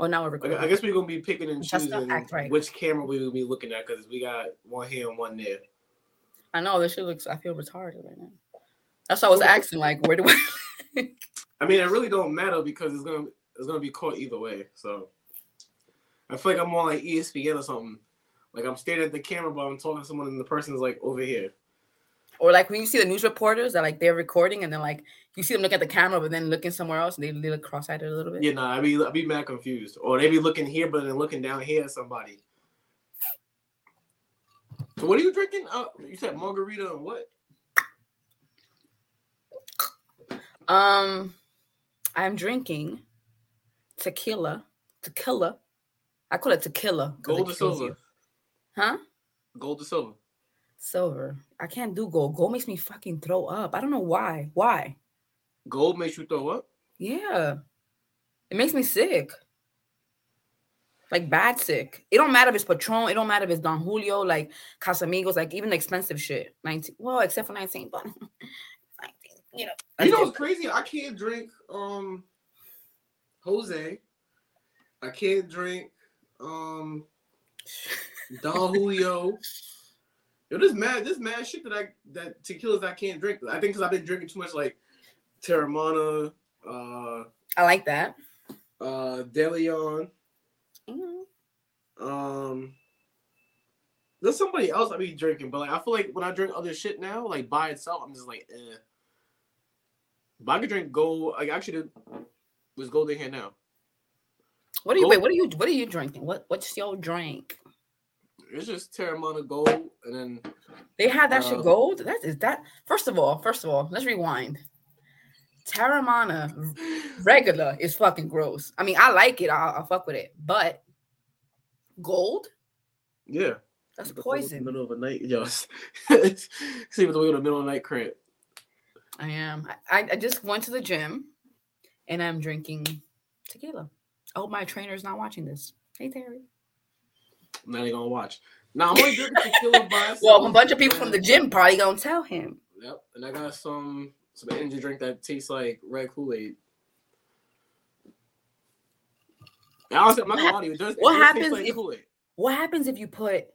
Oh, now we're I recording. I guess we're gonna be picking and choosing right. which camera we will be looking at because we got one here and one there. I know this shit looks. I feel retarded right now. That's why I was asking, like, where do I? I mean, it really don't matter because it's gonna it's gonna be caught either way. So I feel like I'm on like ESPN or something. Like I'm staring at the camera, but I'm talking to someone, and the person's like over here. Or like when you see the news reporters that like they're recording and then like you see them look at the camera but then looking somewhere else and they, they look cross-eyed a little bit. Yeah, nah, I be I be mad confused, or they be looking here, but then looking down here at somebody. So what are you drinking? Uh, you said margarita and what? Um, I'm drinking tequila. Tequila. I call it tequila. Gold or silver? Huh? Gold or silver? Silver. I can't do gold. Gold makes me fucking throw up. I don't know why. Why? Gold makes you throw up. Yeah. It makes me sick. Like bad sick. It don't matter if it's Patron. It don't matter if it's Don Julio, like Casamigos, like even the expensive shit. 19. Well, except for 19, but 19, you know. You know what's crazy? I can't drink um Jose. I can't drink um Don Julio. Yo, this mad, this mad shit that I that tequilas I can't drink. I think because I've been drinking too much like Teremana, uh, I like that. uh, De Leon. Mhm. Um, there's somebody else I be drinking, but like I feel like when I drink other shit now, like by itself, I'm just like, eh. But I could drink gold. Like actually, was gold in here now. What are you Gold- wait? What are you what are you drinking? What what's your drink? It's just Teremana gold, and then They had that shit Uh, gold. That is that. First of all, first of all, let's rewind. Teremana regular is fucking gross. I mean, I like it. I'll, I'll fuck with it, but gold yeah, that's The poison. Middle of the night, yo. See with the way in the middle of the night cramp. I am. I, I just went to the gym, and I'm drinking tequila. I hope my trainer's not watching this. Hey Terry. Now even gonna watch. Now I'm only drinking tequila by. Well, a bunch of people from the gym probably gonna tell him. Yep, and I got some some energy drink that tastes like red Kool Aid. Honestly, I'm not gonna lie to you. It does, What happens like if- Kool-Aid. What happens if you put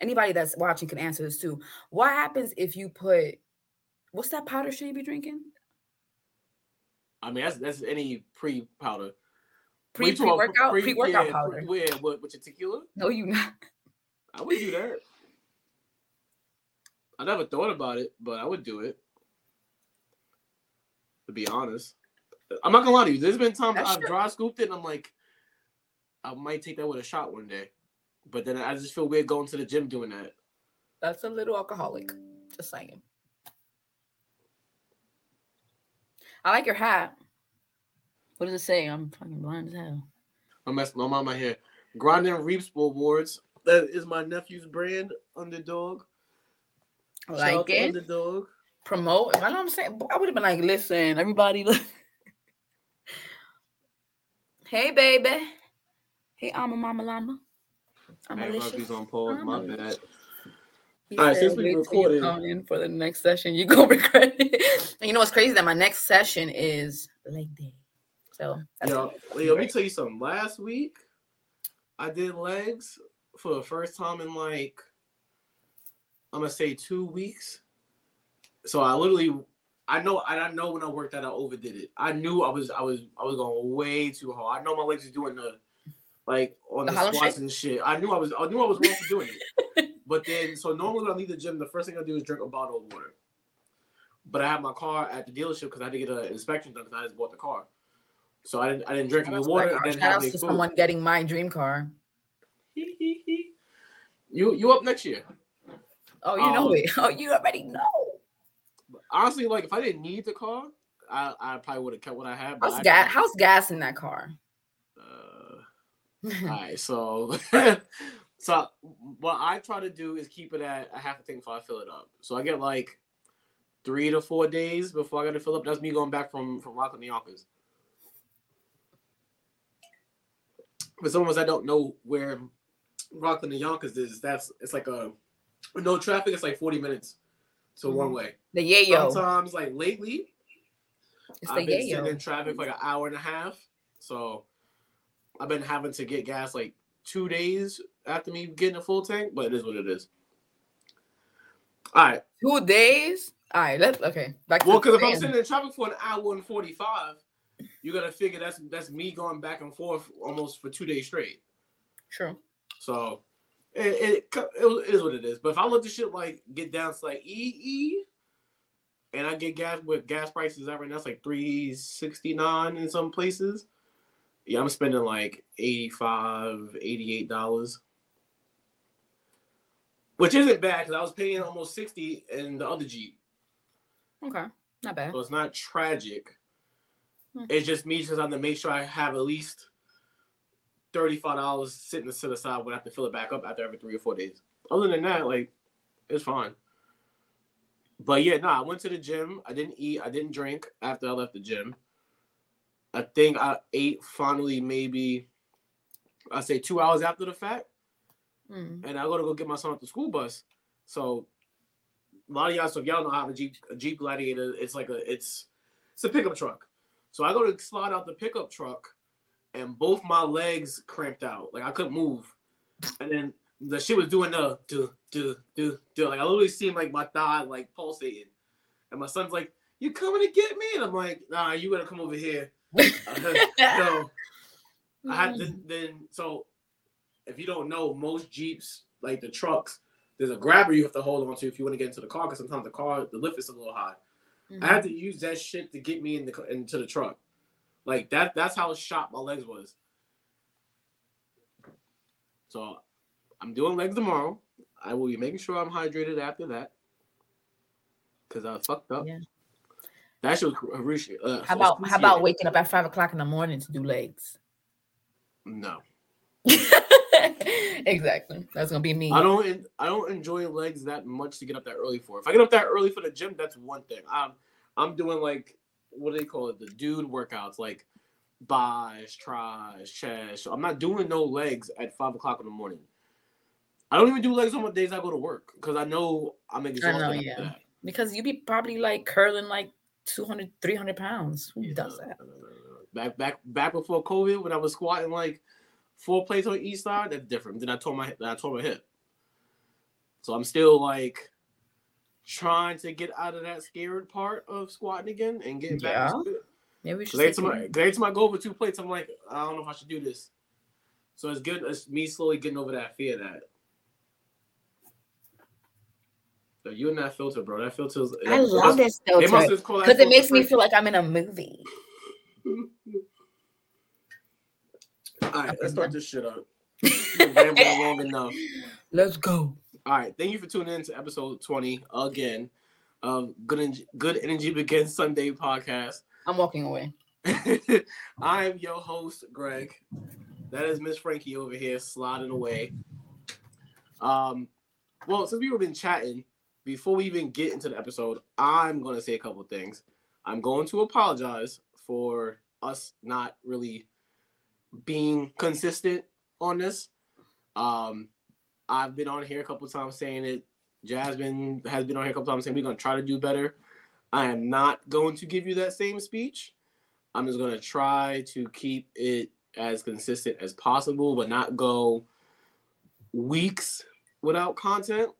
anybody that's watching can answer this too? What happens if you put what's that powder should you be drinking? I mean, that's that's any pre powder. Pre pre workout pre workout yeah, powder. Pre, yeah, what with your tequila? No, you not. I would do that. I never thought about it, but I would do it. To be honest, I'm not gonna lie to you. There's been times That's I've true. dry scooped it, and I'm like, I might take that with a shot one day, but then I just feel weird going to the gym doing that. That's a little alcoholic. Just saying. I like your hat. What does it say? I'm fucking blind as hell. I'm messing. I'm on my hair. Grinding Reaps Awards. That is my nephew's brand, Underdog. I Shout out Like it. Underdog. Promote. I know what I'm saying. I would have been like, listen, everybody. Look. hey, baby. Hey, I'm a mama llama. I'm Hey, rugby's on pause. I'm My bad. He All right, said, since we "Wait till you recorded- in for the next session, you go regret it. And you know what's crazy? That my next session is leg day. So Yo, yo, let me tell you something. Last week, I did legs for the first time in like, I'm gonna say two weeks. So I literally, I know, I know when I worked out, I overdid it. I knew I was, I was, I was going way too hard. I know my legs are doing the, like on The the, squats and shit. I knew I was, I knew I was wrong for doing it. But then, so normally when I leave the gym, the first thing I do is drink a bottle of water. But I have my car at the dealership because I had to get an inspection done because I just bought the car. So I didn't, I didn't drink any water. to then have shout out any to food. someone getting my dream car. you you up next year? Oh, you know Um, it. Oh, you already know. Honestly, like if I didn't need the car, I, I probably would have kept what I had. How's I, gas? How's gas in that car? Uh, all right, so so what I try to do is keep it at a half a tank before I fill it up. So I get like three to four days before I got to fill up. That's me going back from from Rockland, Yonkers. For some of us that don't know where Rockland and Yonkers is, that's it's like a no traffic. It's like forty minutes to one Mhm. way. the yayo. Sometimes, like lately, It's I've been sitting in traffic for like an hour and a half. So I've been having to get gas like two days after me getting a full tank, but it is what it is. All right. Two days. All right. Let's okay. Back to well, because if I'm sitting in traffic for an hour and forty five, you gotta figure that's that's me going back and forth almost for two days straight. True. So it, it, it is what it is. But if I look at the shit like get down to like EE, and I get gas with gas prices out right now, it's like three sixty nine in some places. Yeah, I'm spending like 85 $88. Which isn't bad because I was paying almost 60 in the other Jeep. Okay. Not bad. So it's not tragic. Hmm. It's just me just having to make sure I have at least $35 sitting to set aside when I have to fill it back up after every three or four days. Other than that, like, it's fine. But yeah, no, nah, I went to the gym. I didn't eat. I didn't drink after I left the gym. I think I ate finally maybe I say two hours after the fact. Mm. And I gotta go get my son off the school bus. So a lot of y'all, so if y'all know how a Jeep a Jeep Gladiator, it's like a it's it's a pickup truck. So I go to slide out the pickup truck and both my legs cramped out. Like I couldn't move. And then the shit was doing the do do do do like I literally seemed like my thigh like pulsating. And my son's like, You coming to get me? And I'm like, nah, you gotta come over here. so I had to mm. then so if you don't know, most Jeeps, like the trucks, there's a grabber you have to hold on to if you want to get into the car because sometimes the car the lift is a little high. Mm-hmm. I had to use that shit to get me in the into the truck. Like that that's how shot my legs was. So I'm doing legs tomorrow. I will be making sure I'm hydrated after that. Cause I fucked up. Yeah. That should uh, how about how about waking up at five o'clock in the morning to do legs? No. exactly. That's gonna be me. I don't. I don't enjoy legs that much to get up that early for. If I get up that early for the gym, that's one thing. I'm I'm doing like what do they call it? The dude workouts, like bis, tries, chest. I'm not doing no legs at five o'clock in the morning. I don't even do legs on the days I go to work because I know I'm exhausted. I know, yeah. Because you'd be probably like curling like 200, 300 pounds. Who yeah, does that? Back back back before COVID, when I was squatting like four plates on each side, that's different. Then I tore my then I tore my hip. So I'm still like trying to get out of that scared part of squatting again and getting back to it. Maybe we should. Every time, I, every time I go over two plates, I'm like, I don't know if I should do this. So it's good. It's me slowly getting over that fear that so you and that filter, bro. That filter. I love this filter because it makes me feel like I'm in a movie. All right, let's start this shit up. rambling long enough. Let's go. All right, thank you for tuning in to episode 20 again of Good Good Energy Begins Sunday podcast. I'm walking away. I am your host, Greg. That is Miss Frankie over here sliding away. Um, well, since we've been chatting, before we even get into the episode, I'm going to say a couple things. I'm going to apologize for us not really being consistent on this. Um, I've been on here a couple times saying it. Jazmin has been on here a couple times saying we're going to try to do better. I am not going to give you that same speech. I'm just going to try to keep it as consistent as possible, but not go weeks without content.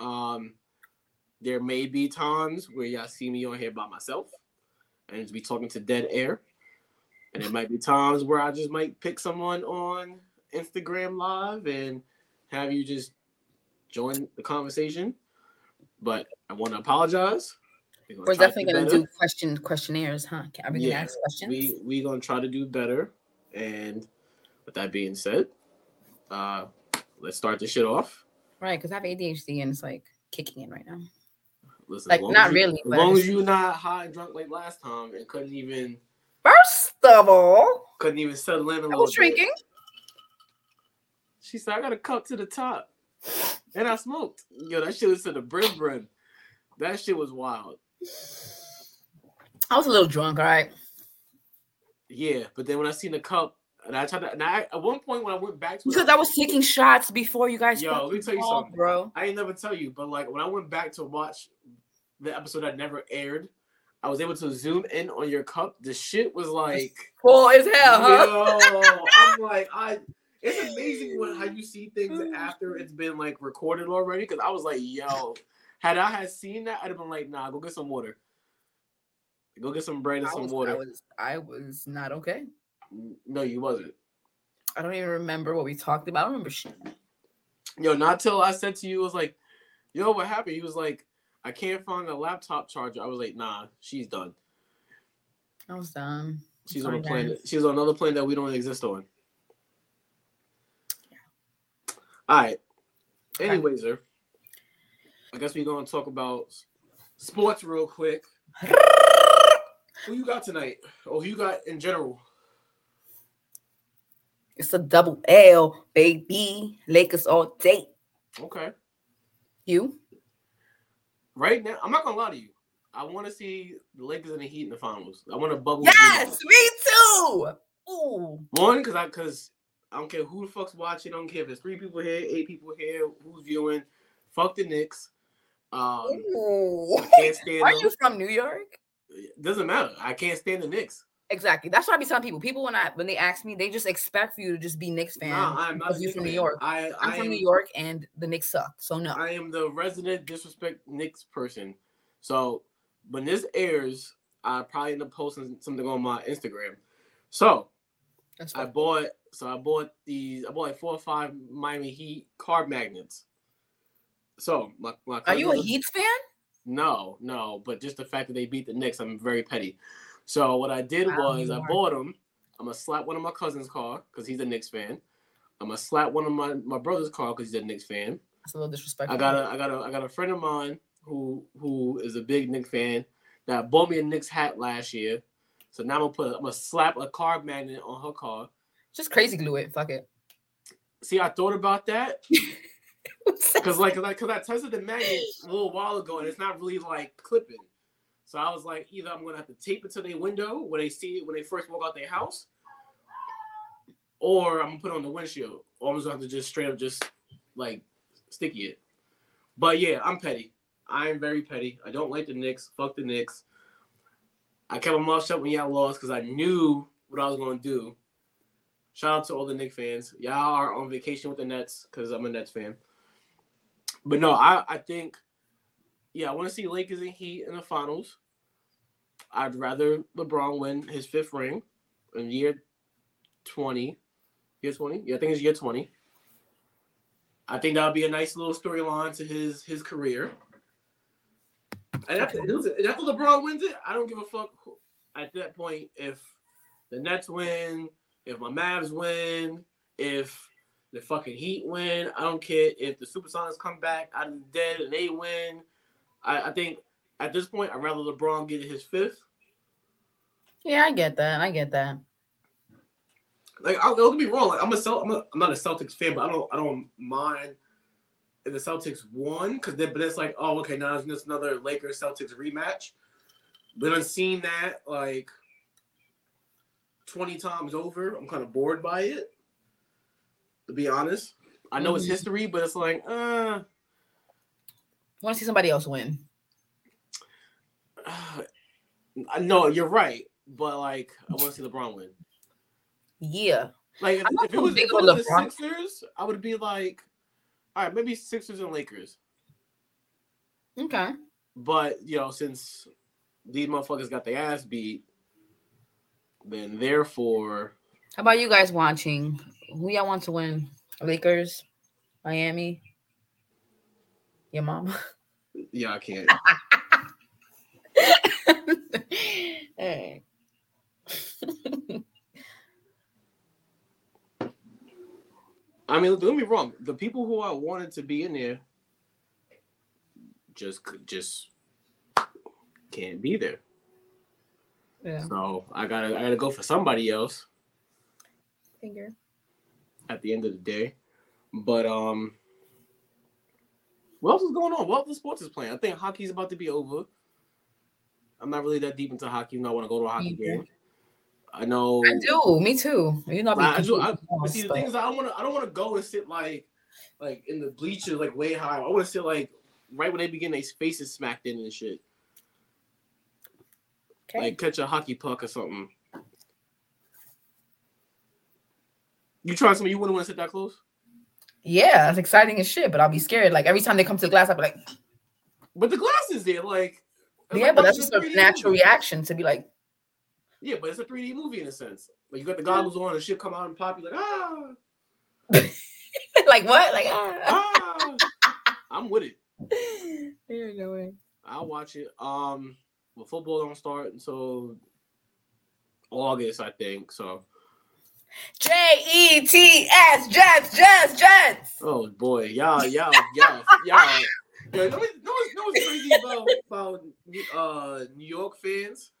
Um, there may be times where y'all see me on here by myself and just be talking to dead air. And it might be times where I just might pick someone on Instagram live and have you just join the conversation. But I want to apologize. We're, We're definitely going to do question questionnaires, huh? Are we yeah, ask questions? We we gonna try to do better. And with that being said, uh, let's start this shit off. Right, because I have ADHD and it's like kicking in right now. Listen, like not you, really. As long as you're not high and drunk like last time and couldn't even. First of all, couldn't even settle in a little. I was drinking. She said, "I got a cup to the top," and I smoked. Yo, that shit was to the brim brim. That shit was wild. I was a little drunk, all right. Yeah, but then when I seen the cup, and I tried to, and I at one point when I went back to because I, I was taking shots before you guys. Yo, let me tell you something, bro. I ain't never tell you, but like when I went back to watch the episode that never aired, I was able to zoom in on your cup. The shit was like full as hell, huh? Yo, I'm like, I. It's amazing what how you see things after it's been like recorded already. Because I was like, yo, had I had seen that, I'd have been like, nah, go get some water. Go get some bread and I some was, water. I was, I was not okay. No, you wasn't. I don't even remember what we talked about. I don't remember shit. Yo, not till I said to you, I was like, yo, what happened? He was like, I can't find a laptop charger. I was like, nah, she's done. I was done. She's on a Sorry, planet. guys. She's on another planet that we don't exist on. All right. Okay. Anyways, sir. I guess we're gonna talk about sports real quick. Who you got tonight? Or who you got in general? It's a double L, baby. Lakers all day. Okay. You? Right now, I'm not gonna lie to you. I want to see the Lakers and the Heat in the finals. I want to bubble. Yes, me too. Ooh. One, because I because I don't care who the fuck's watching. I don't care if there's three people here, eight people here, who's viewing. Fuck the Knicks. Um, I can't stand Are them. you from New York? Doesn't matter. I can't stand the Knicks. Exactly. That's what I be telling people. People when I when they ask me, they just expect for you to just be Knicks fan. Nah, I'm not. you're from New. York. I, I'm I from am, New York and the Knicks suck. So no. I am the resident disrespect Knicks person. So when this airs, I probably end up posting something on my Instagram. So That's I bought so I bought these I bought like four or five Miami Heat card magnets. So my, my Are you a Heat fan? No, no, but just the fact that they beat the Knicks, I'm very petty. So what I did Wow, was I bought them. I'm gonna slap one of my cousin's car because he's a Knicks fan. I'm gonna slap one of my, my brother's car because he's a Knicks fan. That's a little disrespectful. I got a I got a I got a friend of mine who who is a big Knicks fan that bought me a Knicks hat last year. So now I'm gonna put I'm gonna slap a car magnet on her car. just crazy glue it. Fuck it. See, I thought about that because like because I tested the magnet a little while ago and it's not really like clipping. So I was like, either I'm gonna have to tape it to their window when they see it when they first walk out their house, or I'm gonna put on the windshield, or I'm just gonna have to just straight up just like sticky it. But yeah, I'm petty. I am very petty. I don't like the Knicks. Fuck the Knicks. I kept my mouth shut when y'all lost because I knew what I was gonna do. Shout out to all the Knicks fans. Y'all are on vacation with the Nets because I'm a Nets fan. But no, I, I think, yeah, I want to see Lakers and Heat in the finals. I'd rather LeBron win his fifth ring in year 20. Year 20? Yeah, I think it's year 20. I think that would be a nice little storyline to his his career. And after, after LeBron wins it, I don't give a fuck at that point if the Nets win, if my Mavs win, if the fucking Heat win. I don't care if the Supersonics come back out of the dead and they win. I, I think at this point, I'd rather LeBron get his fifth. Yeah, I get that. I get that. Like, I'll, don't get me wrong. Like, I'm a, Cel- I'm, a I'm not a Celtics fan, but I don't I don't mind if the Celtics won because then but it's like oh okay now it's just another Lakers Celtics rematch. But I've seen that like twenty times over. I'm kind of bored by it. To be honest, I know it's Mhm. history, but it's like uh. I want to see somebody else win. I know you're right, but like I want to see LeBron win. Yeah. Like if, if it was, if it was the LeBron. Sixers, I would be like, all right, maybe Sixers and Lakers. Okay. But you know, since these motherfuckers got their ass beat, then therefore, How about you guys watching? Who y'all want to win? Lakers, Miami, your mama. yeah, I can't. hey. I mean, don't get me wrong. The people who I wanted to be in there just could- just can't be there. Yeah. So I gotta I gotta go for somebody else. Finger. at the end of the day. But um, what else is going on? What other sports is playing? I think hockey's about to be over. I'm not really that deep into hockey. You know, I want to go to a hockey game. I know. I do. Me too. You know, I, I do. I, but see, the but- thing is, I don't want to. I don't want to go and sit like, like in the bleachers, like way high. I want to sit like right when they begin, their faces smacked in and shit. Okay. Like catch a hockey puck or something. You try something you wouldn't want to sit that close? Yeah, that's exciting as shit, but I'll be scared. Like every time they come to the glass, I'll be like, But the glass is there, like yeah, like but that's just a 3D natural movie. reaction to be like, Yeah, but it's a 3D movie in a sense. Like you got the goggles on and shit come out and pop, you like, ah, like what? Like, ah. ah. I'm with it. There's no way. I'll watch it. Um, well, football don't start until August, I think. So, J E T S Jets Jets Jets. oh boy, y'all, y'all, y'all, y'all. Yo, you know, you know, what's- you know what's crazy about about uh New York fans?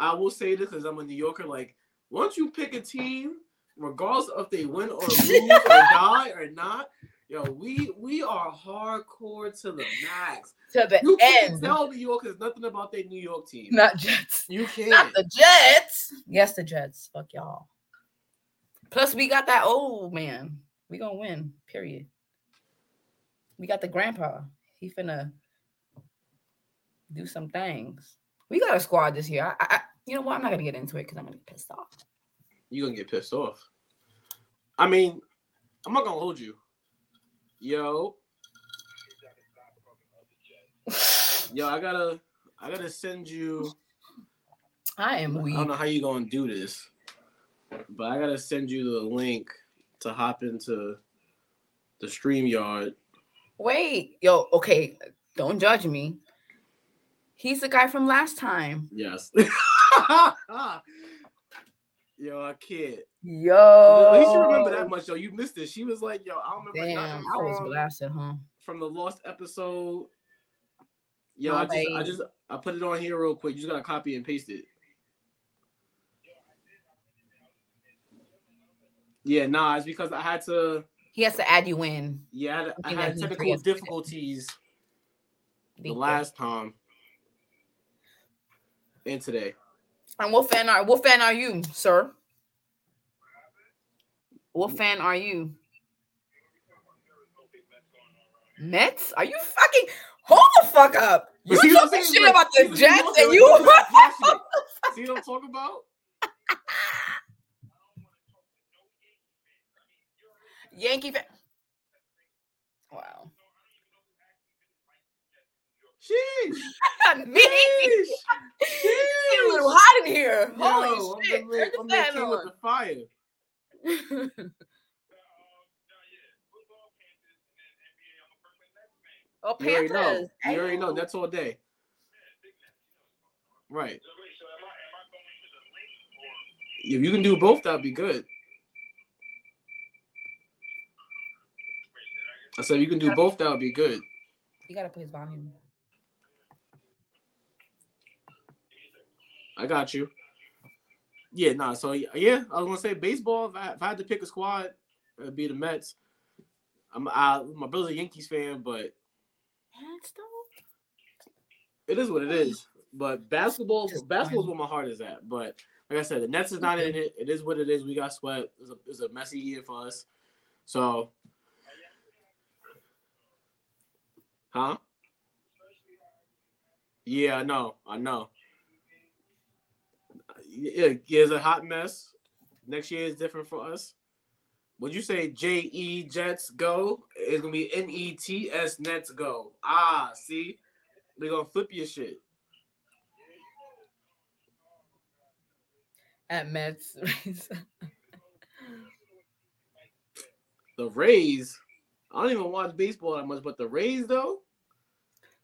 I will say this because I'm a New Yorker. Like, once you pick a team, regardless of if they win or lose or die or not, yo, we we are hardcore to the max. To the You can't end. tell New Yorkers nothing about their New York team. Not Jets. You can't. Not the Jets. Yes, the Jets. Fuck y'all. Plus, we got that old man. We gonna win. Period. We got the grandpa. He finna do some things. We got a squad this year. I, I, you know what? I'm not gonna get into it because I'm gonna get pissed off. You're gonna get pissed off. I mean, I'm not gonna hold you. Yo, yo, I gotta I gotta send you I am I don't know how you gonna do this, but I gotta send you the link to hop into the StreamYard. Wait, yo, okay, don't judge me. He's the guy from last time. Yes. yo, I can't. Yo, At least you remember that much, yo. You missed it. She was like, "Yo, I don't remember Damn, nothing I was from- blasted, huh? from the lost episode. Yo, I just, I just, I put it on here real quick. You just gotta copy and paste it. Yeah, nah, it's because I had to. He has to add you in. Yeah, I had, I had technical difficulties the last time and today. And what fan are what fan are you, sir? What fan are you? Mets? Are you fucking hold the fuck up? You But see what I'm talking shit Like, about the Jets and you. See what I'm talking about? Yankee fan. Wow. Sheesh. Me. Sheesh. It's a little hot in here. Yo, Holy I'm shit. the, I'm the king on. the fire. Oh, You already know. You already know. That's all day. Right. If you can do both, that'd be good. I said you can do both, that would be good. You gotta put his volume. I got you. Yeah, nah. So yeah, I was gonna say baseball. If I, if I had to pick a squad, it'd be the Mets. I'm I, my brother's a Yankees fan, but Mets though? it is what it is. But basketball, basketball is where my heart is at. But like I said, the Nets is not in it. It is what it is. We got swept. It's a, it's a messy year for us. So, huh? Yeah, I know. I know. Yeah, it's a hot mess. Next year is different for us. Would you say J E Jets go? It's gonna be N E T S Nets go. Ah, see, they're gonna flip your shit. At Mets. The Rays. I don't even watch baseball that much, but the Rays though,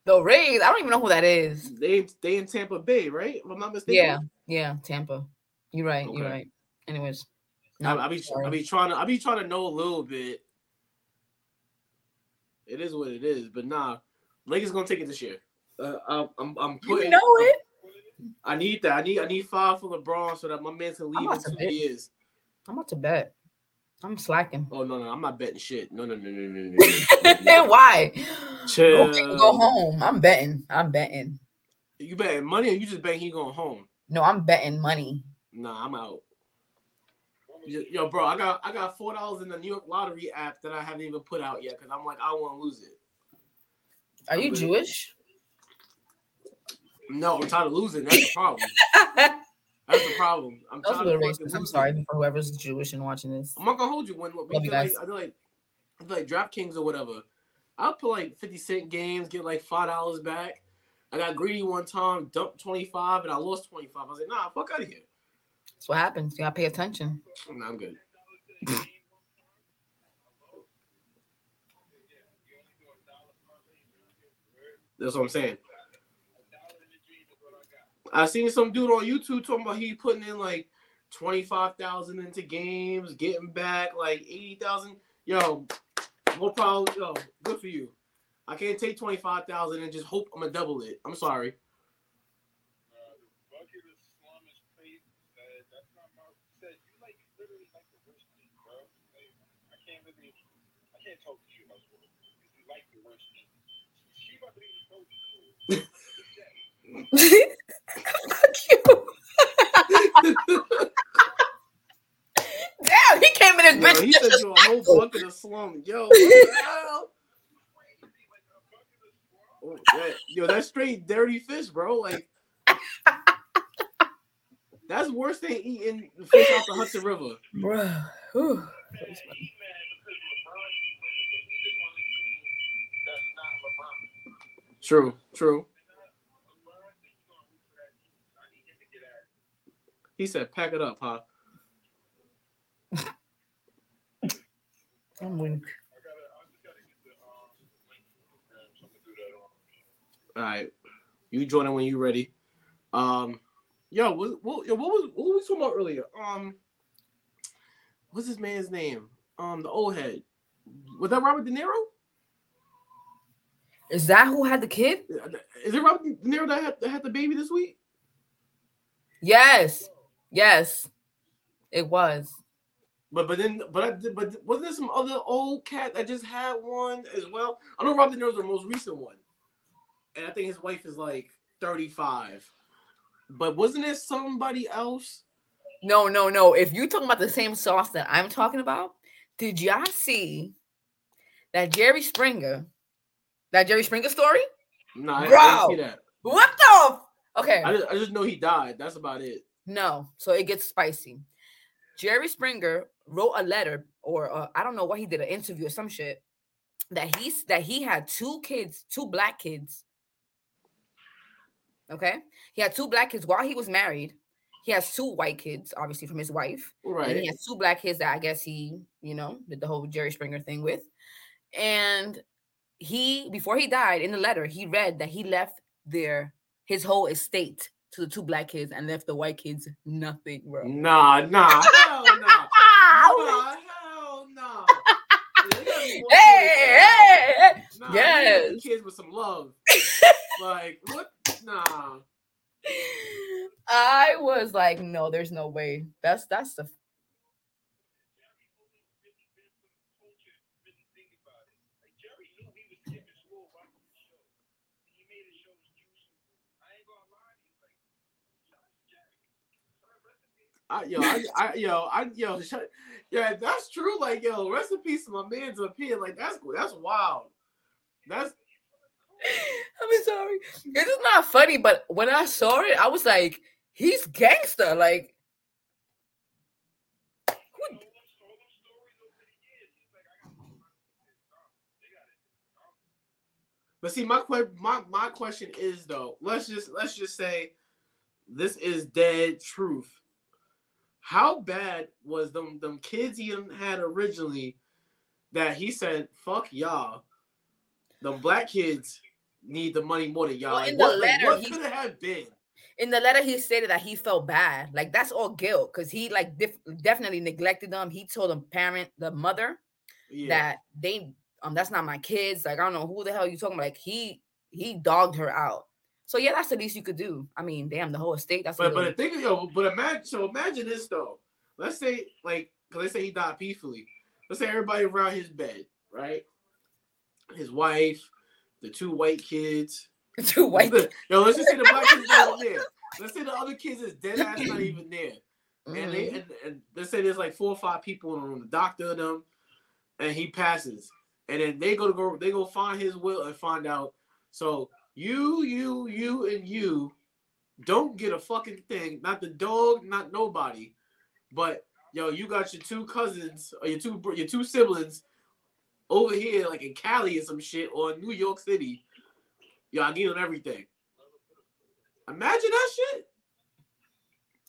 the Rays. I don't even know who that is. they they in Tampa Bay, right? If I'm not mistaken. Yeah, yeah, Tampa. You're right. You're right. Anyways, I, no, I be sorry. I be trying to I be trying to know a little bit. It is what it is, but nah, Lakers gonna take it this year. Uh, I'm I'm, I'm you putting. know it. I need that. I need I need five for LeBron so that my man can leave in two bet. years. I'm about to bet. I'm slacking. Oh no no, I'm not betting shit. No no no no no no. no, no. Why? Chill. Go, go home. I'm betting. I'm betting. You betting money or you just betting he going home? No, I'm betting money. Nah, I'm out. Yo, yo, bro, I got I got four dollars in the New York lottery app that I haven't even put out yet because I'm like I don't want to lose it. Are you I'm good. Jewish? No, I'm tired of losing. That's the problem. That's the problem. I'm That was a tired little of fucking racist. I'm sorry for whoever's Jewish and watching this. I'm not gonna hold you when we Love you do like. I do like I do like DraftKings or whatever. I'll put like 50 cent games, get like five dollars back. I got greedy one time, dumped 25, and I lost 25. I was like, nah, fuck out of here. That's what happens. You gotta pay attention. Nah, I'm good. That's what I'm saying. I seen some dude on YouTube talking about he putting in like twenty five thousand into games, getting back like eighty thousand. Yo, no problem. Yo, good for you. I can't take twenty five thousand and just hope I'm gonna double it. I'm sorry. The bucket of slum is crazy. That's not my. Said you like literally like the worst thing, bro. Like, I can't really. I can't talk to you about sports because you like the worst thing. She about to be coach too. Fuck you. Damn, he came in his Yo, bitch. he said you a whole bucket of slum. Yo, what the hell? Oh, that- yo, that's straight dirty fish, bro. Like that's worse than eating fish off the Hudson River. Bruh. True, true. He said, "Pack it up, huh?" I'm weak. All right, you join in when you're ready. Um, yo, what, what, what was what was we talking about earlier? Um, what's this man's name? Um, the old head. Was that Robert De Niro? Is that who had the kid? Is it Robert De Niro that had, that had the baby this week? Yes. Yes. It was. But but then but I, did but wasn't there some other old cat that just had one as well? I know Robert De Niro's the most recent one, and I think his wife is like thirty five. But wasn't there somebody else? No, no, no. If you're talking about the same sauce that I'm talking about, did y'all see that Jerry Springer, that Jerry Springer story? No, I, I didn't see that. What the? Okay. I just, I just know he died. That's about it. No, so it gets spicy. Jerry Springer wrote a letter, or uh, I don't know what he did, an interview or some shit, that he's that he had two kids, two black kids. Okay, he had two black kids while he was married. He has two white kids, obviously from his wife, right? and he has two black kids that I guess he, you know, did the whole Jerry Springer thing with. And he, before he died, in the letter, he read that he left their his whole estate to the two black kids and left the white kids nothing, bro. Nah, nah, hell nah. Nah, hell nah. Yeah, they gotta be more Hey, hey, hey. Nah, Yes. the kids with some love. like what? Nah. I was like, no, there's no way. That's that's the I, yo, I, I, yo, I, yo, shut, yeah, that's true. Like, yo, rest in peace to my man's up here. Like, that's that's wild. That's I'm sorry. It is not funny, but when I saw it, I was like, he's gangster. Like, who- But see, my my my question is though. Let's just let's just say this is dead truth. How bad was them them kids he had originally that he said fuck y'all? The black kids need the money more than y'all. Well, Like, in the what like, letter, what he- could it have been? in the letter he stated that he felt bad. Like that's all guilt because he like def- definitely neglected them. He told the parent, the mother, Yeah. that they um that's not my kids. Like I don't know who the hell you talking about. Like he he dogged her out. So yeah, that's the least you could do. I mean, damn, the whole estate. That's But but think yo, but imagine so imagine this though. Let's say like cause let's say he died peacefully. Let's say everybody around his bed, right? His wife, the two white kids. The two white. Yo, let's just say the black kids not there. Let's say the other kids is dead ass not even there. And they Mhm. and, and let's say there's like four or five people in the room, the doctor them, and he passes. And then they go to go they go find his will and find out. So you, you, you, and you don't get a fucking thing. Not the dog, not nobody. But yo, you got your two cousins or your two your two siblings over here, like in Cali or some shit, or New York City. Yo, I get them everything. Imagine that shit.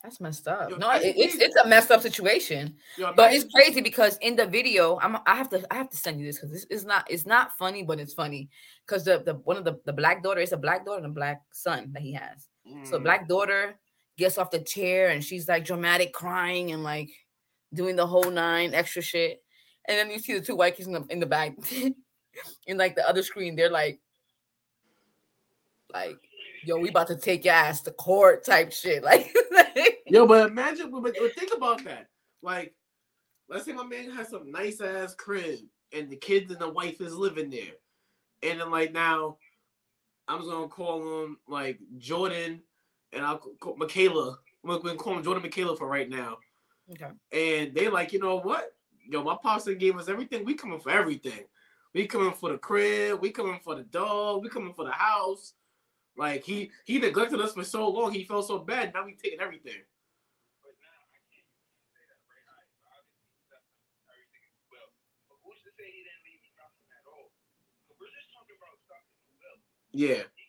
That's messed up. Yo, no, it- it's it's a messed up situation. Yo, But it's crazy because in the video, I'm I have to I have to send you this because this is not it's not funny, but it's funny because the the one of the the black daughter is a black daughter and a black son that he has. So Mm. black daughter gets off the chair and she's like dramatic crying and like doing the whole nine extra shit. And then you see the two white kids in the in the back in like the other screen, they're like like yo, we about to take your ass to court type shit. Like, Yo, but imagine, but, but think about that. Like, let's say my man has some nice ass crib, and the kids and the wife is living there, and then like now, I'm just gonna call him like Jordan, and I'll call Michaela. I'm gonna call him Jordan Michaela for right now. okay. And they like, you know what? Yo, my pops gave us everything. We coming for everything. We coming for the crib. We coming for the dog. We coming for the house. Like he he neglected us for so long. He felt so bad. Now we taking everything. But now I can't say that, right? I, obviously, that's everything is well. But who's to say he didn't leave me nothing at all? So we're just talking about stuff in the will. Yeah. He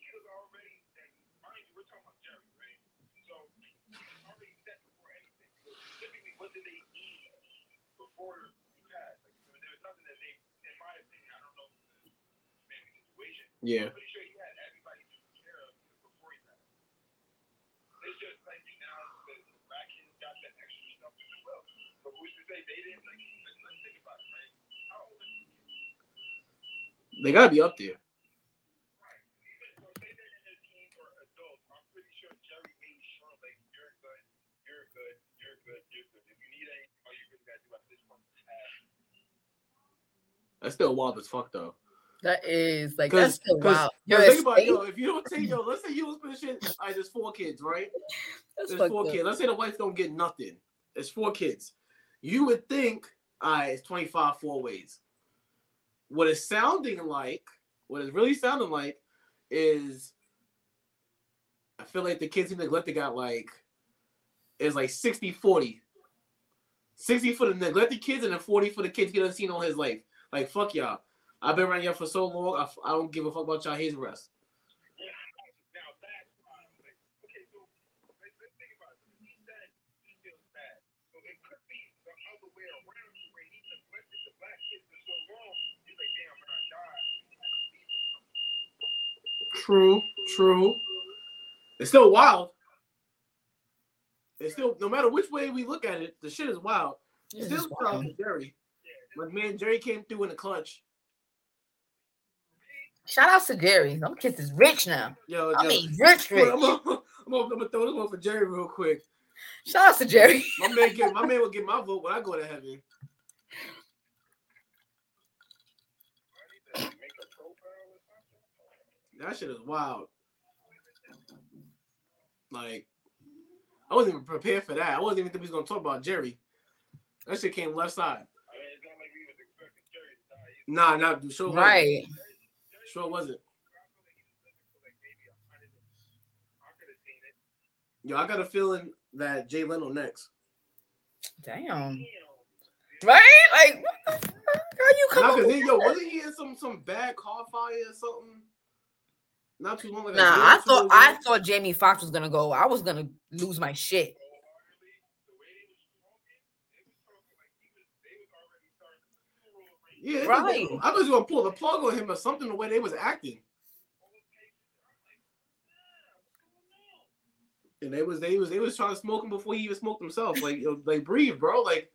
at this point is ask. That's still wild as fuck though. That is like that's still wild. Yo, think about it, yo, if you don't take yo, let's say you was shit. All right, there's four kids, right? That's There's four up. kids. Let's say the wife don't get nothing. There's four kids. You would think, all right, it's 25 four ways. What it's sounding like, what it's really sounding like, is I feel like the kids he neglected got like is like 60 40. 60 for the neglected kids and then 40 for the kids he doesn't all his life. Like fuck y'all. I've been around y'all for so long. I, don't give a fuck about y'all his rest. Yeah, now that's why I'm like, okay, so let's, let's think about it. He said he feels bad. So it could be the other way around where he neglected the black kids for so long. He's like, damn, when I die, I have to leave them something. True, true. It's still wild. It's still no matter which way we look at it, the shit is wild. It's Still just shout out wild. Jerry. My man Jerry came through in the clutch. Shout out to Jerry. Them kids is rich now. Yo, I yo. mean, rich, rich. I'm gonna, I'm, gonna, I'm gonna throw this one for Jerry real quick. Shout out to Jerry. My man get my man will get my vote when I go to heaven. Make a profile or something. That shit is wild. Like, I wasn't even prepared for that. I wasn't even think we was gonna talk about Jerry. That shit came left side. I mean, it's not like we was expecting Jerry to die. either. Nah, nah, sure wasn't. Right. Sure wasn't. I feel like he was living for like maybe a hundred. I could have seen it. Yo, I got a feeling that Jay Leno next. Damn. Right? Like, what the fuck? How you come Nah, up cause with he, yo, wasn't he in some some bad car fire or something? Not too long ago. Nah, I thought I thought Jamie Foxx was gonna go. I was gonna lose my shit. The way they was talking, it was talking like he was. They was already starting to roll right Yeah, Right. I was gonna pull the plug on him or something. The way they was acting, and they was they was they was trying to smoke him before he even smoked himself. Like like breathe, bro. Like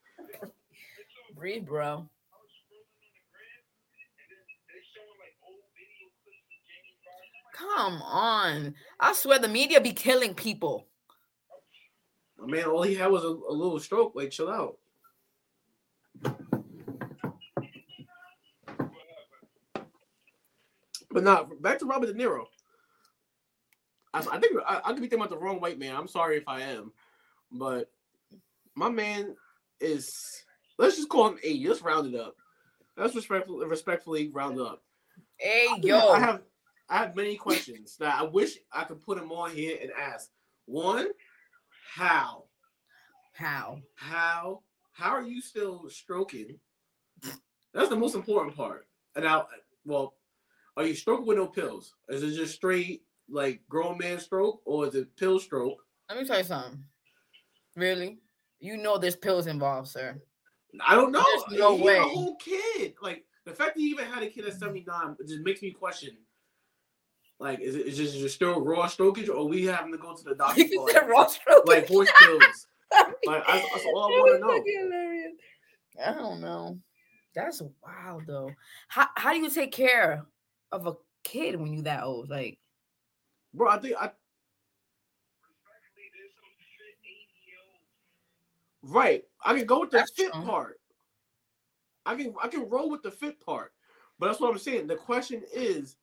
Breathe, bro. I was scrolling on the gram, and then they showing like old video clips of Jamie Foxx. Come on. I swear the media be killing people. My man, all he had was a, a little stroke. Like chill out. But not back to Robert De Niro. I, I think I, I could be thinking about the wrong white man. I'm sorry if I am, but my man is. Let's just call him eighty. Let's round it up. Let's respectfully, respectfully round up. Hey I yo. have I have many questions that I wish I could put them on here and ask. One, how? How? How? How are you still stroking? That's the most important part. And now, well, are you stroking with no pills? Is it just straight like grown man stroke, or is it pill stroke? Let me tell you something. Really? You know there's pills involved, sir. I don't know. There's no he way. a whole kid. Like the fact that he even had a kid at 79 just makes me question. Like, is it is this just still raw strokage, or we having to go to the doctor You for said like, raw stroke. like horse pills? Like, I- that's all I wanna know. Hilarious. I don't know. That's wild though. How how do you take care of a kid when you that old? Like, Bro, I think I Respectfully, there's some fit 80 year olds. right. I can go with the That's fit true. part. I can I can roll with the fit part, but that's what I'm saying. The question is,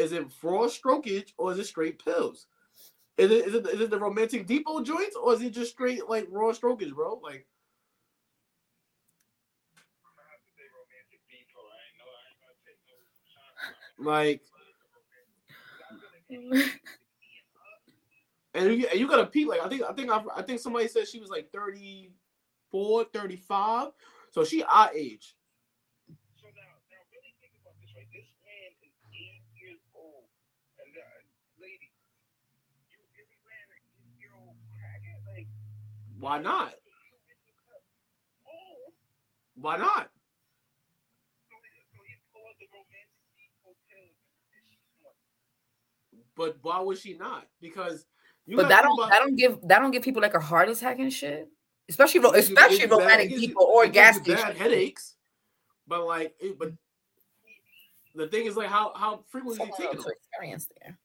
is it raw strokage or is it straight pills? Is it is it, is it the romantic depot joints or is it just straight like raw strokage, bro? Like like and you, you gotta peep like I think I think I, I think somebody said she was like 34, 35. So she our age. So now, now really think about this, right? This man is eight years old, and uh, lady, you really ran an eight-year-old crackhead, like, Why not? Why not? so he, so he pulled out the romantic depot pills, and she's what? But why was she not? Because you but that don't about- that don't give that don't give people like a heart attack and shit. Especially ro- It gives you- it especially you bad- romantic you- people or gas bad headaches. But like, it, but the thing is like, how how frequently Someone taking them? experience there.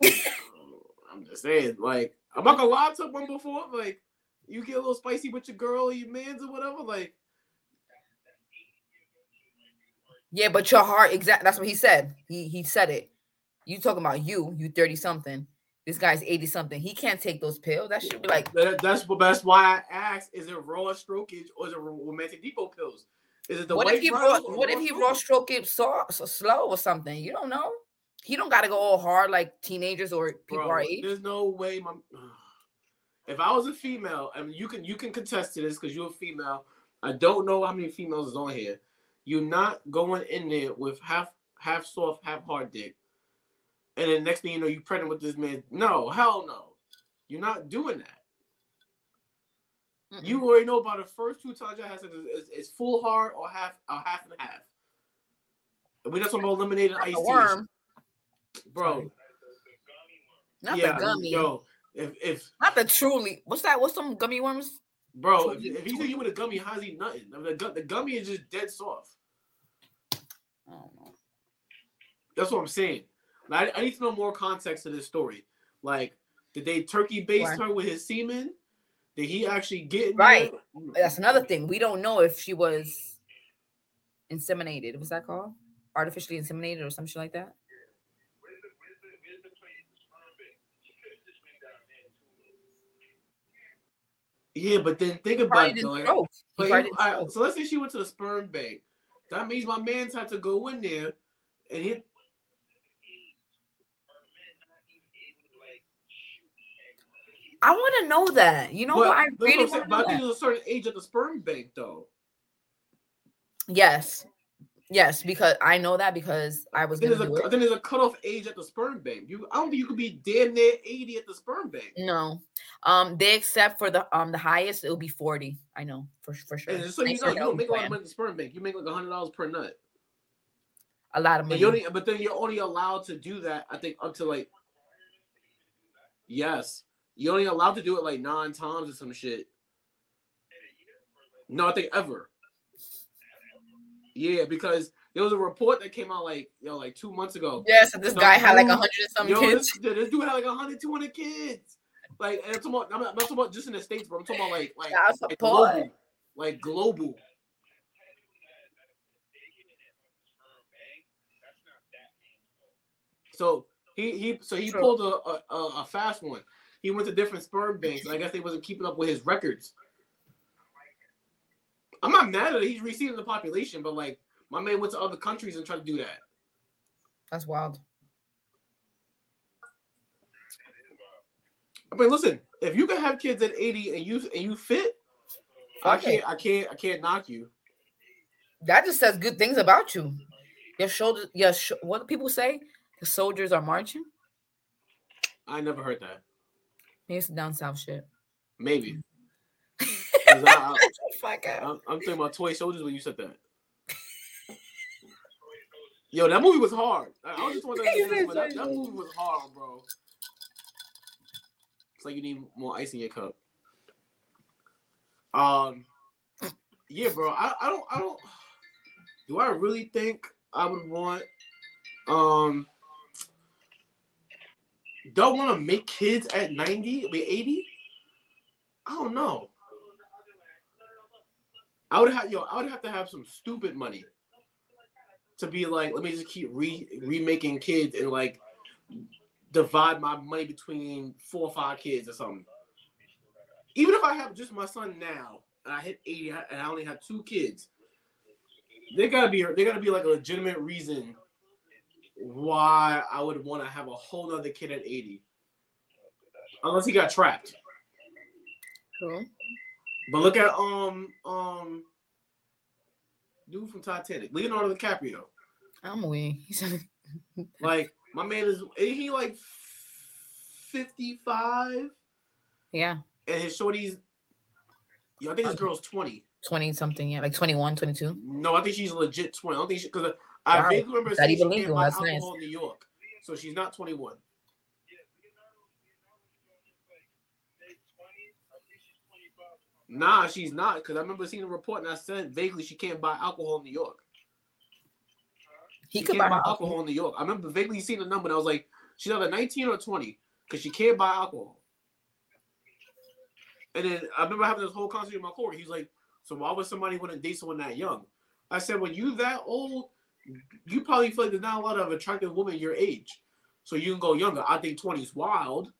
I'm just saying, like, I'm not gonna lie to one before. Like, you get a little spicy with your girl, or your man's, or whatever. Like, Yeah, but your heart exactly. That's what he said. He he said it. You talking about you, you 30 something. This guy's 80 something. He can't take those pills. That should be like that, that's what that's why I asked: Is it raw strokage or is it romantic depot pills? Is it the what if he raw, what if he raw stroke it so, so slow or something? You don't know. He don't gotta go all hard like teenagers or people Bro, our age. There's no way, my. If I was a female, I mean, you can you can contest to this because you're a female. I don't know how many females is on here. You're not going in there with half half soft, half hard dick, and then next thing you know, you're pregnant with this man. No, hell no, you're not doing that. Mm-mm. You already know about the first two times I had sex is, full hard or half or half and half. And we're not talking about eliminating ice the tea, worm, bro. not yeah, the gummy, yo, if if not the truly. What's that? What's some gummy worms? Bro, if, Twenty- if he said you with a gummy, how's he nothing? I mean, the, the gummy is just dead soft. I don't know. That's what I'm saying. Like, I, I need to know more context to this story. Like, did they turkey baste Why? her with his semen? Did he actually get Right. there? That's another thing. We don't know if she was inseminated. What's that called? Artificially inseminated or some shit like that. Where's the, where's the, where's the place, the sperm bank? She could have just been down there too. Yeah, but then think about it. Though. He but probably you- didn't alright, stroke. so let's say she went to the sperm bank. That means my man's had to go in there and hit. Are men not even able to, like, shoot? I want to know that. You know but, what? I really want to but I think there's a certain age at the sperm bank, though. Yes. Yes, because I know that because I was gonna there's a, think there's a cutoff age at the sperm bank. You, I don't think you could be damn near 80 at the sperm bank. No. Um, they accept for the um the highest it'll be 40. I know for for sure. And so you know, you don't make a lot of money at the sperm bank. You make like hundred dollars per nut. a lot of money. only, but then you're only allowed to do that. I think up to like, yes, you're only allowed to do it like nine times or some shit. No, I think ever. Yeah, because there was a report that came out like yo like two months ago. Yes, and this Some guy had like a hundred and some kids. this, this dude had like 100, 200 kids. Like, and I'm talking about, I'm not, I'm not talking about just in the states, but I'm talking about like like, like global, like global. So he he so he True. pulled a, a a- a fast one. He went to different sperm banks. And I guess they wasn't keeping up with his records. I'm not mad at it. He's receiving the population, but like my man went to other countries and tried to do that. That's wild. I mean, listen, if you can have kids at 80 and you and you fit, I can't I can't I can't knock you. That just says good things about you. Your shoulders, your sh- what do people say? The soldiers are marching. I never heard that. Maybe it's down south shit. Maybe. I, am I'm thinking about toy soldiers when you said that. Yo, that movie was hard. I, I was just wondering, He said but that, that movie was hard, bro. It's like you need more ice in your cup. Um, yeah, bro. I, I don't I don't. Do I really think I would want um? Don't want to make kids at 90, I mean 80? I don't know. I would have yo, I would have to have some stupid money to be like, let me just keep re remaking kids and like divide my money between four or five kids or something. Even if I have just my son now and I hit 80 and I only have two kids, they gotta be there gotta be like a legitimate reason why I would want to have a whole nother kid at 80. Unless he got trapped. True. But look at um um dude from Titanic, Leonardo DiCaprio. I'm weak. like my man is, is he like 55? Yeah. And his shorty's you i think his girl's 20. 20 something, yeah, like 21, 22. No, I think she's legit 20. I don't think she because I, wow. Vaguely remember that even legal. That's nice. New York. So she's not 21. Nah, she's not because I remember seeing a report and I said vaguely she can't buy alcohol in New York. He she could can't buy buy alcohol in New York. I remember vaguely seeing the number and I was like, she's either 19 or 20 because she can't buy alcohol. And then I remember having this whole conversation with my coworker. He's like, so why would somebody want to date someone that young? I said, when you that old, you probably feel like there's not a lot of attractive women your age. So you can go younger. I think 20 is wild.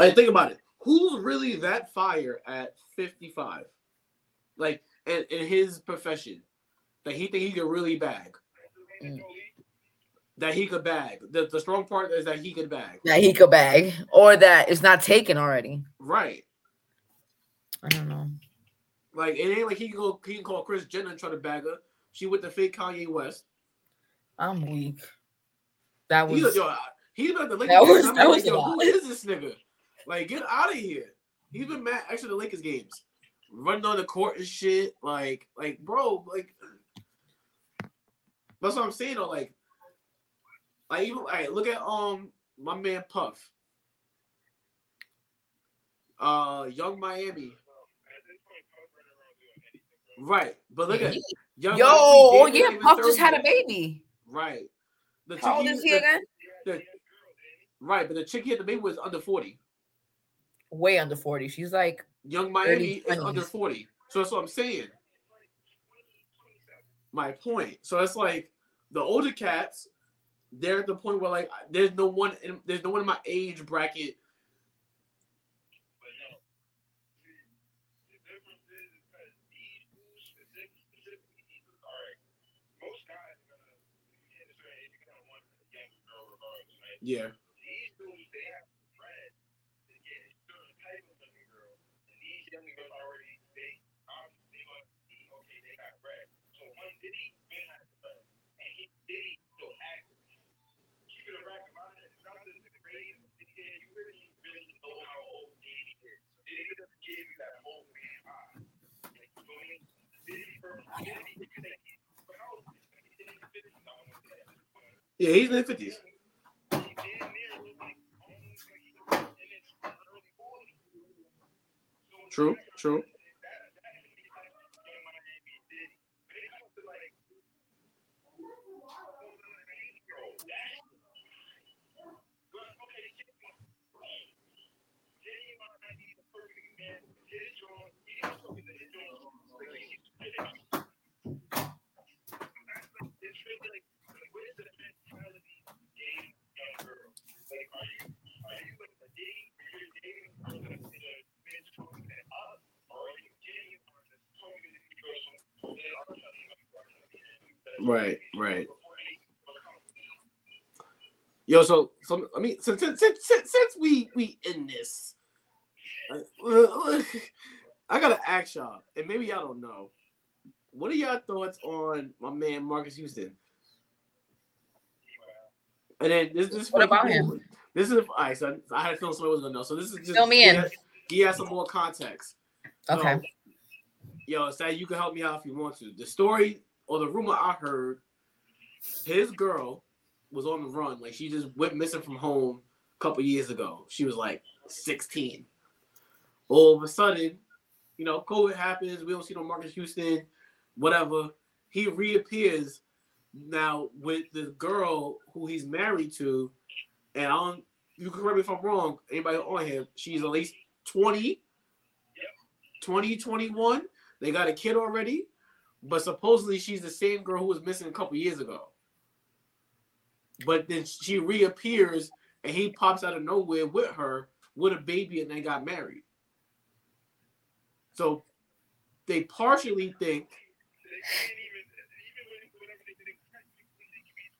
Like, think about it. Who's really that fire at 55? Like, in, in his profession, that he think he could really bag. Mm. That he could bag. The, the strong part is that he could bag. that he could bag or that it's not taken already. Right. I don't know. Like, it ain't like he can go, he can call Kris Jenner and try to bag her. She with the fake Kanye West. I'm weak. That was He's, yo, he's been at the. That was- that like, was a yo, who is this nigga? Like, get out of here. He's been mad actually the Lakers games. Running on the court and shit. Like, like, bro, like that's what I'm saying though. Like, like even like look at um my man Puff. Uh Young Miami. Right. But look at Young Yo, oh yeah, Puff just 30 had a baby. Right. The How old is he the- again? the- right, but the chick he had the baby was under 40. Way under 40. She's like, Young Miami is 20s. under 40. So that's what I'm saying. My point. So it's like the older cats, they're at the point where like there's no one in, there's no one in my age bracket. Yeah. Yeah, he's in the fifties. True, true. Right, right. Yo, so so I mean, since since since, since we we in this, uh, I gotta ask y'all, and maybe y'all don't know, what are y'all thoughts on my man Marques Houston? And then this, this is What about him? This is all right. So I had a feeling somebody was gonna know. So this is just Fill me in. He has some more context. Okay. yo, say you can help me out if you want to. The story or the rumor I heard, his girl was on the run. Like she just went missing from home a couple years ago. She was like 16. All of a sudden, you know, COVID happens. We don't see no Marques Houston, whatever. He reappears now with the girl who he's married to, and I don't. You correct me if I'm wrong. Anybody on him? She's at least 20, 20, 21. They got a kid already, but supposedly she's the same girl who was missing a couple years ago. But then she reappears and he pops out of nowhere with her with a baby and they got married. So they partially think, They can't even, even when, whenever they did it, they think you mean,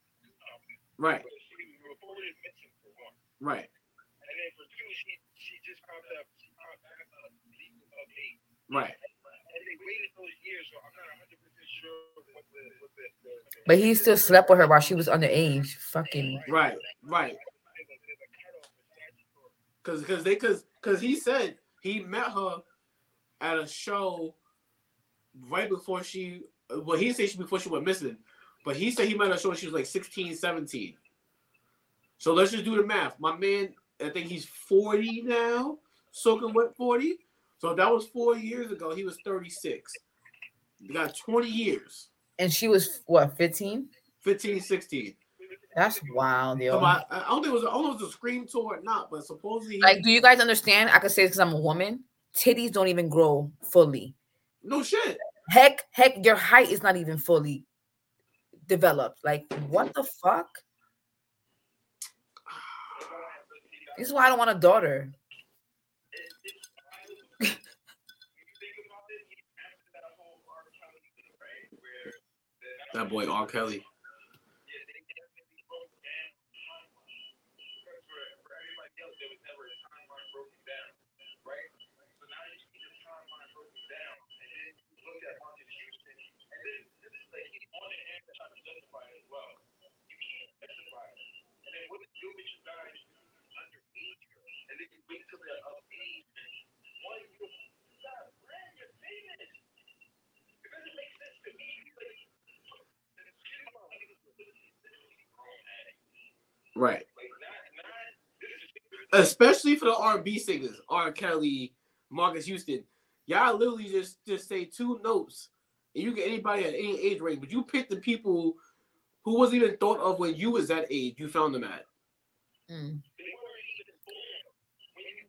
right, but she was reported missing for one. right, And then for two, she she just popped up, she popped back up of eight. right. And they waited those years, so I'm not 100 percent sure what the what the, the, the But he still slept with her while she was underage. Fucking. Right, right. There's a, there's a cutoff for statutory. Cause, cause they, cause, cause he said he met her at a show right before she. Well, he didn't she before she went missing, but he said he met her show when she was like 16, 17. So let's just do the math. My man, I think he's 40 now, soaking wet 40. So if that was four years ago, he was 36. You got 20 years, And she was what, 15? 15, 16. That's wild, So yo. I, I don't think it was, I don't know if it was a scream tour or not, but supposedly, he- Like, do you guys understand? I could say because I'm a woman. Titties don't even grow fully. no shit. Heck, heck, your height is not even fully developed. Like, what the fuck? This is why I don't want a daughter. That boy R. Kelly. And then you wait till they're of age. One, you stop, brand your famous. It doesn't make sense to me. Like, Right. Especially for the R&B singers, R. Kelly, Marques Houston. Y'all literally just just say two notes, and you get anybody at any age range. But you pick the people who wasn't even thought of when you was that age. You found them at. Mm.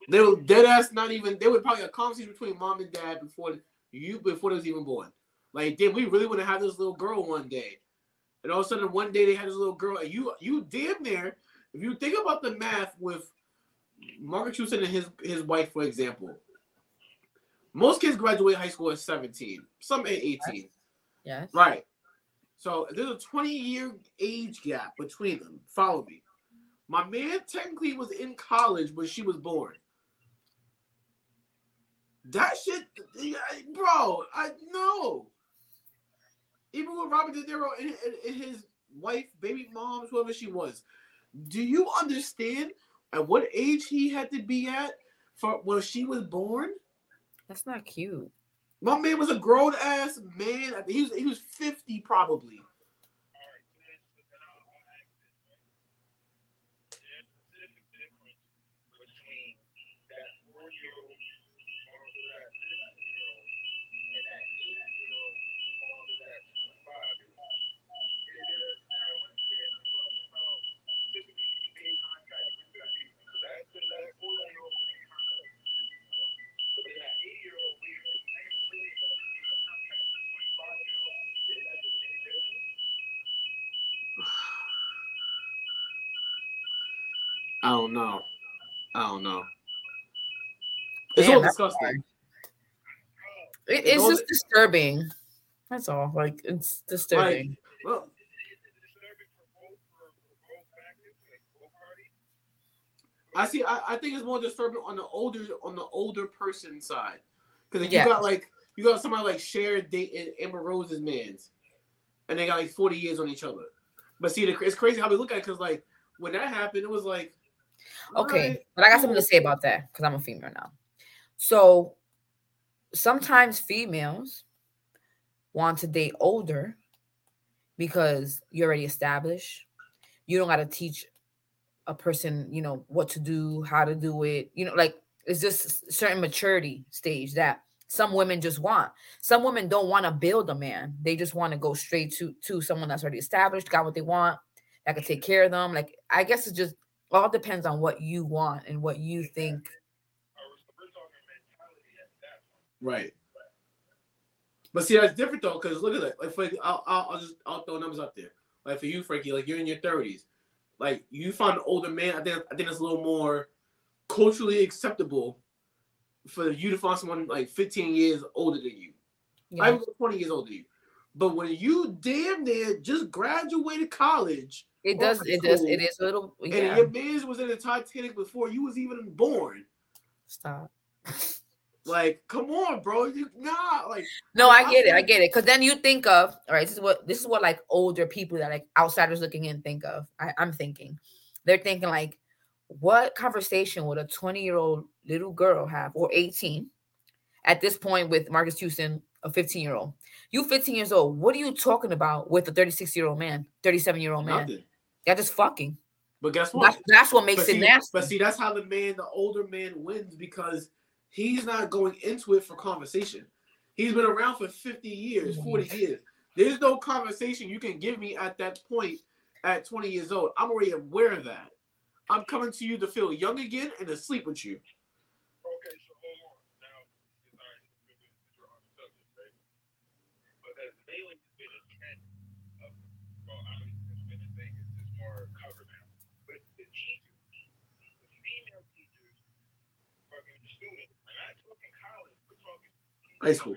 They were dead ass. Not even. They were probably a conversation between mom and dad before you before they was even born. Like, did we really want to have this little girl one day? And all of a sudden, one day they had this little girl, and you you damn near. If you think about the math with Marques Houston and his his wife, for example, most kids graduate high school at 17, some at 18. Yes. Right. So there's a 20 year age gap between them. Follow me. My man technically was in college when she was born. That shit, bro, I know. Even with Robert De Niro and, and- his wife, baby moms, whoever she was, do you understand at what age he had to be at for when she was born? That's not cute. My man was a grown ass man. He was he was 50 probably. I don't know. I don't know. It's Damn, all disgusting. It, it's, just disturbing. That's all. Like it's disturbing. Like, well, I see. I, I think it's more disturbing on the older on the older person side, because yeah. you got like you got somebody like Cher dating Amber Rose's man's, and they got like forty years on each other. But see, the, it's crazy how we look at it because like when that happened, it was like Okay, alright, but I got something to say about that because I'm a female now. So sometimes females want to date older because you're already established. You don't got to teach a person, you know, what to do, how to do it. You know, like it's just a certain maturity stage that some women just want. Some women don't want to build a man. They just want to go straight to to someone that's already established, got what they want, that can take care of them. Like I guess it's just all depends on what you want and what you think. We're talking mentality at that point. Right. But see, that's different though, because look at that. Like, for, I'll, I'll, I'll just I'll throw numbers up there. Like for you, Frankie, like you're in your thirties. Like you find an older man, I think I think it's a little more culturally acceptable for you to find someone like 15 years older than you. Yeah. I was 20 years older than you. But when you damn near just graduated college, It Well, does. It does. It is a little. and your biz was in the Titanic before you was even born. Stop. Like, come on, bro. You nah, like No, Well, I I get it. I get it. Because then you think of all right. This is what this is what like older people that like outsiders looking in think of. I, I'm thinking, they're thinking like, what conversation would a 20 year old little girl have or 18 at this point with Marques Houston, a 15 year old? You 15 years old. What are you talking about with a 36 year old man, 37 year old man? nothing. They're just fucking. But guess what? That's, that's what makes but it see, nasty. But see, that's how the man, the older man, wins because he's not going into it for conversation. He's been around for 50 years, 40 years. There's no conversation you can give me at that point at 20 years old. I'm already aware of that. I'm coming to you to feel young again and to sleep with you. Okay, so hold on. Now, it's all right. We're on the subject, right? But as lately, it's been a trend of, well, obviously, it's been a thing. It's just more covered now. But the teachers, the female teachers, fucking students, we're not talking college, we're talking High school. high school, middle school, right? So now, where do people study? Where? That's one that's hard. But where is parents with that? Because these females are in their mid 30s. They're not, they, they probably even hit their 40s. school.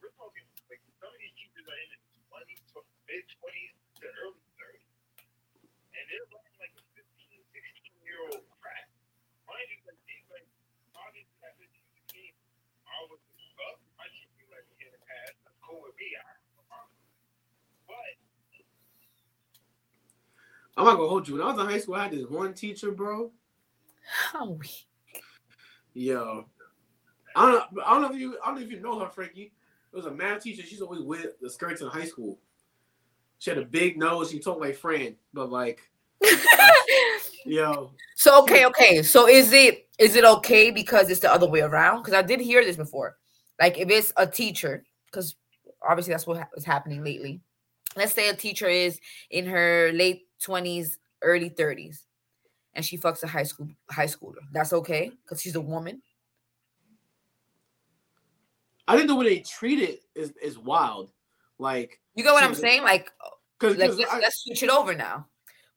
we're talking, like, some of these teachers are in their 20s, mid 20s to early 30s. And they're running like a 15, 16 year old crap. Mind you, like, these, like, obviously, after these games, I was up. I should be like, in the past. That's cool with me. I have no problem. But, I'm not gonna hold you. When I was in high school, I had this one teacher, bro. How we- Yo, I don't know. I don't know if you. I don't know if you know her, Frankie. It was a math teacher. She's always with the skirts in high school. She had a big nose. She talked like Fran, but like, yo, So okay, okay. So is it is it okay because it's the other way around? Because I did hear this before. Like if it's a teacher, because obviously that's what ha- is happening lately. Let's say a teacher is in her late twenties, early thirties, and she fucks a high school high schooler. That's okay because she's a woman. I think the way they treat it is is wild. Like, You get what I'm She's a- saying? Like, cause, let's, I- let's switch it over now.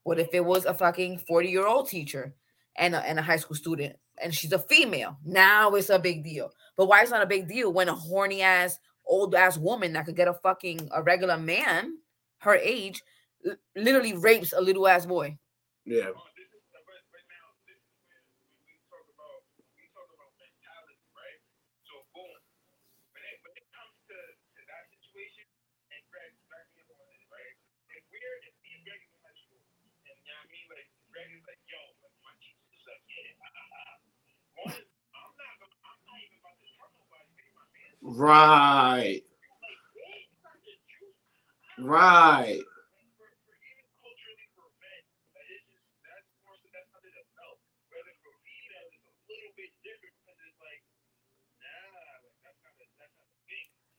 What if it was a fucking 40 year old teacher and a, and a high school student and she's a female? Now it's a big deal. But why it's not a big deal when a horny ass, old ass woman that could get a fucking a regular man her age literally rapes a little ass boy? yeah, Right. this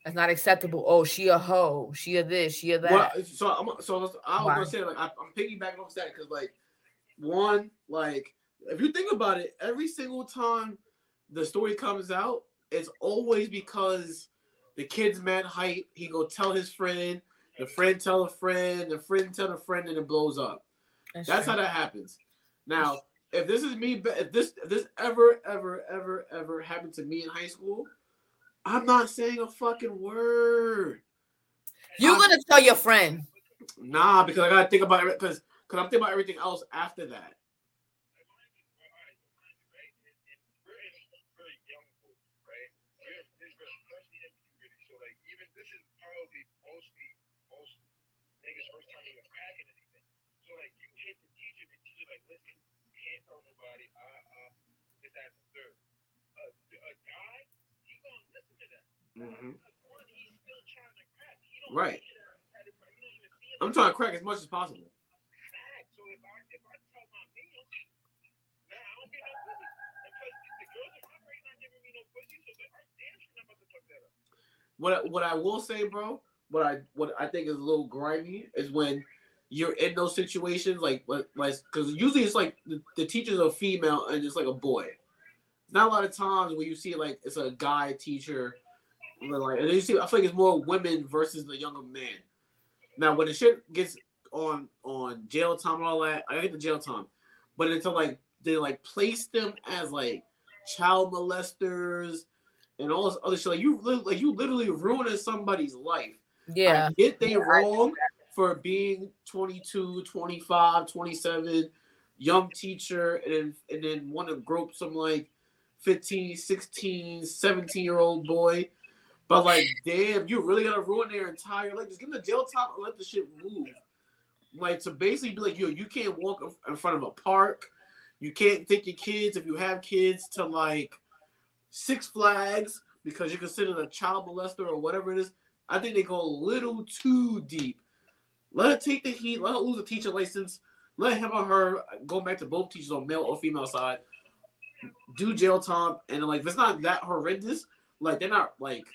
That's not acceptable. Oh, she a hoe. She a this. She a that. Well, so I'm so I was Why? gonna say like I, I'm piggybacking off that because like one like if you think about it, every single time the story comes out, it's always because the kid's mad hype. He go tell his friend, the friend tell a friend, the friend tell a friend, and it blows up. That's true. how that happens. Now, if this is me, if this if this ever ever ever ever happened to me in high school, I'm not saying a fucking word. You're I'm- gonna tell your friend. Nah, because I gotta think about it because because I'm thinking about everything else after that. We're in very young group, right? We're this very especially in puberty. So like even this is probably mostly most niggas first time even cracking anything. So like you hit the teacher, the teacher like listen, can't tell nobody, uh uh this that and the third. A, a guy, he gonna listen to that. Mhm. Because one, he's still trying to crack. He don't Right. see it as a credit, he don't even see it I'm as trying to crack as much as possible. fact. So if I if I tell my man, nah, I don't get no pussy. And plus the girls in my grade not giving me no pussy, so they are damn sure not about to fuck that up. What what I will say, bro, what I what I think is a little grimy is when you're in those situations, like like because usually it's like the, the teacher's a female and it's like a boy. Not a lot of times where you see like it's a guy teacher, like and you see I feel like it's more women versus the younger man. Now when the shit gets on on jail time and all that, I get the jail time, but until like they like place them as like child molesters and all this other shit. Like you, like you literally ruining somebody's life. Yeah. I get they Yeah, wrong for being 22, 25, 27, young teacher, and then and then want to grope some like 15, 16, 17 year old boy. But like, damn, you really gotta ruin their entire life. Just give them the jail time and let the shit move. Like to basically be like, yo, you can't walk in- in front of a park. You can't take your kids if you have kids to like Six Flags because you're considered a child molester or whatever it is. I think they go a little too deep. Let her take the heat. Let her lose a teacher license. Let him or her go back to both teachers on male or female side. Do jail time, and like if it's not that horrendous, like they're not like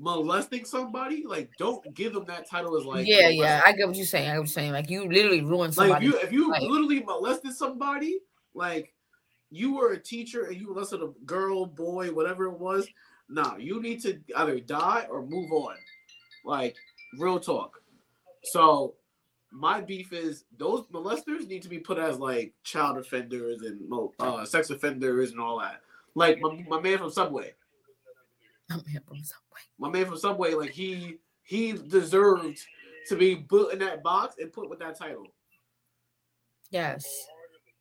molesting somebody. Like don't give them that title as like yeah, yeah. I get what you're saying. I get what you're saying. Like you literally ruined like if you if you life. literally molested somebody, like you were a teacher and you molested a girl, boy, whatever it was, nah, you need to either die or move on. Like real talk. So my beef is those molesters need to be put as like child offenders and uh, sex offenders and all that. Like my, my man from Subway, I'm here from Subway. my man from Subway, like he he deserved to be put in that box and put with that title. Yes. Wholeheartedly.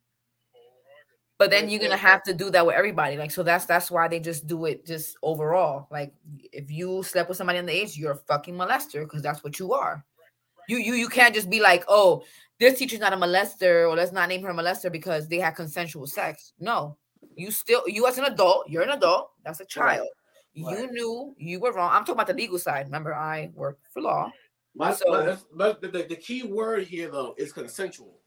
Wholeheartedly. But then you're gonna have to do that with everybody. Like so that's that's why they just do it just overall. Like if you slept with somebody in the age, you're a fucking molester because that's what you are. You you you can't just be like, oh, this teacher's not a molester, or let's not name her a molester because they had consensual sex. No, you still you as an adult, you're an adult. That's a child. You knew you were wrong. I'm talking about the legal side. Remember, I work for law. My, So- my- but the, the, key word here though is consensual.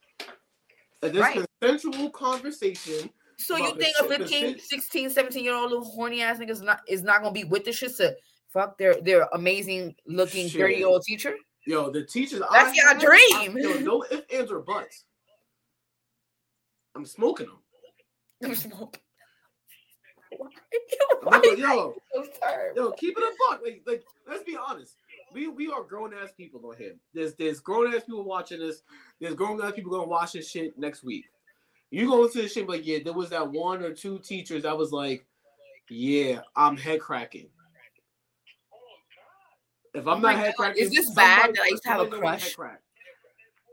And this Right. consensual conversation. So you think a 15, 16, 17 year old little horny ass nigga is not is not gonna be with the shit to fuck their their amazing looking 30 year old teacher? Yo, the teachers. That's your I- dream. I- yo, no ifs, ands, or buts. I'm smoking them. I'm smoking. Why? Yo, so yo, keep it a buck. Like, like, let's be honest. We we are grown ass people on here. There's there's grown ass people watching this. There's grown ass people gonna watch this shit next week. You go into this shit but yeah, there was that one or two teachers that was like, yeah, I'm head cracking. If I'm Oh not head cracking, is this bad that I used to have a crush?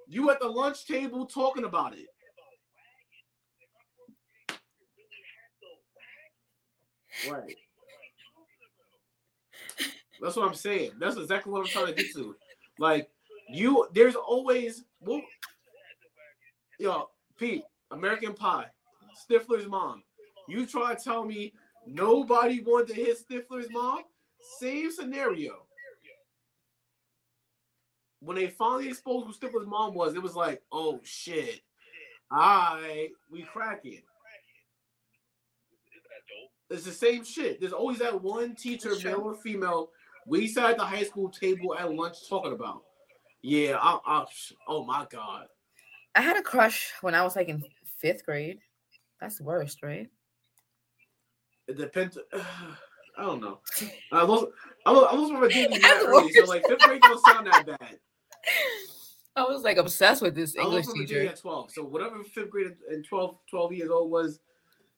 You at the lunch table talking about it. Right. That's what I'm saying. That's exactly what I'm trying to get to. Like you, there's always well, yo, Pete, American Pie, Stifler's mom. You try to tell me nobody wanted to hit Stifler's mom? Same scenario. When they finally exposed who Stifler's mom was, it was like, oh shit. I we cracking. It's the same shit. There's always that one teacher, male or female, we sat at the high school table at lunch talking about. Yeah, I, I, oh my god. I had a crush when I was like in fifth grade. That's worst, right? It depends. I don't know. I lost. I lost, I lost my virginity early, so like fifth grade don't sound that bad. I was like obsessed with this English teacher. at 12. So whatever fifth grade and 12, 12 years old was,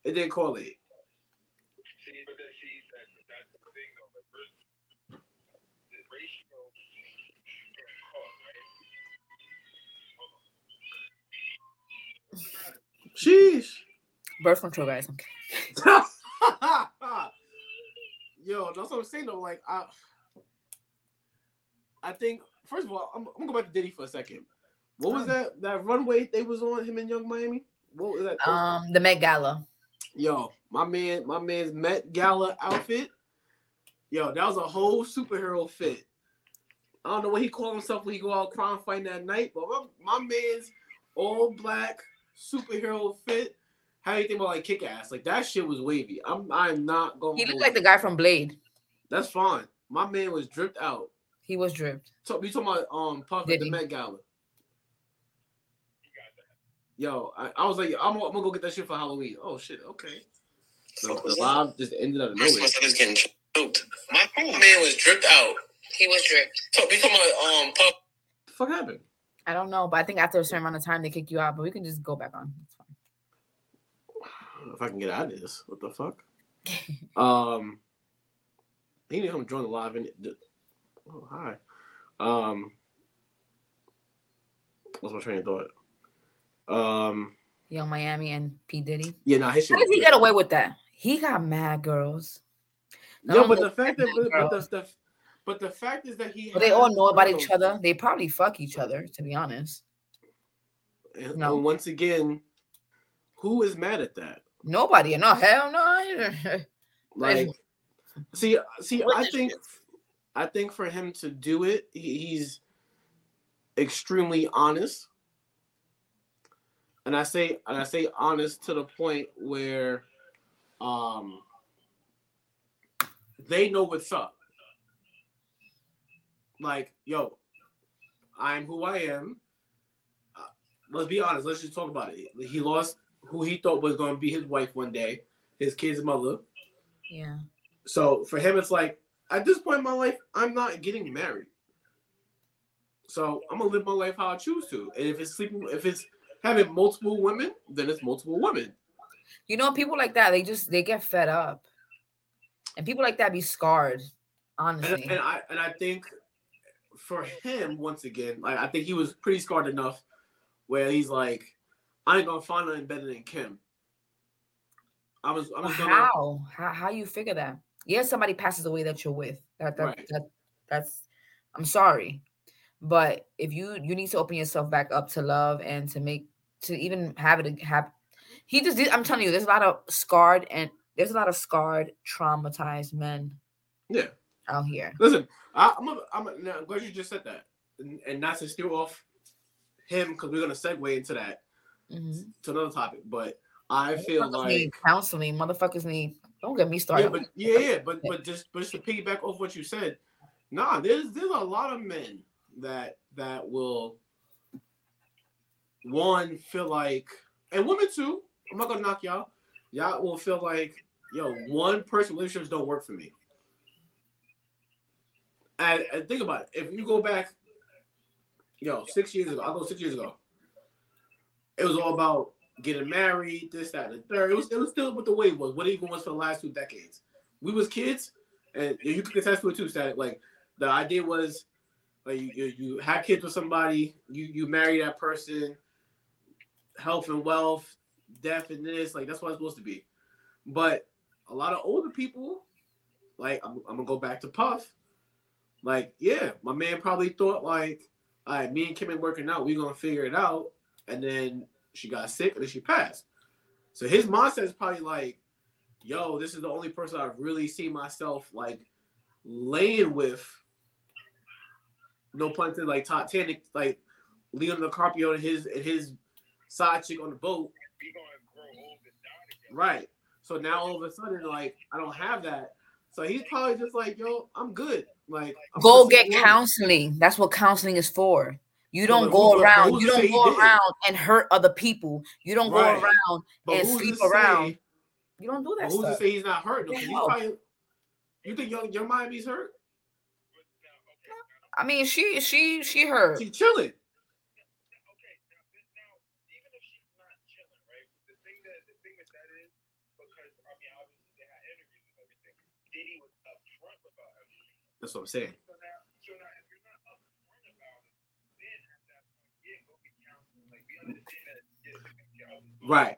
it didn't correlate. Sheesh. Birth control, guys. I'm. Yo, that's what I'm saying though. Like I, I think first of all, I'm, I'm gonna go back to Diddy for a second. What was Oh. that that runway they was on him in Young Miami? What was that? Um, the Met Gala. Yo, my man, my man's Met Gala outfit. Yo, that was a whole superhero fit. I don't know what he called himself when he go out crime fighting that night, but my, my man's all black superhero fit. How do you think about like kick ass? Like that shit was wavy. I'm I'm not going. He looked like the guy from Blade. That's fine. My man was dripped out. He was dripped. So we talking about um Puff at the he? Met Gala. Yo, I, I was like, I'm, gonna- I'm gonna go get that shit for Halloween. Oh shit, okay. So the live just ended out of nowhere. My son is getting choked. My man was dripped out. He was dripped. So we talking about um puff. the fuck happened? I don't know, but I think after a certain amount of time they kick you out, but we can just go back on. It's fine. if I can get out of this. What the fuck? um, he didn't come join the live. And oh hi. Um, what's my train of thought? Um, Young Miami and P Diddy. yeah, nah, his shit. How did he get away with that? He got mad girls. No, but the fact that but, but the, the but the fact is that he But they all know about each other. They probably fuck each other, to be honest. And, No. and once again, who is mad at that? Nobody. No, hell no. Like, see, see, I think, I think for him to do it, he, he's extremely honest, and I say, and I say honest to the point where, um, they know what's up. Like, yo, I'm who I am. Uh, let's be honest. Let's just talk about it. He lost who he thought was going to be his wife one day, his kid's mother. yeah. So for him, it's like at this point in my life, I'm not getting married. So I'm gonna live my life how I choose to. And if it's sleeping, if it's having multiple women, then it's multiple women. You know, people like that, they just they get fed up. And people like that be scarred, And, honestly. and I and I think for him, once again, like I think he was pretty scarred enough where he's like, I ain't gonna find nothing better than Kim. I was I'm Well, gonna how? How how you figure that? Yeah, somebody passes away that you're with. That that, Right. that that's I'm sorry. But if you you need to open yourself back up to love and to make to even have it have he just did, I'm telling you, there's a lot of scarred and there's a lot of scarred, traumatized men yeah. Out here. Listen, I, I'm a, I'm, a, now, I'm glad you just said that, and, and not to steer off him because we're gonna segue into that Mhm. to another topic. But I feel like counseling. Motherfuckers need. Don't get me yeah, started. but yeah, yeah, but but just but just to piggyback off what you said, nah, there's there's a lot of men that that will one feel like, and women too. I'm not gonna knock y'all. Y'all will feel like, yo, one person relationships don't work for me. And, and think about it. If you go back, yo, six years ago, I'll go six years ago. It was all about getting married, this, that, and the third. It was it was still what the way it was, what even was for the last two decades. We was kids, and you can attest to it too, Static. Like the idea was like you, you, you had kids with somebody, you you marry that person, health and wealth, death and this, like that's what it's supposed to be. But a lot of older people, like I'm, I'm gonna go back to Puff. Like, yeah, my man probably thought like, all right, me and Kim ain't working out, we gonna figure it out. And then she got sick and then she passed. So his mindset is probably like, yo, this is the only person I've really seen myself like laying with. No pun like Titanic, like Leonardo DiCaprio and his and his side chick on the boat. Right. So now all of a sudden, like, I don't have that. So he's probably just like, yo, I'm good. Like, Go get alone. counseling. That's what counseling is for. You don't but go who- around. You don't go around and hurt other people. You don't Right. go around But and who's sleep to say- around. You don't do that who's to say he's not hurt? Yeah, he's probably, you think young, young Miami's hurt? I mean, she she she hurt. She's chilling. That's what I'm saying. So now, so now, if you're not upfront about it, then at that point, yeah, go get counseling. Like we understand what I'm saying.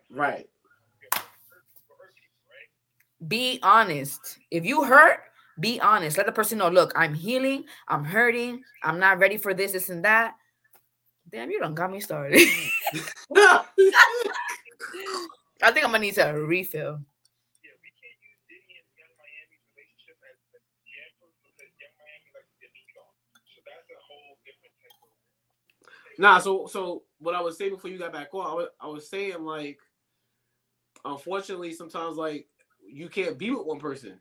right. for hurt people, right? Be honest. If you hurt, be honest. Let the person know, look, I'm healing, I'm hurting, I'm not ready for this, this, and that. Damn, you don't got me started. I think I'm gonna need to refill. Yeah, we can't use Diddy and Yung Miami's relationship as an example because Yung Miami likes to get beat on. So that's a whole different type of. Nah, so so what I was saying before you got back on, I was I was saying like, unfortunately, sometimes like you can't be with one person,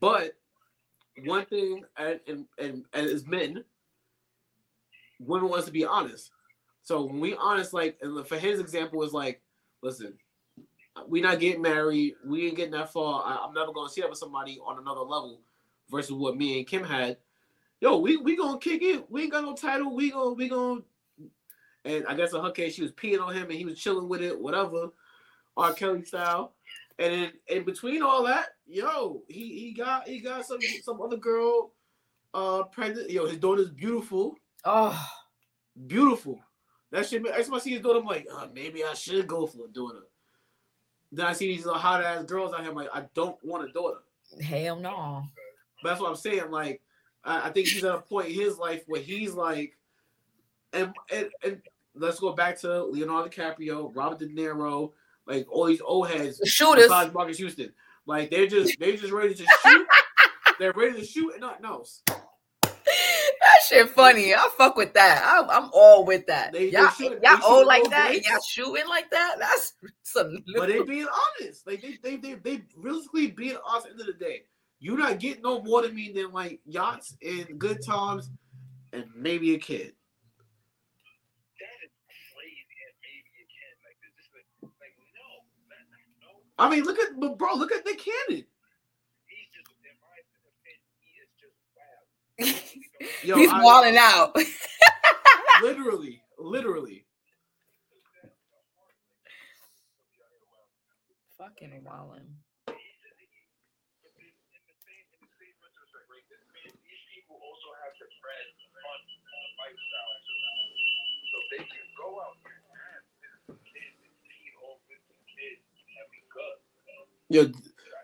but one thing and and and, as men, women wants to be honest. So when we honest, like and for his example is like, listen, we not getting married, we ain't getting that far. I, I'm never gonna see that with somebody on another level versus what me and Kim had. Yo, we we gonna kick it. We ain't got no title. We gonna we gonna and I guess in her case, she was peeing on him and he was chilling with it, whatever, R. Kelly style. And then in between all that, yo, he he got he got some some other girl uh pregnant. Yo, his daughter's beautiful, Oh, beautiful. That shit. Every time I see his daughter, I'm like, uh, maybe I should go for a daughter. Then I see these little hot ass girls out here. I'm like, I don't want a daughter. hell no. But that's what I'm saying. Like, I, I think he's at a point in his life where he's like, and and, and let's go back to Leonardo DiCaprio, Robert De Niro, like all these old heads shooters. besides Marques Houston. Like they're just they're just ready to shoot. they're ready to shoot and nothing else. That shit funny. I fuck with that. I'm, I'm all with that. They- they y'all, shoot- y'all old like that? ways. Y'all shooting like that? That's some. But they being honest. Like they they they they realistically being honest at the end of the day. You're not getting no more than me than like yachts and good times and maybe a kid. That is crazy, and maybe it can. Like, it's just like, like no, not, not, no. I mean, look at but bro, look at the Cannon. He's just, in my he is just wild. Yo, He's I- walling out. literally, literally. Fucking walling. But in, in the same, in the same retrospect, right? This man, these people also have the bread, fun, uh, lifestyle, so they can go out there and have physical kids and feed all physical kids and be good. Yo,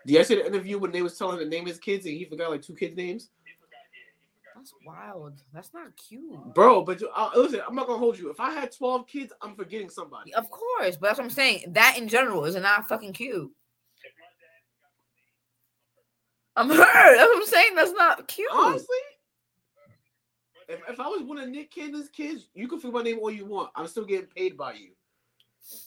did I see the interview when they was telling the name of his kids and he forgot like two kids' names? He forgot, yeah, he forgot. That's wild. That's not cute. Bro, but you, uh, listen, I'm not gonna hold you. If I had 12 kids, I'm forgetting somebody. Of course, but that's what I'm saying. That in general is not fucking cute. If my dad got my name, I'm hurt. That's what I'm saying. That's not cute. Honestly, if, if I was one of Nick Cannon's kids, you can feel my name all you want. I'm still getting paid by you.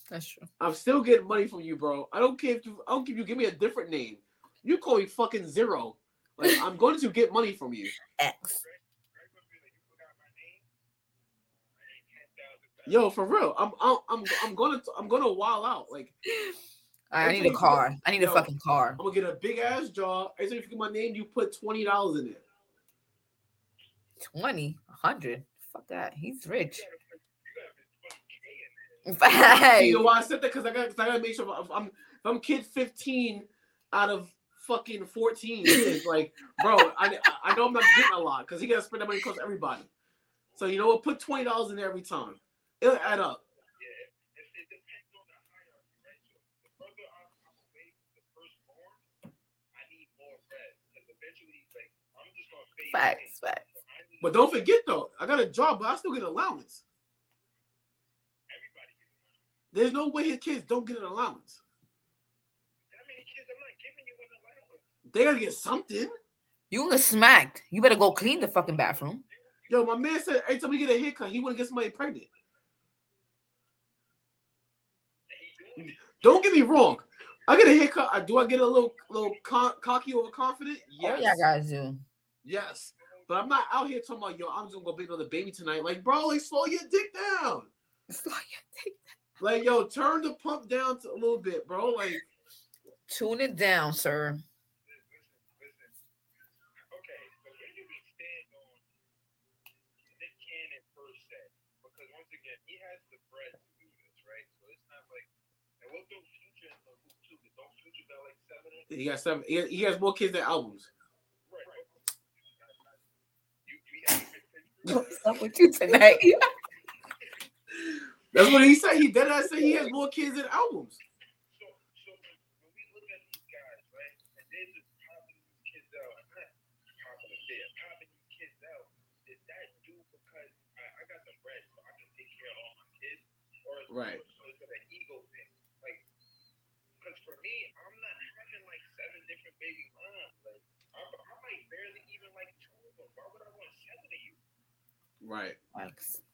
That's true. I'm still getting money from you, bro. I don't care if you I don't if you give me a different name. You call me fucking zero. Like I'm going to get money from you. X. Greg would be like, you forgot my name? I ain't 10,000 Yo, for real. I'm I'm I'm, I'm gonna I'm gonna wild out. Like I need a car. I need a fucking car. I'm gonna get a big ass jaw. Every time you get my name, you put twenty dollars in it. 20, a 100. Fuck that. He's rich. You gotta put 20K in there. Hey. You know why I said that? Because I got, I gotta make sure if I'm, if I'm kid 15 out of fucking 14 kids, like, bro, I, I know I'm not getting a lot because he gotta spend that money across everybody. So you know what? Put twenty dollars in there every time. It'll add up. Yeah, it, it depends on the hierarchy, right? So the further I'm, I'm away from the firstborn, I need more bread because eventually, like, I'm just gonna fade. Facts, facts. So I need But don't forget though, I got a job, but I still get allowance. Everybody. gets money. There's no way his kids don't get an allowance. How many kids am I giving you an allowance? They gotta get something. You get smacked. You better go clean the fucking bathroom. Yo, my man said every time we get a haircut, he wanna get somebody pregnant. And he doing it. Don't get me wrong. I get a haircut. I do I get a little little con- cocky overconfident? Yes. Oh, yeah, guys do. Yes. But I'm not out here talking about yo, I'm just gonna go big another baby tonight. Like, bro, like slow your dick down. It's like, Like, yo, turn the pump down to a little bit, bro. Like, Tune it down, sir. Listen, listen. Okay, so where do we stand on Nick Cannon per se? Because once again, he has the bread to do this, right? So it's not like, and we'll throw Future in the hoop too, but don't Future got like seven? he got seven. He, he has more kids than albums. Right, right. What's up with you tonight? That's what he said. He did. I said he has more kids than albums. Right, so I can take care of all my kids, or is Right. or is it an ego thing? Like, because for me, I'm not having like seven different baby moms. Like, I, I might barely even like two of them. Why would I want seven of you? Right. It's too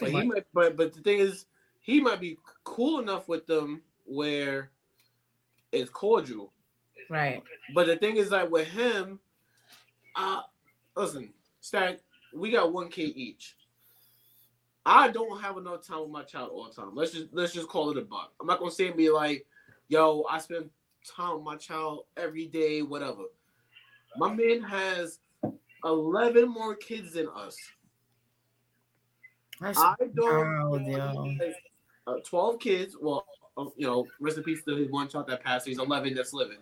But he might. But but the thing is, he might be cool enough with them where it's cordial. Right. But the thing is, like with him, uh listen, Stack, we got one kid each. I don't have enough time with my child all the time. Let's just let's just call it a buck. I'm not gonna say and be like, yo, I spend time with my child every day, whatever. My man has 11 more kids than us. That's I don't wild, know yo. he has, uh, 12 kids. Well, uh, you know, rest in peace to his one child that passed. He's 11 that's living.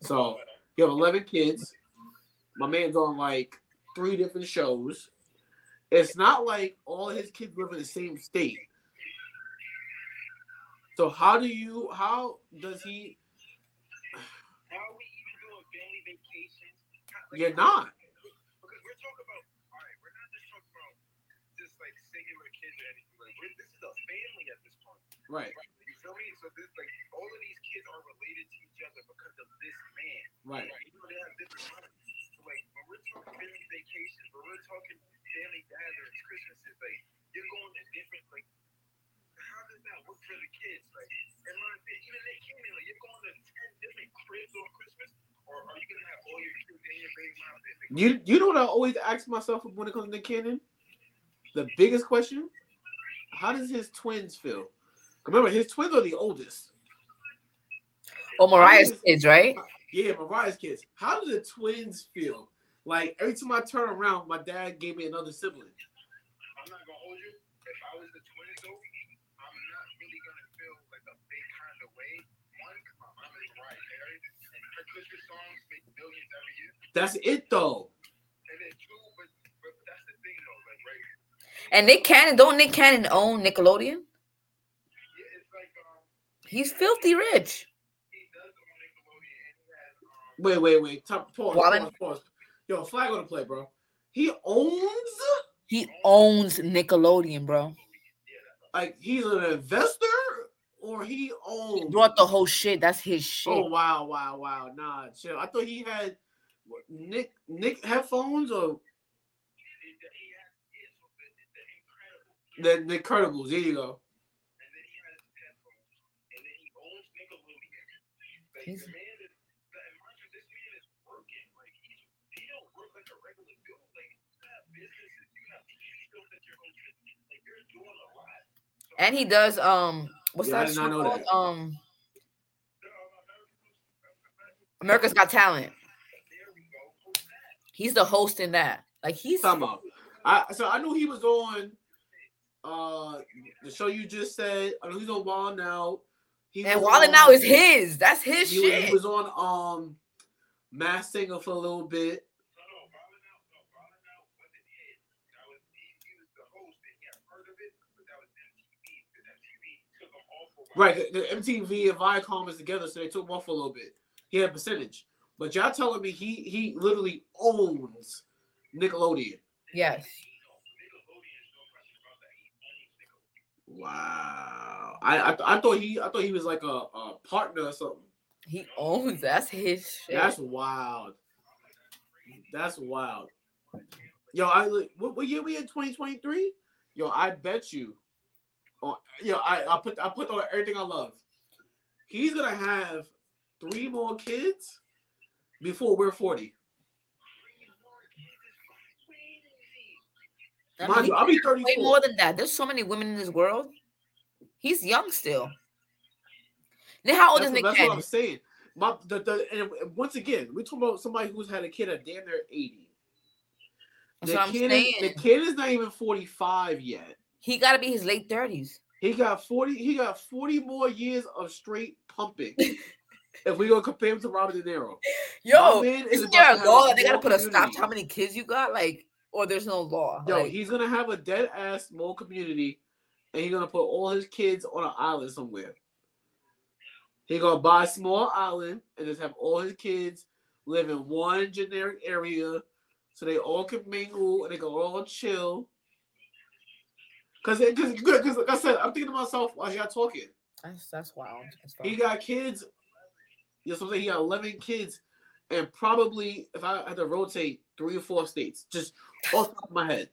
So you have 11 kids. My man's on like three different shows. It's not like all his kids live in the same state. So how do you? How does he? How are we even doing family vacations? Like, You're not. Because we're talking about, all right, we're not just talking about just like singular kids or anything. Like, we're, this is a family at this point. Right. Right? You feel me? So this, like, all of these kids are related to each other because of this man. Right. You know, they have different minds. So, like, when we're talking family vacations, when we're talking family gatherings, Christmases, like, you're going to different, like, how does that work for the kids? Like, in my opinion, even they came in, like, you're going to 10 different cribs on Christmas, or are you going to have all your kids and your baby mom in You you know what I always ask myself when it comes to Nick Cannon? The biggest question: How does his twins feel? Remember, his twins are the oldest. Oh, Mariah's kids, right? Yeah, Mariah's kids. How do the twins feel? Like every time I turn around, my dad gave me another sibling. I'm not gonna hold you. If I was the twins, though, I'm not really gonna feel like a big kind of way. One, 'cause my mom is Mariah Carey, and her Christmas songs make millions every year. That's it though. And then two, but, but that's the thing though, like right, And Nick Cannon, don't Nick Cannon own Nickelodeon? yeah, it's like He's filthy rich. he does own Nickelodeon, and he has Wait, wait, wait. Top, pause, Wallen? pause, pause. Yo, flag on the play, bro. He owns He owns Nickelodeon, bro. like he's an investor or he owns. He brought the whole shit. That's his shit. Oh wow, wow, wow. Nah, chill. I thought he had Nick Nick headphones or he, he has yeah, so the, the the Incredibles. There you go. and he has headphones, and then he owns Nickelodeon. Like He's- the man is, and mind you, this man is working. Like he's he don't work like a regular dude. Like you have businesses, you have TV shows that you're hosting. Like you're doing a lot. So, And he does um what's Yeah, that that. Um America's Got Talent. there we go. Post that. He's the host in that. Like he's Time out. I so I knew he was on uh the show you just said. I know he's on Wild 'N Out. He and Wallet now is his. That's his He shit. he was on um Masked Singer for a little bit. No, no, Ballin' Out, no, Ballin' Out wasn't his. That was he, he was the host, and he had heard of it, but that was MTV. Because MTV took him off for a while. Right, the, MTV and Viacom is together, so they took him off for a little bit. He had a percentage, but y'all telling me he he literally owns Nickelodeon. yes. Wow, I I, I thought he I thought he was like a, a partner or something. He owns that's his shit. That's wild. That's wild. Yo, I what, what year we in 2023? Yo, I bet you. Oh, yo, I, I put I put on everything I love. He's gonna have three more kids before we're 40. Mind you, I'll be way more than that. There's so many women in this world. He's young still. Then how old That's, is Nick that's what I'm saying. My the, the and once again, we talking about somebody who's had a kid at damn near 80. That's The kid, saying. is, the kid is not even 45 yet. He got to be his late thirties. He got 40, he got 40 more years of straight pumping. if we gonna compare him to Robert De Niro. Yo, is isn't there a goal that they got to put a stop to how many kids you got? Like, or there's no law. Yo, Like, he's gonna have a dead ass small community, and he's gonna put all his kids on an island somewhere. He gonna buy a small island and just have all his kids live in one generic area, so they all can mingle and they can all chill. Cause, it- cause, good, cause like I said, I'm thinking to myself while y'all talking. that's that's wild. That's He got kids. Yes, I'm saying he got 11 kids, and probably if I had to rotate three or four states, just off the top of my head.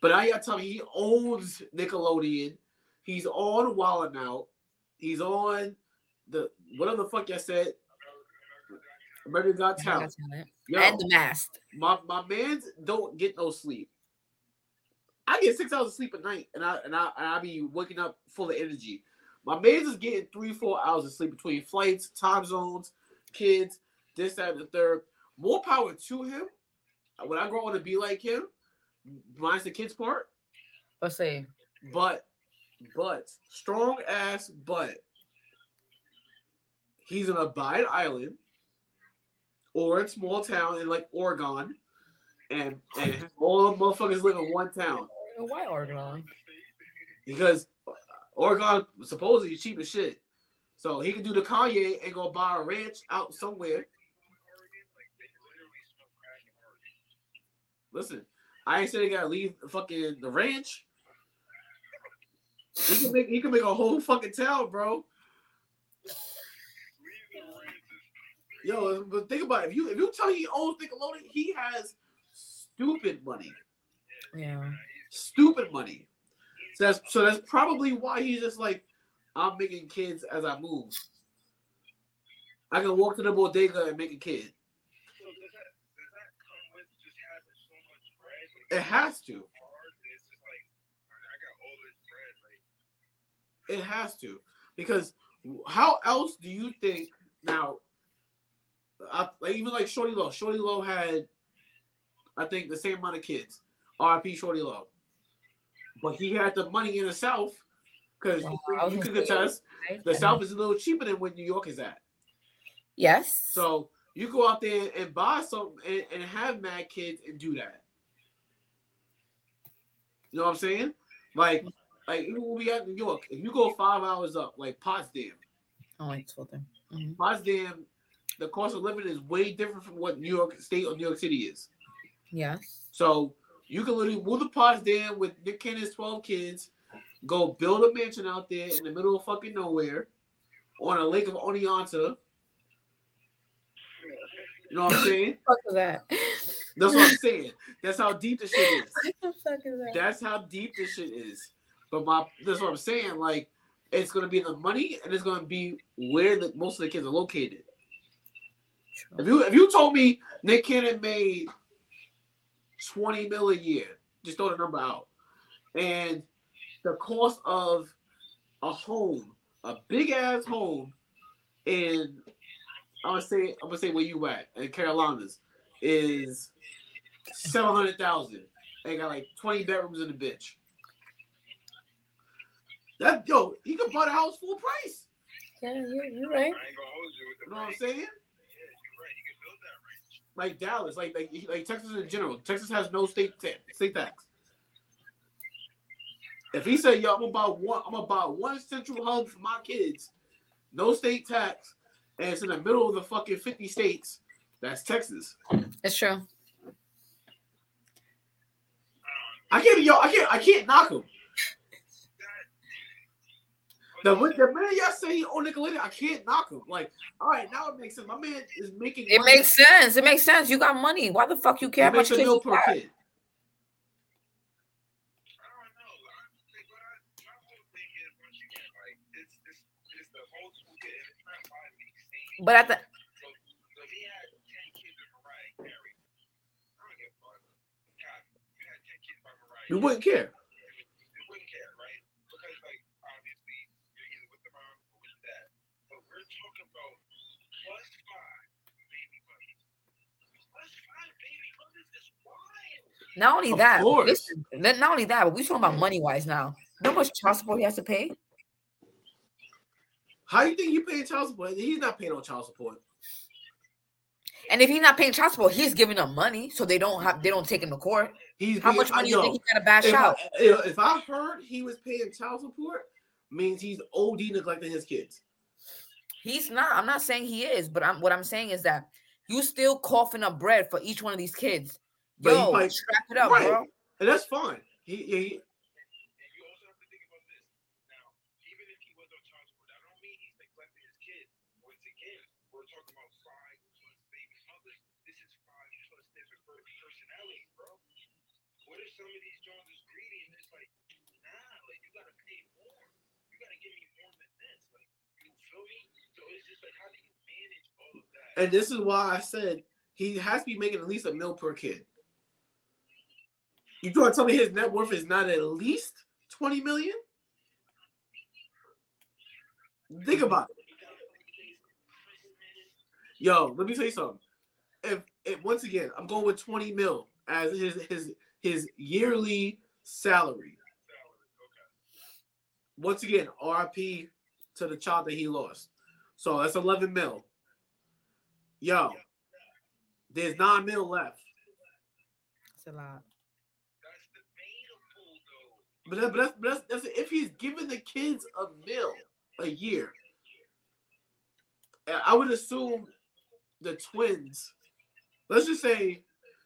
But I gotta tell you, he owns Nickelodeon. He's on Wild 'N Out. He's on the whatever the fuck I said. American Got Yeah, Talent. that's talent. Yo, And the mask. my my man's don't get no sleep. I get six hours of sleep at night, and I and I and I be waking up full of energy. My man's is getting three four hours of sleep between flights, time zones, kids, this that and the third. More power to him. When I grow up to be like him, minus the kids part, oh, Let's say but but strong ass but he's gonna buy island or a small town in like Oregon and and all the motherfuckers live in one town why Oregon? because Oregon supposedly cheap as shit. So he can do the Kanye and go buy a ranch out somewhere. Listen, I ain't saying they gotta leave the fucking the ranch. He can make he can make a whole fucking town, bro. Yo, but think about it. If you if you tell he owns Nickelodeon, he has stupid money. Yeah. Stupid money. So that's so that's probably why he's just like, I'm making kids as I move. I can walk to the bodega and make a kid. So does that does that come with just having so much bread? Like, It has to. hard, It's just like I got all this bread. Like It has to. Because how else do you think now? I, like even like Shawty Lo. Shawty Lo had, I think, the same amount of kids. R.I.P. Shawty Lo. But he had the money in the South because Wow, you gonna attest the South is a little cheaper than where New York is at. Yes. So you go out there and buy something and, and have mad kids and do that. You know what I'm saying? Like, like even when we at New York, if you go five hours up, like Potsdam, I like told them. Mhm. Potsdam, the cost of living is way different from what New York State or New York City is. Yes. So you can literally move to Potsdam with Nick Cannon's 12 kids, go build a mansion out there in the middle of fucking nowhere on a lake of Oneonta. You know what I'm saying? Fuck that? That's what I'm saying. That's how deep this shit is. What the fuck is that? That's how deep this shit is. But my that's what I'm saying. Like it's gonna be the money and it's gonna be where the most of the kids are located. If you if you told me Nick Cannon made 20 mil a year, just throw the number out. And the cost of a home, a big ass home in I'm gonna say I'm gonna say where you at in Carolinas is seven hundred thousand. They got like 20 bedrooms in the bitch. That yo, he could buy the house full price. Yeah, you're, you're right. I ain't gonna hold you with the You know what I'm saying? Yeah, you're right. You can build that range. like Dallas, like like like Texas in general. Texas has no state ta- state tax. If he said, "Yo, I'm gonna buy one, I'm gonna buy one central hub for my kids, no state tax, and it's in the middle of the fucking 50 states," that's Texas. It's true. I can't, yo, I can't, I can't knock him. The, the minute y'all say he own Nickelodeon, I can't knock him. Like, all right, now it makes sense. My man is making. It money. makes sense. It makes sense. You got money. Why the fuck you care about kids mil per kid. I don't know. I think what I, my whole thing is once again, like it's it's it's the whole school year. and It's not by me seeing. But at the So, so he had ten kids with Mariah Carey. I don't give a fuck. God, you had ten kids by Mariah. You wouldn't care. You wouldn't care, right? Because like obviously you're either with the mom or with dad. But we're talking about plus five baby mothers. Plus five baby mothers is wild. not only Of that, course. listen, not not only that, but we're talking about money wise now. You know how much child support he has to pay? How do you think you paying child support? He's not paying on child support. And if he's not paying child support, he's giving them money, so they don't have they don't take him to court. He's How much money you think he got to bash if out? I, if I heard he was paying child support, means he's OD neglecting his kids. He's not. I'm not saying he is, but I'm what I'm saying is that you still coughing up bread for each one of these kids. Yo, might- strap it up, right. bro. And that's fine. He, he And you also have to think about this. Now, even if he was on child support, I don't mean he's neglecting his kid. Once again, we're talking about five plus baby mothers. This is five plus different per- personalities, bro. What if some of these Jones is greedy and it's like, nah, like you gotta pay more. You gotta give me more than this. Like, you feel me? So it's just like, how do you manage all of that? And this is why I said he has to be making at least a mil per kid. You to tell me his net worth is not at least 20 million? Think about it. Yo, let me tell you something. If, if once again, I'm going with 20 mil as his his his yearly salary. Once again, RP to the child that he lost. So that's 11 mil. Yo, there's nine mil left. It's a lot. That's debatable, though. But, that, but, that's, but that's, that's if he's giving the kids a mil a year. I would assume the twins. Let's just say,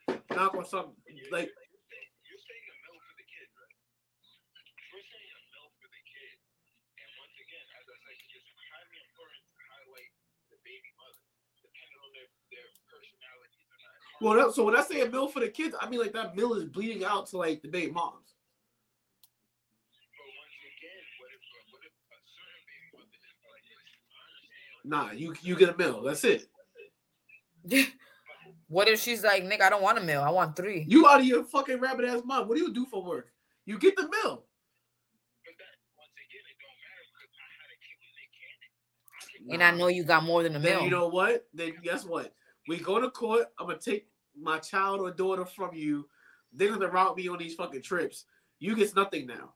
knock on something like You're saying a mill for the kid, right? We're saying a mill for the kid. And once again, as I said, it's highly important to highlight the baby mother, depending on their, their personalities and that. Well. So when I say a mil for the kids, I mean like that mil is bleeding out to like the baby moms. But once again, what if what if a certain baby mother is like this? I understand. Nah, you you get a mil. That's it. what if she's like, Nick, I don't want a meal. I want three. You out of your fucking rabbit ass mind. What do you do for work? You get the mil. But that once again, it don't matter because I had a kid with Nick Cannon. And I know you got more than a meal. you know what? Then guess what? We go to court. I'm gonna take my child or daughter from you. They're gonna route me on these fucking trips. You get nothing now.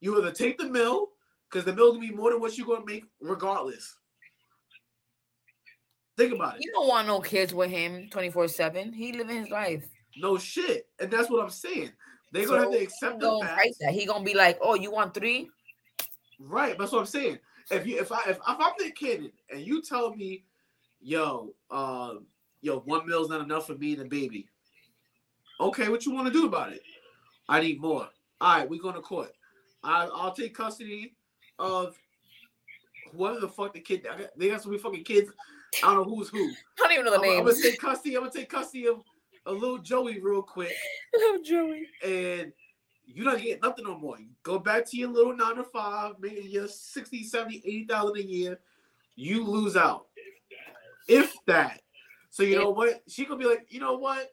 You either take the mill, because the mill gonna be more than what you're gonna make regardless. Think about it. you don't want no kids with him 24 7. He living his life. No shit. And that's what I'm saying. They're gonna have to accept the fact. that. He gonna be like, oh, you want three? Right, that's what I'm saying. If you if I if, if I'm the kid and you tell me, yo, uh, yo, one mill's not enough for me and the baby. Okay, what you want to do about it? I need more. All right, we're going to court. I, I'll take custody of whoever the fuck the kid. I got, they got so many fucking kids. I don't know who's who. I don't even know the I'm, I'm gonna take custody. I'm gonna take custody of a little Joey real quick, Oh, Joey. and you're not getting nothing no more. You go back to your little nine to five, making your 60, 70, 80,000 a year. You lose out. If that. So you know what? She gonna be like, you know what?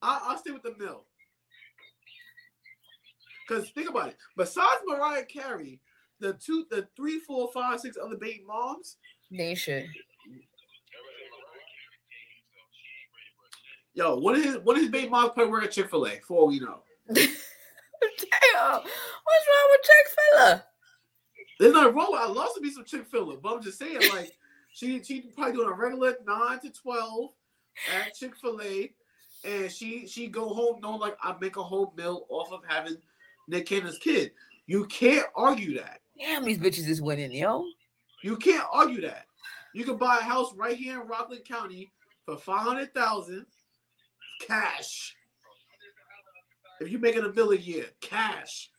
I, I'll stay with the mill. Cause think about it. Besides Mariah Carey, the two, the three, four, five, six other baby moms, They should. yo, what is what is baby moms probably work at Chick Fil A? For all we know, Damn. What's wrong with Chick Fil A? there's nothing wrong. With, I love to be some Chick Fil A, but I'm just saying, like, she she probably doing a regular nine to twelve at Chick Fil A, and she she go home knowing like I make a whole meal off of having Nick Cannon's kid. You can't argue that. Damn, these bitches is winning, yo. You can't argue that. You can buy a house right here in Rockland County for five hundred thousand cash. If you're making a bill a year, cash,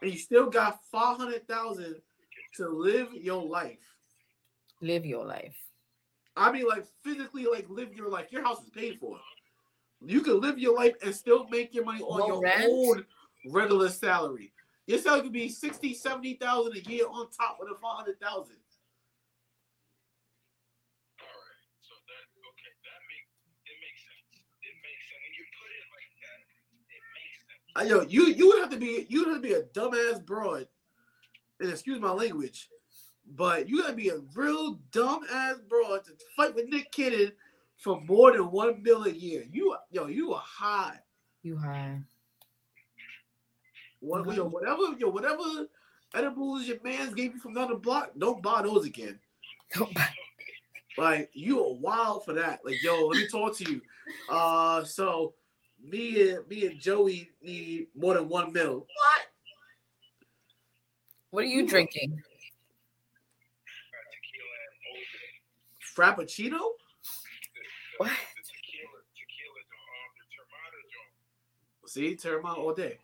and you still got five hundred thousand to live your life. Live your life. I mean, like physically, like live your life. Your house is paid for. You can live your life and still make your money on No your rent? own regular salary. Your salary could be 60, 70,000 a year on top of the 500,000. All right. So that okay, that make it makes sense. It makes sense when you put it like that. It makes sense. I, yo, you you would have to be you would have to be a dumbass broad, and excuse my language, but you gotta be a real dumbass broad to fight with Nick Cannon for more than one bill a year. You yo, you are high. You high. What, yo, whatever yo, whatever edibles your man's gave you from down the block, don't buy those again. Don't buy- Like you are wild for that. Like, yo, let me talk to you. Uh, so me and me and Joey need more than one mil. What? What are you drinking? Got tequila and Old Bay. Frappuccino? The, What? the tequila, tequila, the, um, the Teremana joint. See, Teremana all day.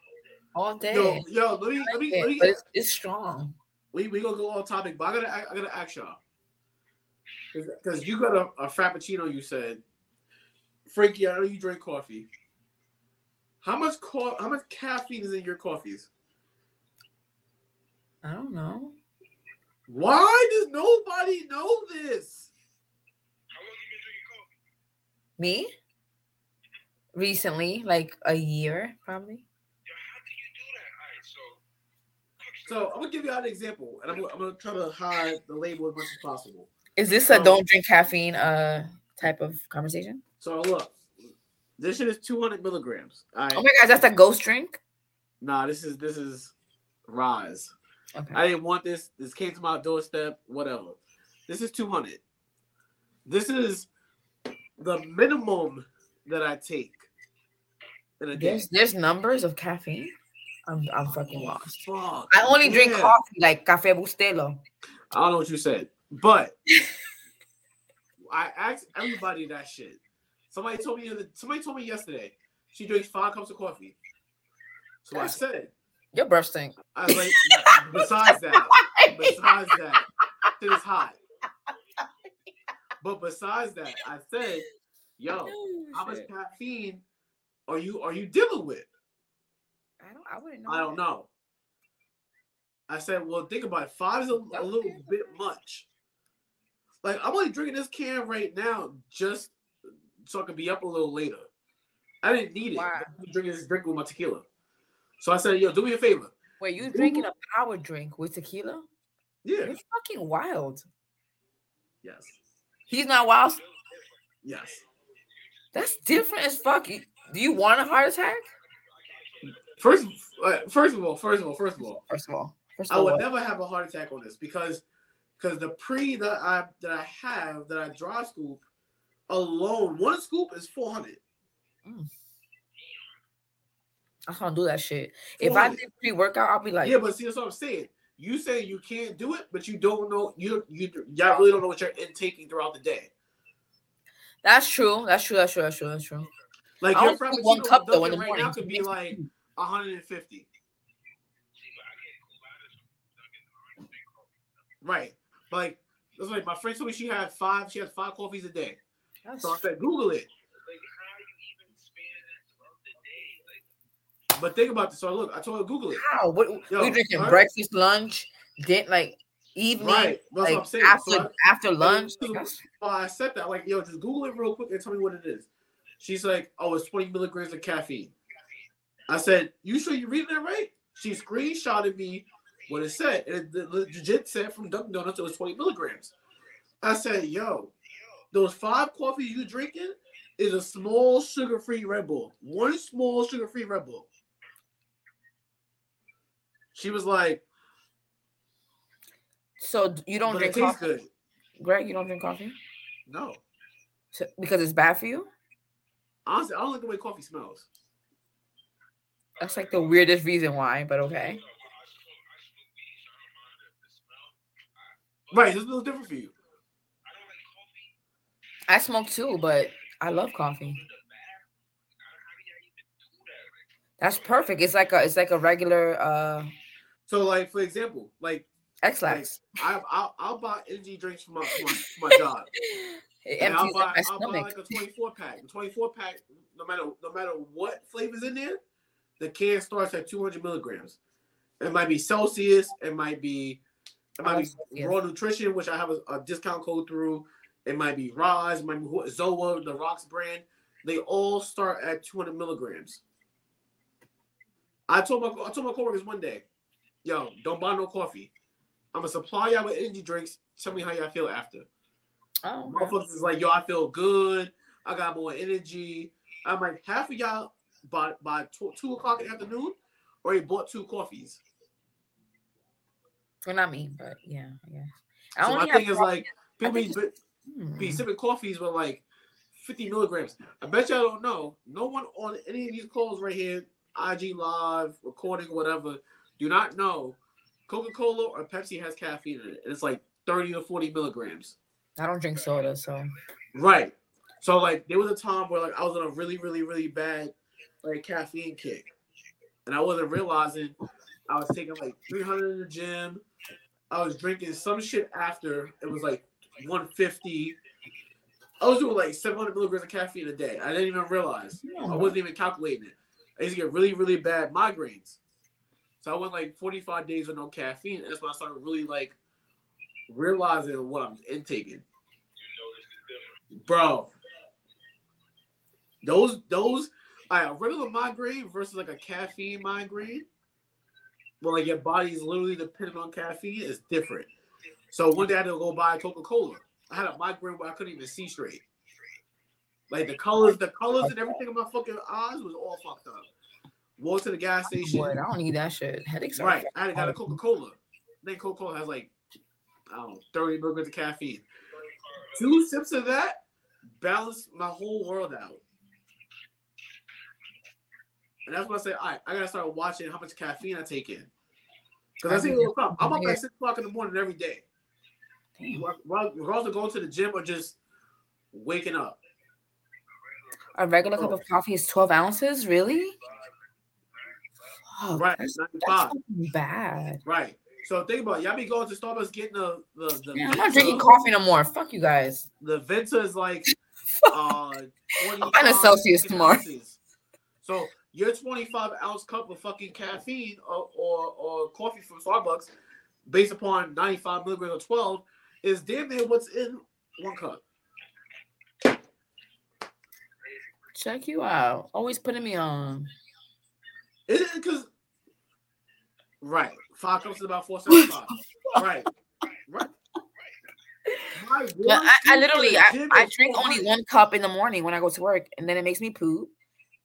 All day. Yo, yo, let me let me Yeah, let me it's, it's strong. we we gonna go on topic, but I gotta I gotta ask y'all because you got a, a frappuccino. You said, Frankie, I know you drink coffee. How much co- How much caffeine is in your coffees? I don't know. Why does nobody know this? How long you been drinking coffee? Me? Recently, like a year, probably. Yo, how do you do that? All right, so. So I'm gonna give you an example, and I'm, gonna- I'm gonna try to hide the label as much as possible. Is this a So- don't drink caffeine uh type of conversation? So look, this shit is 200 milligrams. All right. Oh my god, that's a ghost drink. Nah, this is this is rise. Okay. I didn't want this. This came to my doorstep. Whatever. This is 200. This is the minimum that I take in a day. There's there's numbers of caffeine. I'm I'm fucking oh, lost. Fuck. I only drink yeah. coffee like cafe bustelo. I don't know what you said, but I asked everybody that shit. Somebody told me. Somebody told me yesterday she drinks five cups of coffee. So That's- I said, Your breath stink. I was like, besides that, besides that, shit is hot. But besides that, I said, yo, how much caffeine are you are you dealing with? I don't. I wouldn't know. I don't that. know. I said, well, think about it. Five is a, a little bit much. Like I'm only drinking this can right now just so I can be up a little later. I didn't need it. Wow. I'm drinking this drink with my tequila. So I said, yo, do me a favor. Wait, you drinking a power drink with tequila? Yeah. You're fucking wild. Yes. He's not wild. Yes. That's different as fuck. Do you want a heart attack? First, uh, first of all, first of all, first of all, First of all, first I would all, never have a heart attack on this because because the pre that I that I have that I dry scoop alone, one scoop is four hundred. I can't do that shit. If I did pre workout, I'll be like, yeah, but see, that's what I'm saying. You say you can't do it, but you don't know you you y'all really don't know what you're intaking throughout the day. that's true. That's true. That's true. That's true. That's true. Like I your frappuccino one cup, though, in the right now morning. could be like 150. Right. Like that's like my friend told me she had five. She has five coffees a day. That's So I said, Google it. Like, how you even span that throughout the day? Like, But think about this. So look, I told her Google it. how. What Yo, we drinking? right? Breakfast, lunch, din like evening, Right. That's like after So I- after lunch. so- Well, I said that. Like, yo, just Google it real quick and tell me what it is. She's like, oh, it's 20 milligrams of caffeine. I said, you sure you reading that right? She screenshotted me what it said. And it, the legit said from Dunkin' Donuts it was 20 milligrams. I said, yo, those five coffees you drinking is a small sugar-free Red Bull. One small sugar-free Red Bull. She was like, So you don't drink coffee, good. Greg? You don't drink coffee No. So- because it's bad for you. Honestly, I don't like the way coffee smells. That's like the weirdest reason why, but okay. I smoke, I smoke weed, so I don't mind if the smell. Right, it's a little different for you. I don't like coffee. I smoke too, but I love coffee. in the bath. How do y'all even do that? Like, That's perfect. It's like a it's like a regular uh So, like for example, like, X like lax. I, I'll, I'll buy energy drinks for my for my, for my job, and I'll buy I'll buy like a twenty four pack. The twenty four pack, no matter no matter what flavors in there, the can starts at two hundred milligrams. It might be Celsius. It might be it might Oh, be Celsius. Raw Nutrition, which I have a, a discount code through. It might be Roz, it might be Zoa, the Rocks brand. They all start at 200 milligrams. I told my I told my coworkers one day, yo, don't buy no coffee. I'm gonna supply y'all with energy drinks. Tell me how y'all feel after. Oh. Motherfuckers is like, yo, I feel good. I got more energy. I'm like, half of y'all by by two, two o'clock in the afternoon already bought two coffees. well, not me, but yeah, I guess. I So my thing is like, people be, Hmm. be sipping coffees with like 50 milligrams. I bet y'all don't know. No one on any of these calls right here, IG live, recording, whatever, do not know Coca-Cola or Pepsi has caffeine in it. And it's like 30 to 40 milligrams. I don't drink soda, so Right. So like there was a time where like I was on a really, really, really bad like caffeine kick. And I wasn't realizing I was taking like 300 in the gym. I was drinking some shit after. It was like 150. I was doing like 700 milligrams of caffeine a day. I didn't even realize. I wasn't even calculating it. I used to get really, really bad migraines. So I went like 45 days with no caffeine. And that's when I started really like realizing what I'm intaking. Bro. Those those all right, a regular migraine versus like a caffeine migraine, where like your body is literally dependent on caffeine is different. So one day I had to go buy a Coca Cola. I had a migraine where I couldn't even see straight. Like the colors, the colors and everything in my fucking eyes was all fucked up. Walked to the gas oh, station. Boy, I don't need that shit. Headaches Right. I got a Coca Cola. Then Coca Cola has like, I don't know, 30 milligrams of caffeine. Two sips of that balanced my whole world out. And that's what I say. All right, I gotta start watching how much caffeine I take in. Because I see, look up. I'm up at six o'clock in the morning every day. Regardless of going to the gym or just waking up. A regular cup of coffee is 12 ounces? Really? Fuck, Right, That's, that's 95. fucking bad. Right. So think about it. Y'all be going to Starbucks getting the the the, Yeah, I'm not drinking coffee no more. Fuck you guys. the Venti is like uh 25 buying a Celsius tomorrow. So your 25 ounce cup of fucking caffeine or, or or coffee from Starbucks, based upon 95 milligrams or 12, is damn near what's in one cup. Check you out. Always putting me on. Is it because right? Five cups is about 475. right. Right. My But one I, I literally, I, I drink only 400. one cup in the morning when I go to work, and then it makes me poop,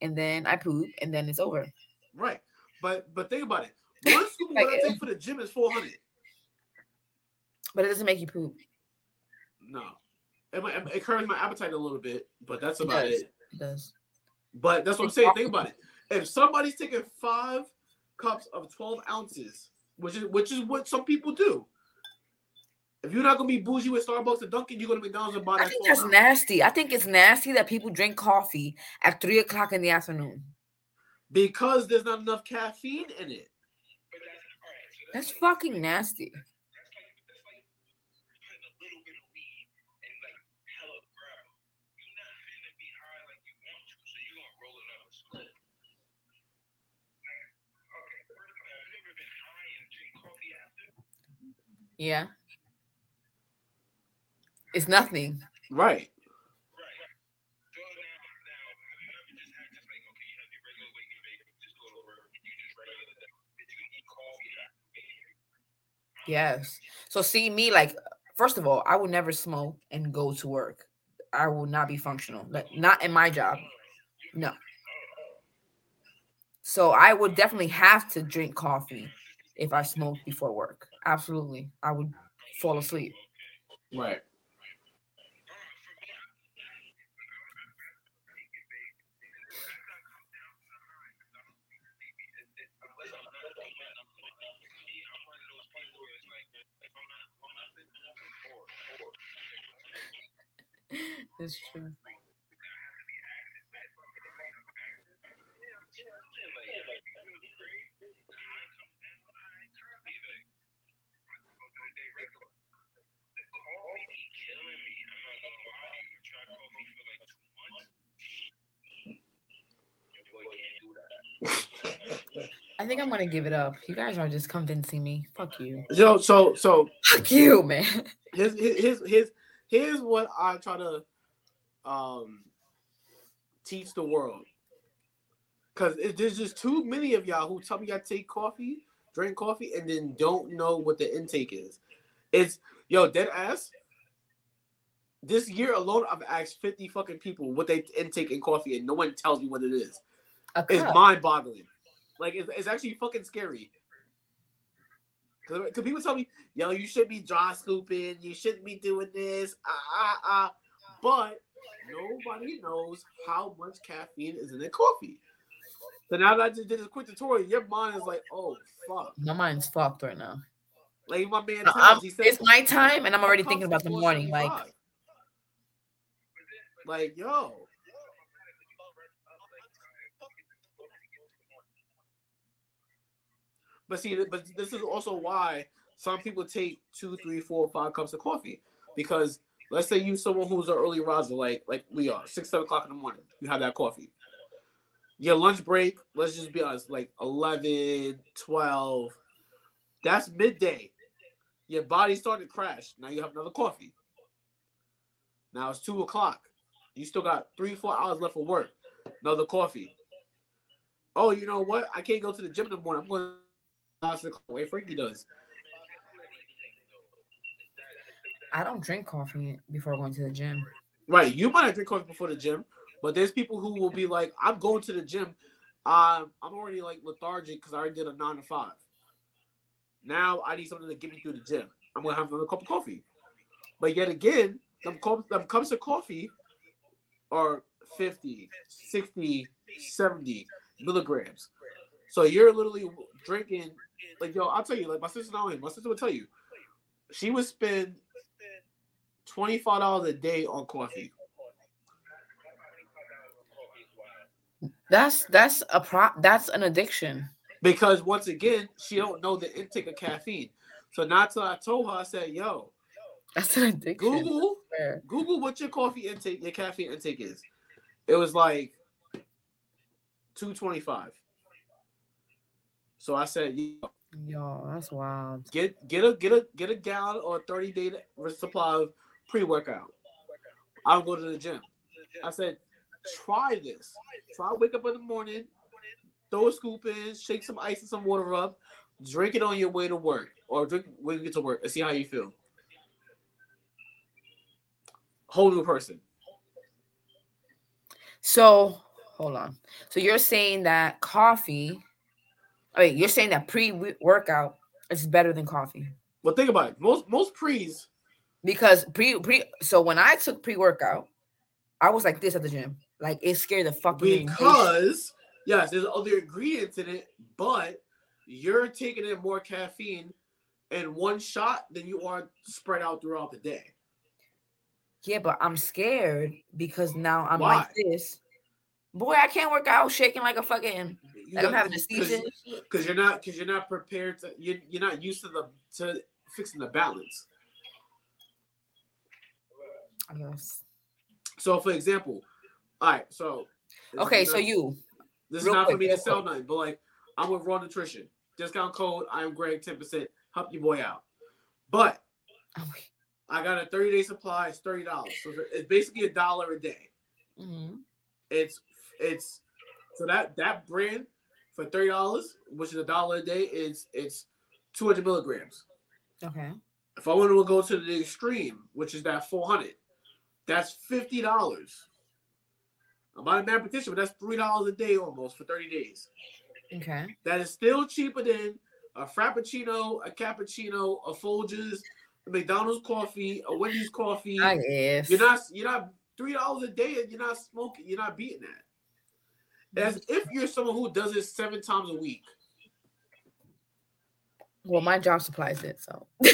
and then I poop, and then it's over. Right. But but think about it. One scoop of Like, I take for the gym is 400. But it doesn't make you poop. No. It, might, it curves my appetite a little bit, but that's It about does. it. It does. But that's what I'm saying. Think about it. If somebody's taking five cups of 12 ounces, which is which is what some people do. If you're not gonna be bougie with Starbucks and Dunkin', you're gonna McDonald's and buy I think that's ounce. nasty. I think it's nasty that people drink coffee at three o'clock in the afternoon. Because there's not enough caffeine in it. That's fucking nasty. Yeah. It's nothing. Right. Yes. So see me like first of all, I would never smoke and go to work. I will not be functional. Like not in my job. No. So I would definitely have to drink coffee if I smoked before work. Absolutely. I would fall asleep. Right. It's true. I think I'm gonna give it up. You guys are just convincing me. Fuck you. So so so Fuck you, man. here's here's here's here's what I try to um teach the world. Cause it, there's just too many of y'all who tell me I take coffee, drink coffee, and then don't know what the intake is. It's yo dead ass. This year alone, I've asked 50 fucking people what they intake in coffee, and no one tells me what it is. A It's mind boggling. Like it's, it's actually fucking scary. Because people tell me, yo, you should be dry scooping, you shouldn't be doing this, ah, ah, ah. But nobody knows how much caffeine is in a coffee. So now that I just did this quick tutorial, your mind is like, oh, fuck. My mind's fucked right now. Like my man, I'm- he said, it's my time, and I'm already thinking about the morning. Like, like, yo, But see, but this is also why some people take two, three, four, five cups of coffee because let's say you someone who's an early riser, like like we are, six, seven o'clock in the morning, you have that coffee. Your lunch break, let's just be honest, like 11, 12, that's midday. Your body's starting to crash. Now you have another coffee. Now it's two o'clock. You still got three, four hours left for work. Another coffee. Oh, you know what? I can't go to the gym in the morning. I'm going the way Frankie does. I don't drink coffee before going to the gym. Right. You might not drink coffee before the gym, but there's people who will be like, I'm going to the gym. Um, I'm already like lethargic because I already did a nine to five. Now I need something to get me through the gym. I'm gonna have another cup of coffee. But yet again, them, cup, them cups of coffee are 50, 60, 70 milligrams. So you're literally drinking like yo, I'll tell you, like my sister now my sister would tell you, she would spend twenty five dollars a day on coffee. That's that's a pro. That's an addiction. Because once again, she don't know the intake of caffeine. So not till I told her, I said, yo, That's an addiction. Google, Google what your coffee intake, your caffeine intake is. It was like 225. So I said, yo, Yo, that's wild. get get a get a get a gallon or a 30 day supply of pre-workout. I'll go to the gym. I said, try this. Try wake up in the morning, throw a scoop in, shake some ice and some water up, drink it on your way to work, or drink when you get to work and see how you feel. Whole new person. So hold on. So you're saying that coffee? I mean, you're saying that pre-workout is better than coffee Well, think about it. Most most pre's because pre pre. So when I took pre-workout, I was like this at the gym. Like it scared the dayshit. because yes, there's other ingredients in it, but you're taking in more caffeine in one shot than you are spread out throughout the day. Yeah, but I'm scared because now I'm Why? like this. Boy, I can't work out shaking like a fucking You like I'm got- having a 'cause- season. because you're not because you're not prepared to you're, you're not used to the to fixing the balance I guess. so for example all right so this Okay, is so you this is not quick, for me to sell quick. nothing but like i'm with raw nutrition discount code i am greg 10% help your boy out but i got a 30 day supply it's $30 so it's basically a dollar a day Mhm. it's it's so that that brand for $30 which is a dollar a day is it's 200 milligrams okay. If I want to go to the extreme, which is that 400, that's fifty dollars. I'm not a bad mathematician, but that's three dollars a day almost for 30 days. Okay. That is still cheaper than a frappuccino, a cappuccino, a Folgers, a McDonald's coffee, a Wendy's coffee. I guess. You're not you're not three dollars a day and you're not smoking, you're not beating that. As if you're someone who does it seven times a week. Well, my job supplies it, so social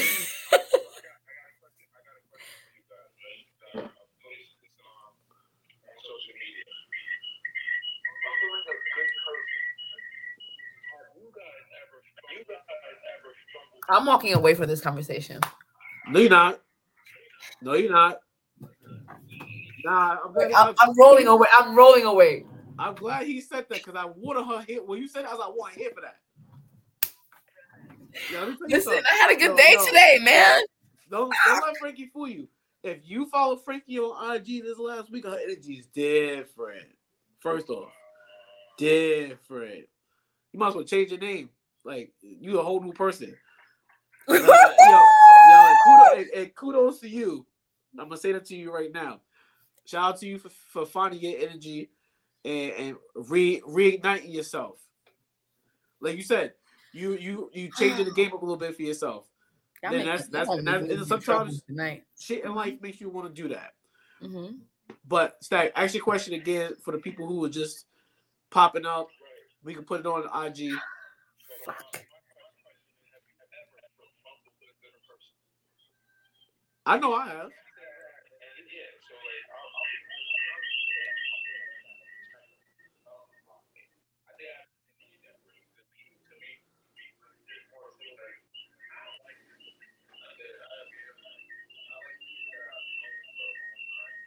media. Have you guys ever, you guys ever stumbled I'm walking away from this conversation. No, you're not. No, you're not. Nah, I'm, I'm, I'm rolling away. I'm rolling away. I'm glad he said that because I wanted her hit. When you said that, I was like, I want hear for that. Yeah, let me tell you Listen. I had a good Yo, day yo. today, man. Don't, don't let Frankie fool you. If you follow Frankie on IG this last week, her energy is different. First off, different. You might as well change your name. Like you a whole new person. Yo, yo, and kudos, and kudos to you. I'm gonna say that to you right now. Shout out to you for, for finding your energy and, and re reigniting yourself. Like you said, you you you changing the game up a little bit for yourself. Y'all Then that's- that's- and that's- and sometimes- Shit in life makes you want to do that. hmm But Stack, ask your question again for the people who are just popping up. We can put it on IG. Fuck. I know I have.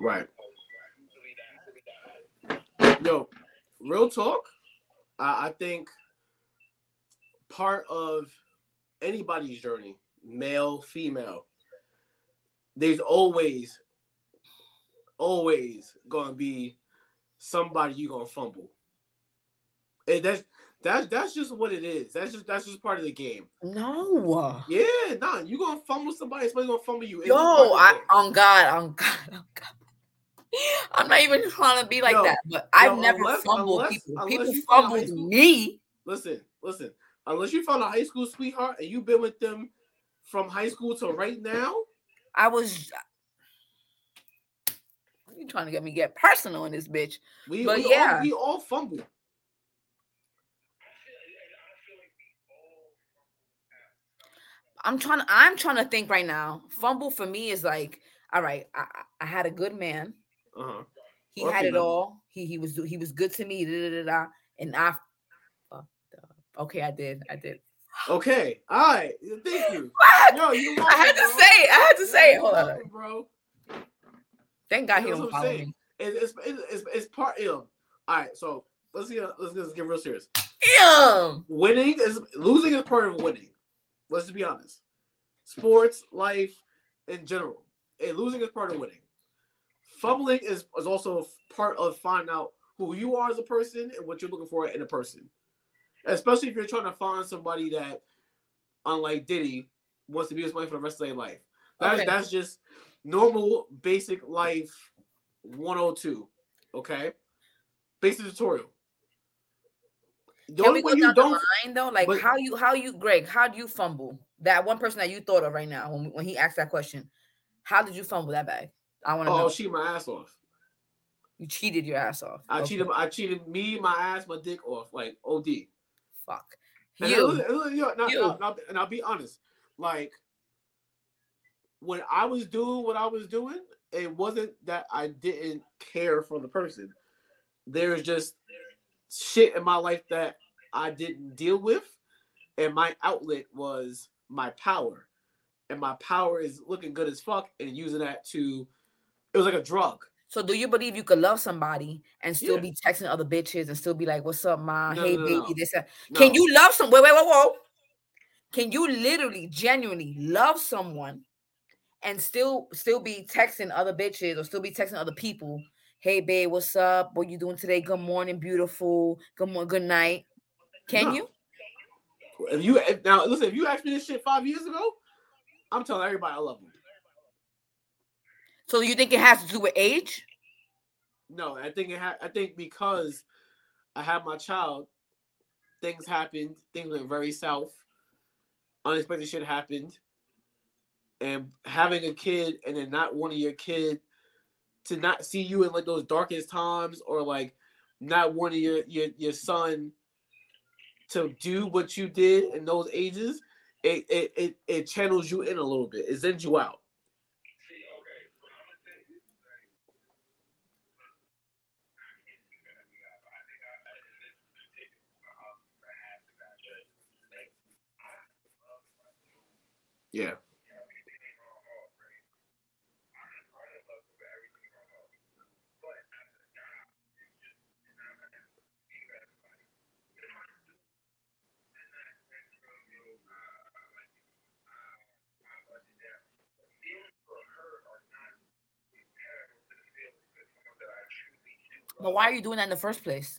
Right. Yo, real talk. I, I think part of anybody's journey, male, female, there's always, always gonna be somebody you gonna fumble. And that's that's that's just what it is. That's just that's just part of the game. No. Yeah, nah, you gonna fumble somebody, somebody's gonna fumble you. It's Yo, just part of the I on God, on God, on God. I'm not even trying to be like Yo, that, but I've never unless- fumbled unless- people. unless People you found a high fumbled me. listen, listen. Unless you found a high school sweetheart and you've been with them from high school to right now, I was. You trying to get me get personal in this bitch? we, But we yeah. all we all fumble. I'm trying. To, I'm trying to think right now. Fumble for me is like, all right, I I had a good man. Uh-huh. He Or had it female. all. He he was he was good to me. Da, da, da, and I fucked up. Okay, I did. I did. Okay. All right. Thank you. What? Yo, you I had to say it. I had to say it. Hold on. welcome, bro. Thank God he That's don't follow me. It- It's, it's, it's, it's part ill. All right, so let's get let's, let's get real serious. Damn. Winning is losing is part of winning. Let's just be honest. Sports, life, in general, and losing is part of winning. Fumbling is, is also part of finding out who you are as a person and what you're looking for in a person. Especially if you're trying to find somebody that, unlike Diddy, wants to be with somebody for the rest of their life. That's Okay. that's just normal, basic life 102. Okay, basic tutorial. The Can we go down the line though? Like but- how you how you Greg? How do you fumble? That one person that you thought of right now when when he asked that question, how did you fumble that bag? I want to oh know. cheat my ass off. You cheated your ass off. I Okay, cheated. I cheated me, my ass, my dick off, like OD. Fuck. And, You. listen, listen, yo, now- You. now- now- and I'll be honest, like when I was doing what I was doing, it wasn't that I didn't care for the person. There's just shit in my life that I didn't deal with, and my outlet was my power, and my power is looking good as fuck, and using that to, it was like a drug. So do you believe you could love somebody and still Yeah. be texting other bitches and still be like, "What's up, ma? No, hey, no, baby, no. this." No. Can you love some? Wait, wait, whoa, whoa. Can you literally, genuinely love someone and still still be texting other bitches or still be texting other people? Hey, babe, what's up? What you doing today? Good morning, beautiful. Good morning, good night. Can you? If you if, now listen, if you asked me this shit five years ago, I'm telling everybody I love them. So you think it has to do with age? No, I think it ha- I think because I had my child, things happened. Things went very south. Unexpected shit happened, and having a kid and then not wanting your kid to not see you in like those darkest times, or like not wanting your your your son to do what you did in those ages, it it it, it channels you in a little bit. It sends you out. Yeah. But why are you doing that in the first place?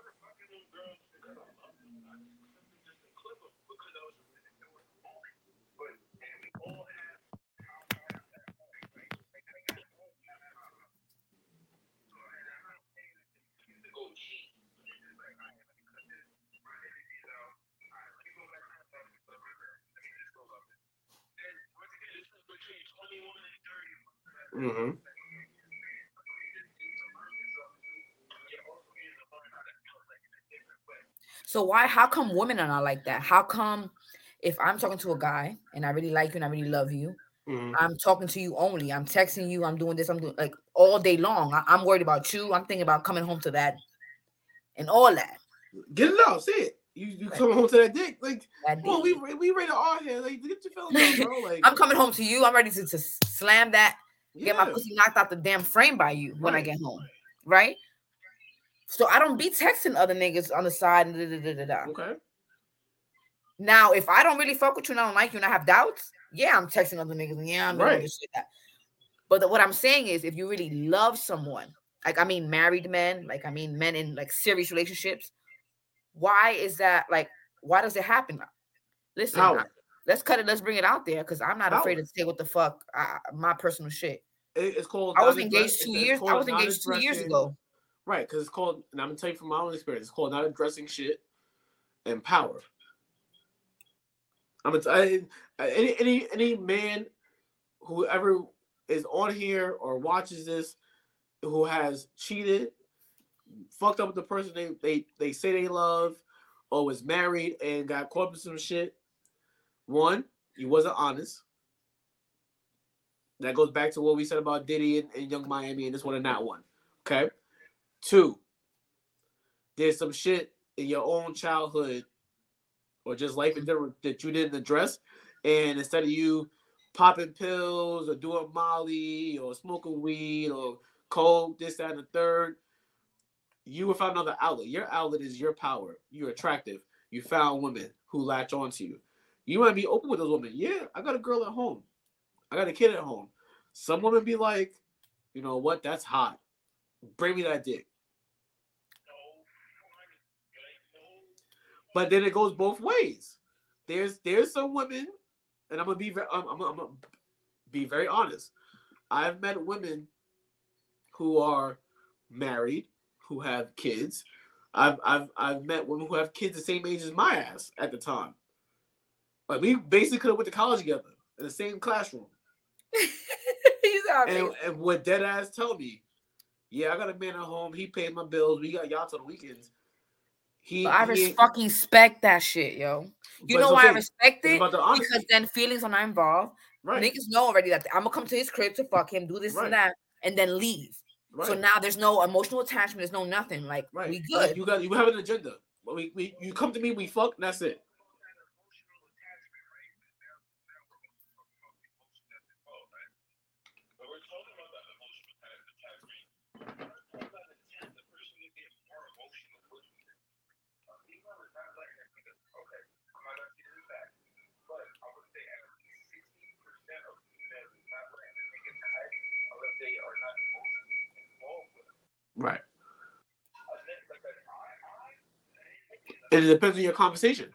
Mm-hmm. So why? How come women are not like that? How come if I'm talking to a guy and I really like you and I really love you, Mm-hmm. I'm talking to you only. I'm texting you. I'm doing this. I'm doing like all day long. I, am worried about you. I'm thinking about coming home to that and all that. Get it out. Say it. You you come home to that dick. Like, that we we rated R here. Like, get your feelings bro. Like, I'm coming home to you. I'm ready to, to slam that, get my pussy knocked out the damn frame by you when I get home. Right? So I don't be texting other niggas on the side. Da, da, da. Okay. Now, if I don't really fuck with you and I don't like you and I have doubts, yeah, I'm texting other niggas and yeah, I'm doing Right. this shit that. But the- what I'm saying is, if you really love someone, like I mean, married men, like I mean, men in like serious relationships, why is that? Like, why does it happen? Listen. I- let's cut it. Let's bring it out there because I'm not afraid to say what the fuck uh, my personal shit. It's called. I was engaged two years. I was engaged two years ago. Right, because it's called, and I'm gonna tell you from my own experience, it's called not addressing shit and power. I'm gonna t- I- any any any man whoever is on here or watches this who has cheated, fucked up with the person they they they say they love, or was married and got caught up in some shit. One, you wasn't honest. That goes back to what we said about Diddy and, and Yung Miami and this one and that one. Okay. Two, there's some shit in your own childhood or just life in general that you didn't address. And instead of you popping pills or doing Molly or smoking weed or coke, this, that, and the third, you have found another outlet. Your outlet is your power. You're attractive. You found women who latch onto you. You might be open with those women. Yeah, I got a girl at home. I got a kid at home. Some women be like, you know what? That's hot. Bring me that dick. But then it goes both ways. There's there's some women, and I'm gonna be I'm, I'm, I'm gonna be very honest. I've met women who are married, who have kids. I've I've I've met women who have kids the same age as my ass at the time. Like we basically could have went to college together in the same classroom. He's out And, there. and what dead ass tell me, yeah, I got a man at home. He paid my bills. We got y'all to the weekends. He, But I he fucking respect that shit, yo. You know why I respect it? the. Because then feelings are not involved. right, Niggas know already that I'm gonna come to his crib to fuck him, do this Right. and that, and then leave. right, So now there's no emotional attachment. There's no nothing. Like right. we Like, good. you got you have an agenda. We, we you come to me, we fuck, and that's it. But we're talking about that emotional attachment. I'm not the the person that gets more emotional with me. Uh, he never not like that because okay, I'm not gonna see this back. But I Right. And it depends on your conversation.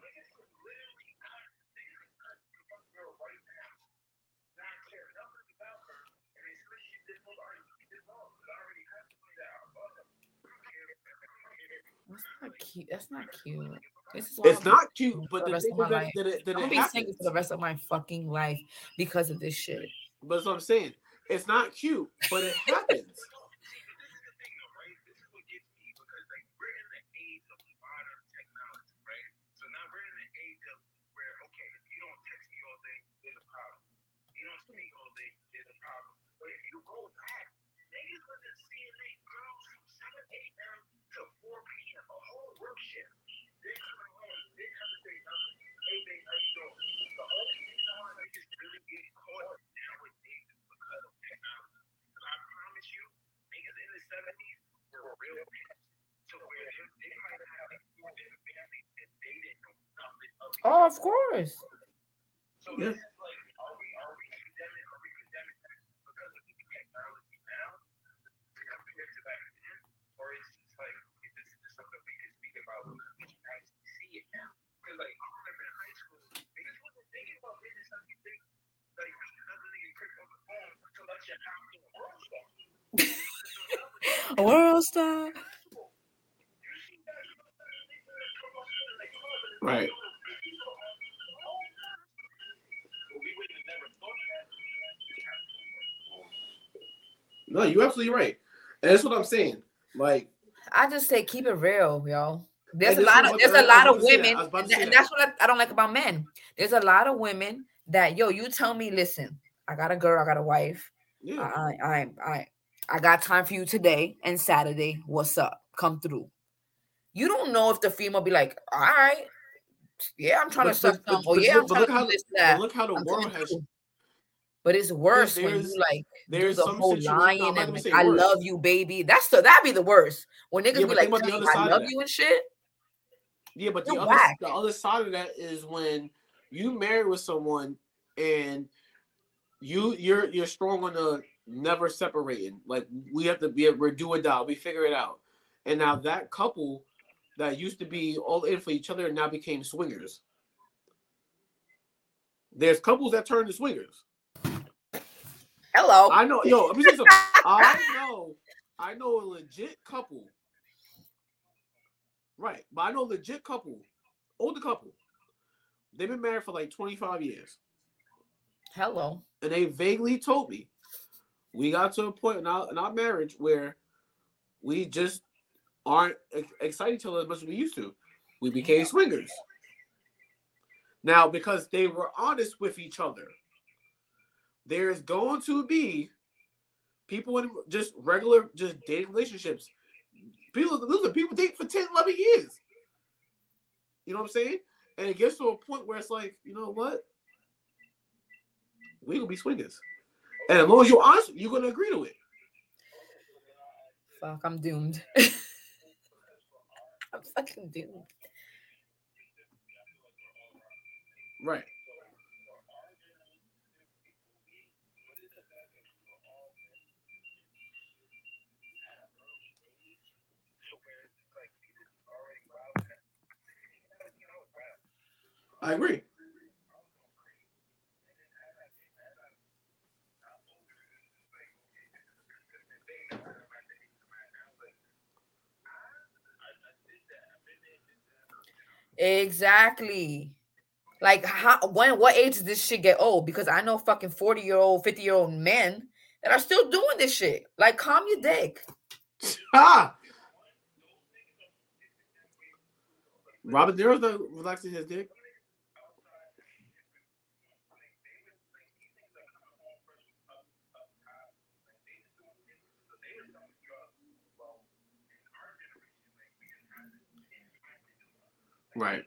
That's not cute. That's not cute. This is It's I'm not cute, but the the rest thing of my is that, life. that it, that I'm it gonna be happens. single for the rest of my fucking life because of this shit. But that's what I'm saying. It's not cute, but it happens. Oh, of course. Yeah. A world star. Right. No, you're absolutely right. And that's what I'm saying. Like, I just say keep it real, yo. There's a lot of there's a lot of that. women, I was about to and, say tha- and that's what I, I don't like about men. There's a lot of women that yo, you tell me, listen, I got a girl, I got a wife, yeah. I I I I got time for you today and Saturday. What's up? Come through. You don't know if the female be like, all right, yeah, I'm trying But- to suck but- some, but- or but yeah, I'm but look to how do this, But look how the I'm world has. But it's worse when you like do there's the some whole situa- no, I'm lying and like, I love you, baby. That's the that'd be the worst. When niggas Yeah, be like, think about the "Tell me other I love you and shit. Yeah, but the You're other whack. the other side of that is when you marry with someone and you you're you're strong on the never separating. Like we have to be we're do or die. We figure it out. And now that couple that used to be all in for each other now became swingers. There's couples that turn to swingers. Hello. I know, yo, let me say. I know, I know a legit couple. Right, but I know a legit couple, older couple. They've been married for like 25 years. Hello. And they vaguely told me we got to a point in our, in our marriage where we just aren't ex- excited each other as much as we used to. We became swingers. Now, because they were honest with each other, there's going to be people in just regular, just dating relationships. People, listen, people date for 10, 11 years. You know what I'm saying? And it gets to a point where it's like, you know what? We gonna be swingers. And as long as you're honest, you're gonna agree to it. Fuck, I'm doomed. I'm fucking doomed. Right. I agree. Exactly. Like how when what age does this shit get old? Because I know fucking 40 year old, 50 year old men that are still doing this shit. Like calm your dick. Ah. Robert De Niro's relaxing his dick. Right.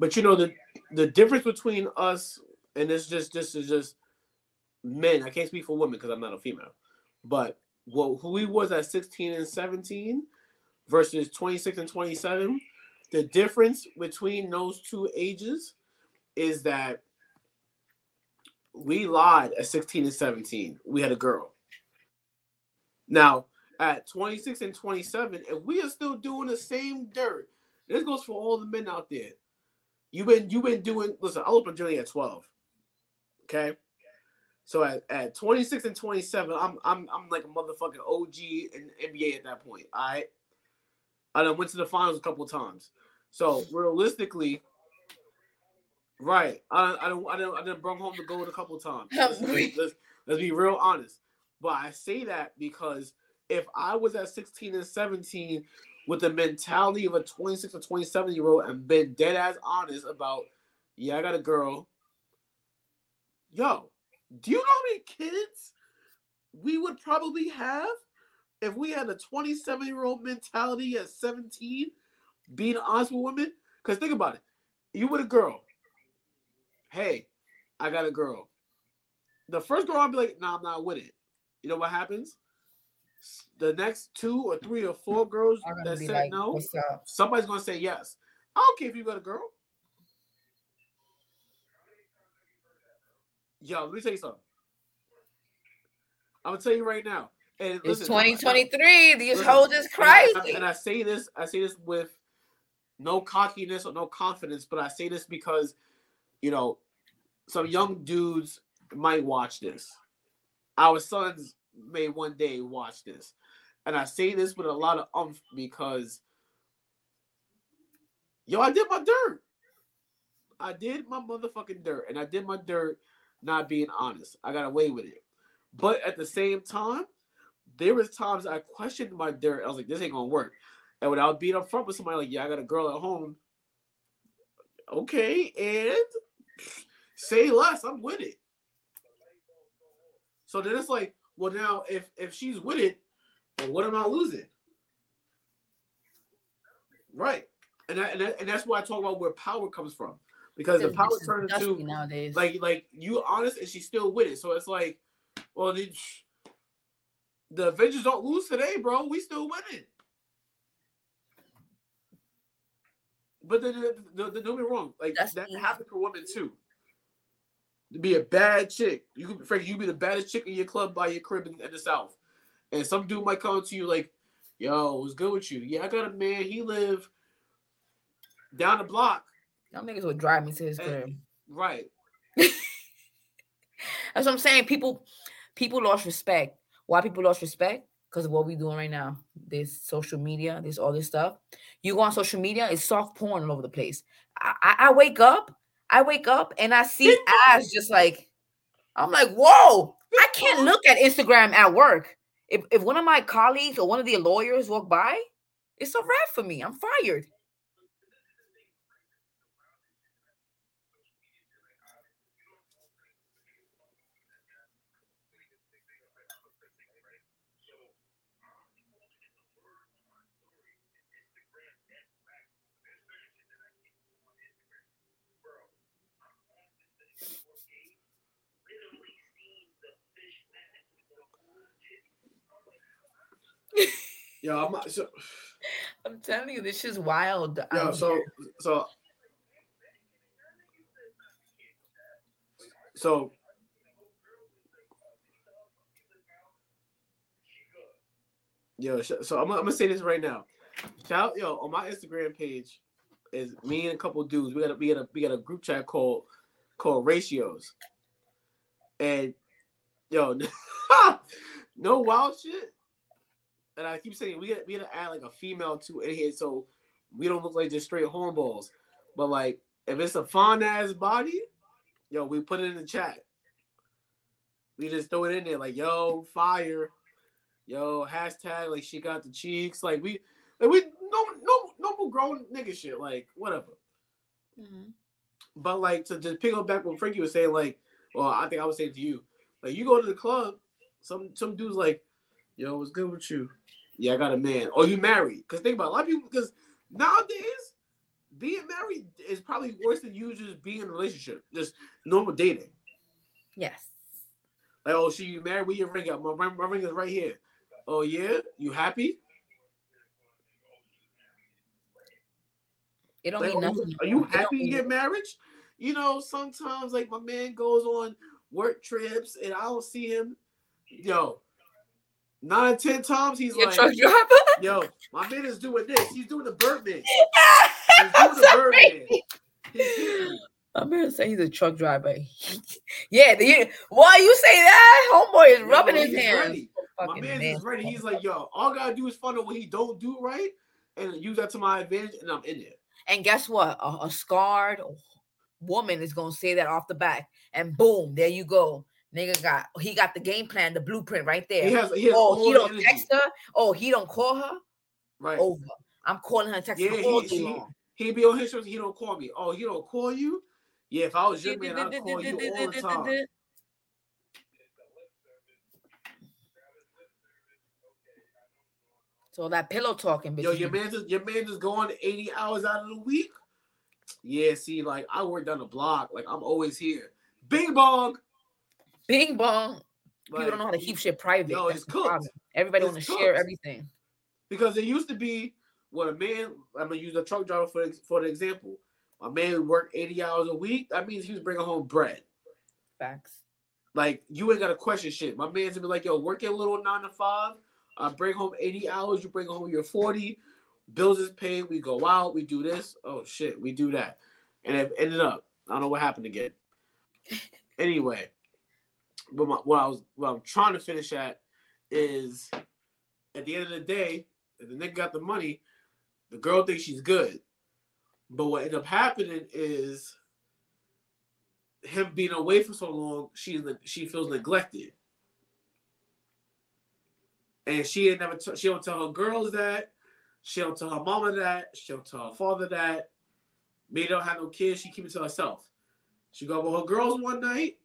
But you know the the difference between us and this just this is just men. I can't speak for women because I'm not a female, but well, who he was at 16 and 17 versus 26 and 27. The difference between those two ages is that we lied at 16 and 17. We had a girl. Now, at 26 and 27, if we are still doing the same dirt, this goes for all the men out there. You've been you've been doing listen, I opened journey at 12. Okay. So at, at 26 and 27, I'm I'm I'm like a motherfucking OG in NBA at that point. All right. I done went to the finals a couple of times. So realistically, right. I I don't I don't I done brought home the gold a couple of times. Oh, let's, let's, let's be real honest. But I say that because if I was at 16 and 17 with the mentality of a 26 or 27 year old and been dead ass honest about, yeah, I got a girl. Yo, do you know how many kids we would probably have if we had a 27 year old mentality at 17 being honest with women? Because think about it. You with a girl. Hey, I got a girl. The first girl, I'll be like, nah, I'm not with it. You know what happens? The next two or three or four girls that said like, no, somebody's gonna say yes. I don't care if you got a girl. Yo, let me tell you something. I'm gonna tell you right now. And It's listen, I- I- 2023. These listen, hoes is and I- crazy. And I, say this, I say this with no cockiness or no confidence, but I say this because, you know, some young dudes might watch this. Our sons may one day watch this. And I say this with a lot of umph because yo, I did my dirt. I did my motherfucking dirt. And I did my dirt not being honest. I got away with it. But at the same time, there was times I questioned my dirt. I was like, this ain't gonna work. And when I would be up front with somebody like, yeah, I got a girl at home. Okay, and say less. I'm with it. So then it's like, well, now if if she's with it, what am I losing? Right, and and, and that's why I talk about where power comes from, because the power turns into nowadays. like like you honest and she's still with it. So it's like, well, the, the Avengers don't lose today, bro. We still winning. But then, the, the, the, don't get me wrong, like that happens for women too. To be a bad chick, you could, Frank, you be the baddest chick in your club by your crib in, in the south, and some dude might come to you like, "Yo, what's good with you? Yeah, I got a man. He live down the block, Y'all niggas would drive me to his crib. right? That's what I'm saying. People, people lost respect. Why people lost respect? Because of what we doing right now. This social media, this all this stuff. You go on social media, it's soft porn all over the place. I, I, I wake up, I wake up and I see ass just like, I'm like, whoa! I can't look at Instagram at work. If if one of my colleagues or one of the lawyers walk by, it's a wrap for me. I'm fired. Yo, I'm not, so, I'm telling you, this is wild. yo, out um, so here. so so yo, so I'm, gonna- I'm gonna say this right now. Shout yo on my Instagram page is me and a couple dudes. We got a we got a we got a group chat called called Ratios, and yo, no wild shit. And I keep saying we got we gotta add like a female to in here so we don't look like just straight hornballs. But like if it's a fine ass body, yo, we put it in the chat. We just throw it in there like yo, fire, yo, hashtag like she got the cheeks. Like we like we no no normal grown nigga shit, like whatever. Mhm. But like to just pick up back what Frankie was saying, like, well, I think I was saying to you, like you go to the club, some some dudes like, yo, what's good with you? Yeah, I got a man. Or you married? Because think about it, a lot of people. Because nowadays, being married is probably worse than you just being in a relationship, just normal dating. Yes. Like, oh, she you married? Where your ring at? My, ring- my ring is right here. Oh yeah, you happy? It don't Like, mean are you, nothing. are you happy in your marriage? You know, sometimes like my man goes on work trips and I don't see him. Yo, nine, ten times he's Your like, yo, my man is doing this. He's doing the Birdman. He's doing the Birdman. He's. I'm gonna say he's a truck driver. yeah, the, why you say that? Homeboy is rubbing Yo, his he's hands. ready. My man man. is ready. He's like, yo, all I gotta do is find out what he don't do right and use that to my advantage, and I'm in there. And guess what? A, a scarred woman is gonna say that off the back, and boom, there you go. Nigga got he got the game plan, the blueprint right there. He has, he has oh, he don't energy. text her. Oh, he don't call her. Right. Over. I'm calling her texting Yeah, her all he- day long. He be on his shows. He don't call me. Oh, he don't call you? Yeah, if I was your man, I'd call you all the time. So that pillow talking, bitch. Yo, your man just your man just going 80 hours out of the week. Yeah, see, like I work down the block. Like I'm always here. Bing bong. Bing bong. People don't know how to keep shit private. That's it's cooked. Everybody want to share everything. because it used to be when a man. I'm gonna use a truck driver for for the example. My man would work 80 hours a week. That means he was bringing home bread. Facts. Like you ain't gotta question shit. My man's gonna be like, yo, work your little nine to five. I bring home 80 hours, you bring home your 40. Bills is paid, we go out, we do this. Oh shit, we do that. And it ended up, I don't know what happened again. anyway, but my, what I was what I'm trying to finish at is at the end of the day, if the nigga got the money, the girl thinks she's good. But what ended up happening is him being away for so long, she's she feels neglected, and she ain't never t- she don't tell her girls that, she don't tell her mama that, she don't tell her father that. Maybe don't have no kids, she keep it to herself. She go with her girls one night.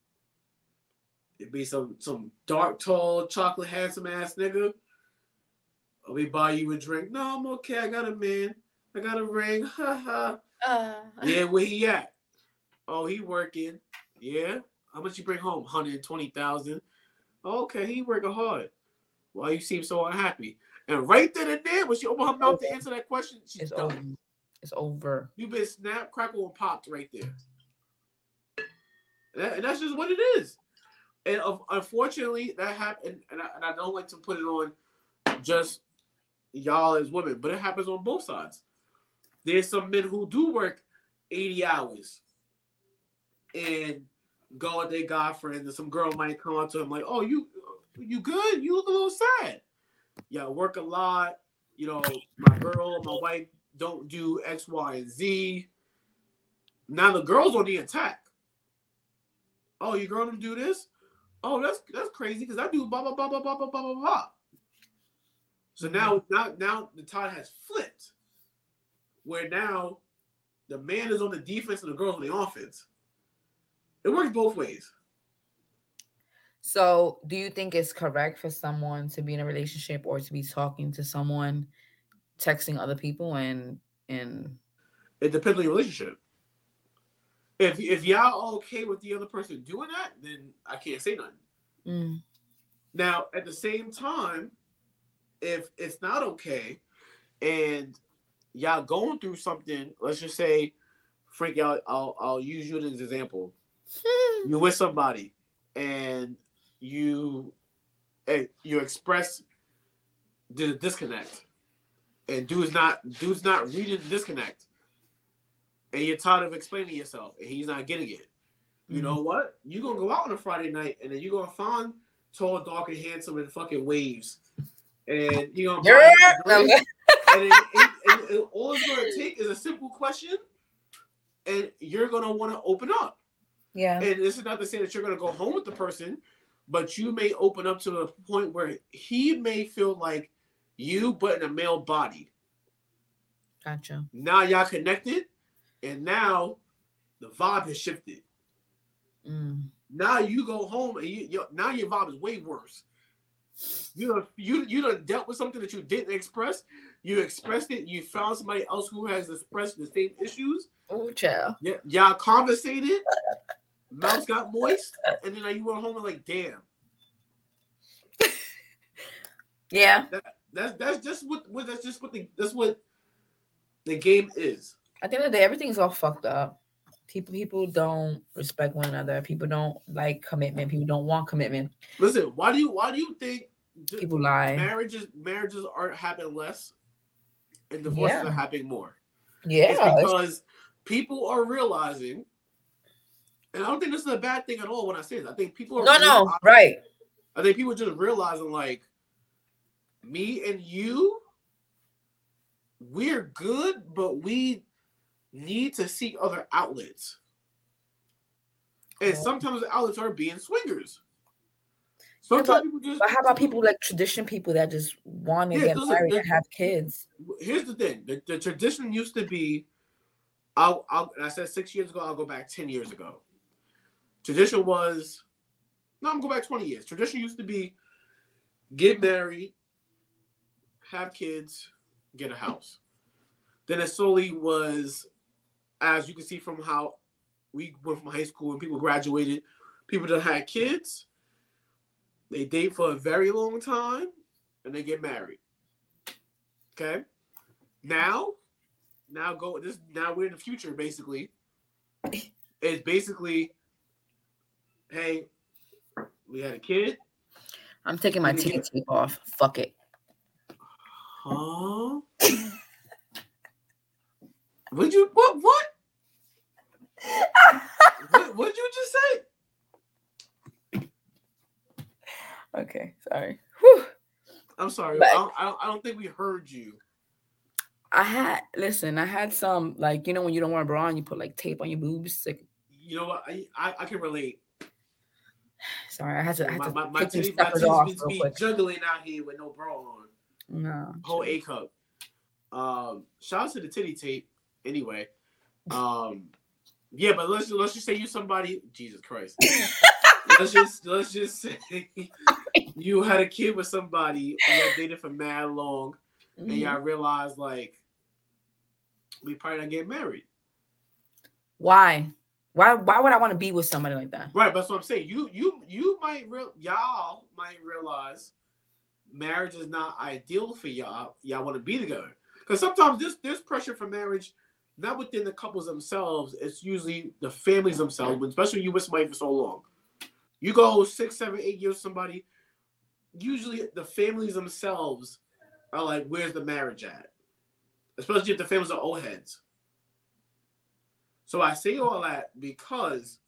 It be some some dark, tall, chocolate, handsome ass nigga. Or we buy you a drink. No, I'm okay. I got a man. I got a ring. Ha ha. Uh, Yeah, where he at? Oh, he working. Yeah. How much you bring home? Hundred twenty thousand. Okay, he working hard. Why you seem so unhappy? And right then and there, when she opened her mouth to answer that question, she's it's done. over. It's over. You've been snap, crackle, and popped right there. That- and that's just what it is. And unfortunately, that happened. And I, and I don't like to put it on just y'all as women, but it happens on both sides. There's some men who do work 80 hours and go with their guy friends, and some girl might come up to him like, "Oh, you, you good? You look a little sad. Yeah, I work a lot. You know, my girl, my wife don't do X, Y, and Z. Now the girl's on the attack. Oh, you girl don't do this? Oh, that's that's crazy because I do blah blah blah blah blah blah blah blah blah. So now now now the tide has flipped, where now the man is on the defense and the girl's on the offense. It works both ways. So, do you think it's correct for someone to be in a relationship or to be talking to someone, texting other people, and and It depends on your relationship. If if y'all okay with the other person doing that, then I can't say nothing. Mm, Now, at the same time, if it's not okay and y'all going through something, let's just say, Frank, I'll, I'll, I'll use you as an example. You're with somebody and you eh, you express the disconnect. And dude's not dude's not reading the disconnect. And you're tired of explaining yourself and he's not getting it. You know mm-hmm. what? You're gonna go out on a Friday night and then you're gonna find tall, dark, and handsome and fucking waves. And you're gonna buy him a Yeah. drink, and, it, it- and- and all it's gonna take is a simple question, and you're gonna want to open up. yeah, And this is not to say that you're gonna go home with the person, but you may open up to the point where he may feel like you, but in a male body. gotcha. Now y'all connected, and now the vibe has shifted. Mm, Now you go home and you, you now your vibe is way worse. You done, you you done dealt with something that you didn't express. You expressed it. You found somebody else who has expressed the same issues. oh, child. Y- y'all conversated. Mouths got moist, and then you went home and like, damn, Yeah, That's that's just what, what that's just what the that's what the game is. At the end of the day, everything's all fucked up. People people don't respect one another. People don't like commitment. People don't want commitment. Listen, why do you why do you think People lie. marriages marriages are happening less and divorces Yeah. are happening more? Yeah, It's it's- because people are realizing, and I don't think this is a bad thing at all when I say this. I think people are no, no, right. I think people just realizing like me and you, we're good, but we need to seek other outlets. And sometimes the outlets are being swingers. Yeah, Sometimes but- people just But how about people like tradition people that just want to Yeah, get married and have kids? here's the thing the, the tradition used to be I'll, I'll I said six years ago, I'll go back 10 years ago. Tradition was no, I'm gonna go back 20 years. Tradition used to be get married, have kids, get a house. Then it slowly was, as you can see from how we went from high school and people graduated, people that had kids, they date for a very long time and they get married. Okay. Now, now go this now we're in the future basically. It's basically, hey, we had a kid. I'm taking my Let me titty tape off. Fuck it. Huh? Would you what what? what what'd you just say? Okay, sorry. Whew. I'm sorry. But- I, don't, I, don't, I don't think we heard you. I had listen. I had some like you know when you don't want a bra and you put like tape on your boobs. Like You know what? I I, I can relate. sorry, I had to. I had My, to my, my titties, my titties be quick. juggling out here with no bra on. No, whole A cup. Um, shout out to the titty tape. Anyway, um, yeah, but let's let's just say you somebody. Jesus Christ. let's just let's just say you had a kid with somebody you dated for mad long, and Mhm. y'all realized like we probably not get married. Why? Why? Why would I want to be with somebody like that? Right, that's what I'm saying. You you you might real y'all might realize marriage is not ideal for y'all. Y'all want to be together because sometimes this there's pressure for marriage, not within the couples themselves. It's usually the families themselves. Especially you with somebody for so long, you go six, seven, eight years somebody. Usually the families themselves are like, "Where's the marriage at?" Especially if the families are old heads. So I say all that because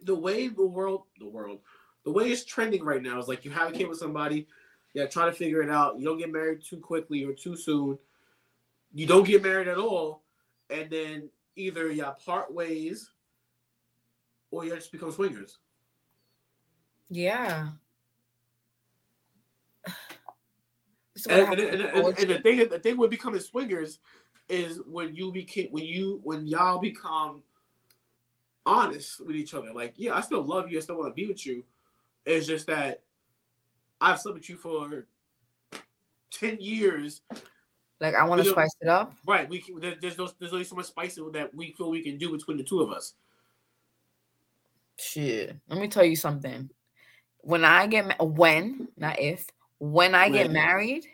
the way the world, the world, the way it's trending right now is like you have a kid with somebody, yeah, try to figure it out. You don't get married too quickly or too soon. You don't get married at all, and then either y'all part ways or y'all just become swingers. Yeah. What And, and, and, and, the thing, the thing with becoming swingers is when you became when you when y'all become honest with each other. Like, yeah, I still love you. I still want to be with you. It's just that I've slept with you for ten years. Like I want to spice it up. Right? We can, there's no, there's only so much spice that we feel we can do between the two of us. Shit. Let me tell you something. When I get ma- when, not if, when I get When. married,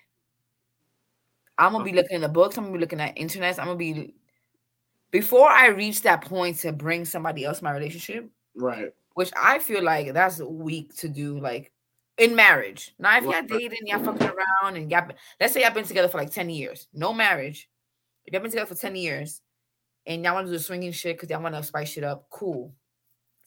I'm gonna be looking in the books. I'm gonna be looking at internet. I'm gonna be before I reach that point to bring somebody else in my relationship, Right. which I feel like that's weak to do, like in marriage. Now, if y'all dating, y'all fucking around, and y'all, let's say y'all been together for like 10 years, no marriage. If y'all been together for 10 years and y'all want to do the swinging shit because y'all want to spice shit up, cool.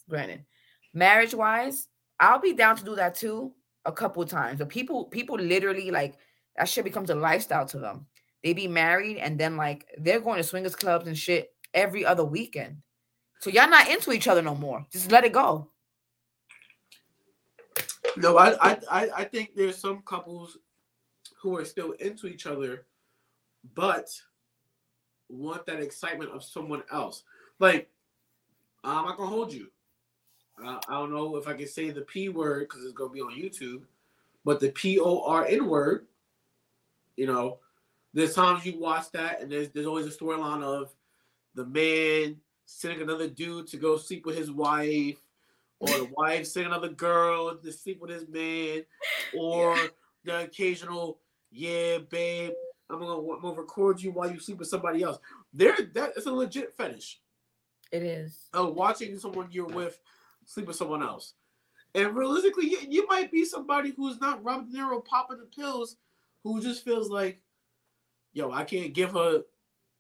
Granted. Marriage wise, I'll be down to do that too a couple times. But people, people literally like that shit becomes a lifestyle to them. They be married and then like they're going to swingers clubs and shit every other weekend. So y'all not into each other no more. Just let it go. No, I, I, I, think there's some couples who are still into each other, but want that excitement of someone else. Like, I'm not gonna hold you. Uh, I don't know if I can say the P word because it's gonna be on YouTube, but the P O R N word. You know, there's times you watch that, and there's there's always a storyline of the man sending another dude to go sleep with his wife, or the wife sending another girl to sleep with his man, or the occasional, yeah, babe, I'm gonna, I'm gonna record you while you sleep with somebody else. There, that is a legit fetish. It is. Of watching someone you're with sleep with someone else. And realistically, you, you might be somebody who's not Robert De Niro popping the pills, who just feels like, yo, I can't give her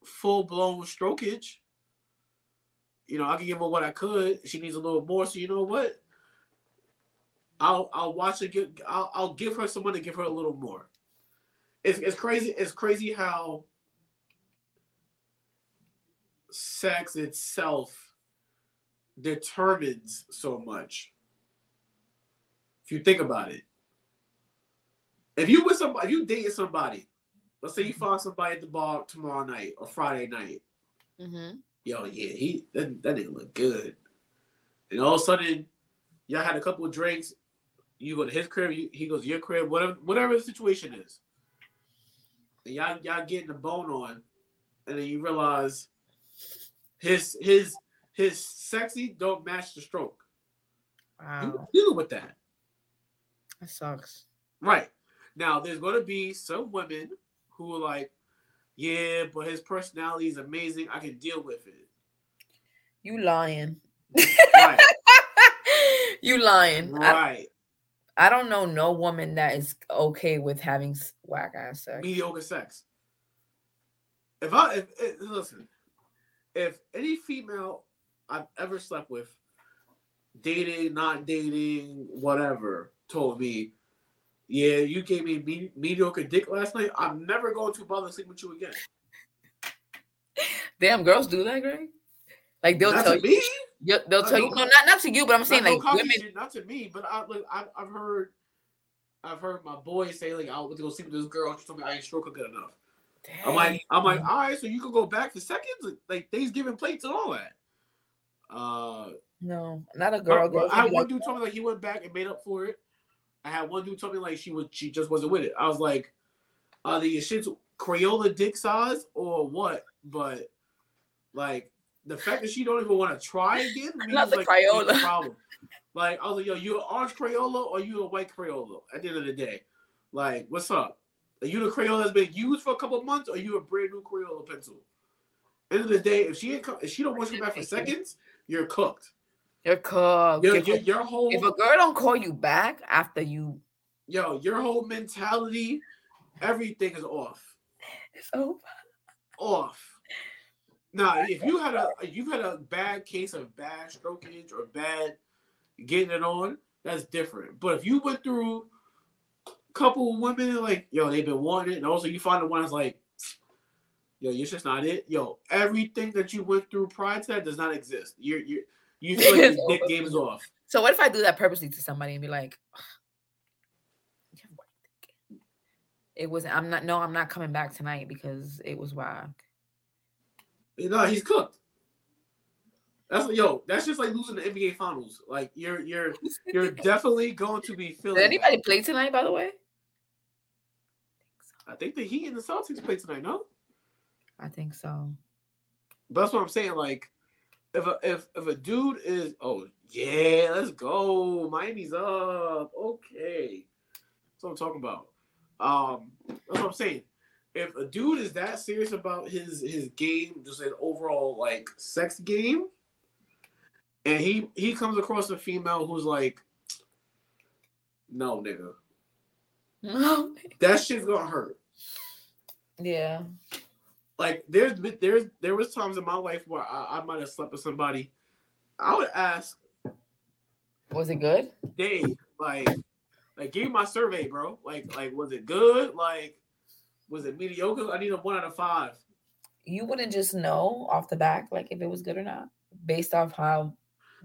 full blown strokage. You know, I can give her what I could. She needs a little more. So you know what? I'll I'll watch her give I'll I'll give her someone to give her a little more. It's it's crazy. It's crazy how sex itself determines so much. If you think about it. If you with somebody, if you dating somebody, let's say you find somebody at the bar tomorrow night or Friday night. Mm-hmm. Yo, yeah, he that, that didn't look good. And all of a sudden, y'all had a couple of drinks. You go to his crib, you, he goes to your crib, whatever whatever the situation is. And y'all y'all getting the bone on, and then you realize his his his sexy don't match the stroke. You Wow. dealing with that. That sucks. Right. Now, there's going to be some women who are like, yeah, but his personality is amazing. I can deal with it. You lying. Right. you lying. I, right. I don't know no woman that is okay with having whack ass sex. Mediocre sex. If I, if, if, listen, if any female I've ever slept with, dating, not dating, whatever, told me, yeah, you gave me me- mediocre dick last night, I'm never going to bother sleep with you again. Damn, girls do that, Greg. Like they'll Not tell to you. me. Yeah, they'll tell no you. No, not not to you, but I'm saying Not no like cocky women. shit, not to me, but I like I, I've heard, I've heard my boys say like I went to go sleep with this girl. She told me I ain't stroke her good enough. I'm like, I'm like, all right, so you could go back for seconds, like Thanksgiving plates and all that. Uh, no, not a girl. I, Girls I gonna had be one like, dude told me like he went back and made up for it. I had one dude tell me like she was she just wasn't with it. I was like, are the shits Crayola dick size or what? But like the fact that she don't even want to try again means Not the like Crayola. problem. Like I was like, yo, you an orange Crayola or you a white Crayola? At the end of the day, like, what's up? Are you the Crayola that's been used for a couple months, or you a brand new Crayola pencil? End of the day, if she ain't if she don't want you back for seconds, you're cooked. You're cooked. Your, your, your whole if a girl don't call you back after you, yo, your whole mentality, everything is off. it's over. Off. Now, if you had a if you had a bad case of bad strokage or bad getting it on, that's different. But if you went through a couple of women like, yo, they've been wanting it, and also you find the one that's like, yo, you're just not it. Yo, everything that you went through prior to that does not exist. You're you you feel like dick game is off. So what if I do that purposely to somebody and be like, "You have white dick." it was I'm not no, I'm not coming back tonight because it was whack. No, he's cooked. That's yo. That's just like losing the NBA Finals. Like you're you're you're definitely going to be feeling. Did anybody play tonight, by the way? I think the Heat and the Celtics play tonight. No, I think so. but that's what I'm saying. Like, if a if if a dude is oh yeah, let's go. Miami's up. Okay, that's what I'm talking about. Um, that's what I'm saying. If a dude is that serious about his his game, just an overall like sex game, and he he comes across a female who's like, no nigga, No. that shit's gonna hurt. yeah. Like there's there's there was times in my life where I, I might have slept with somebody. I would ask Was it good? Dave, like, like give me my survey, bro. Like, like was it good? Like, was it mediocre? I need a one out of five. You wouldn't just know off the back, like if it was good or not, based off how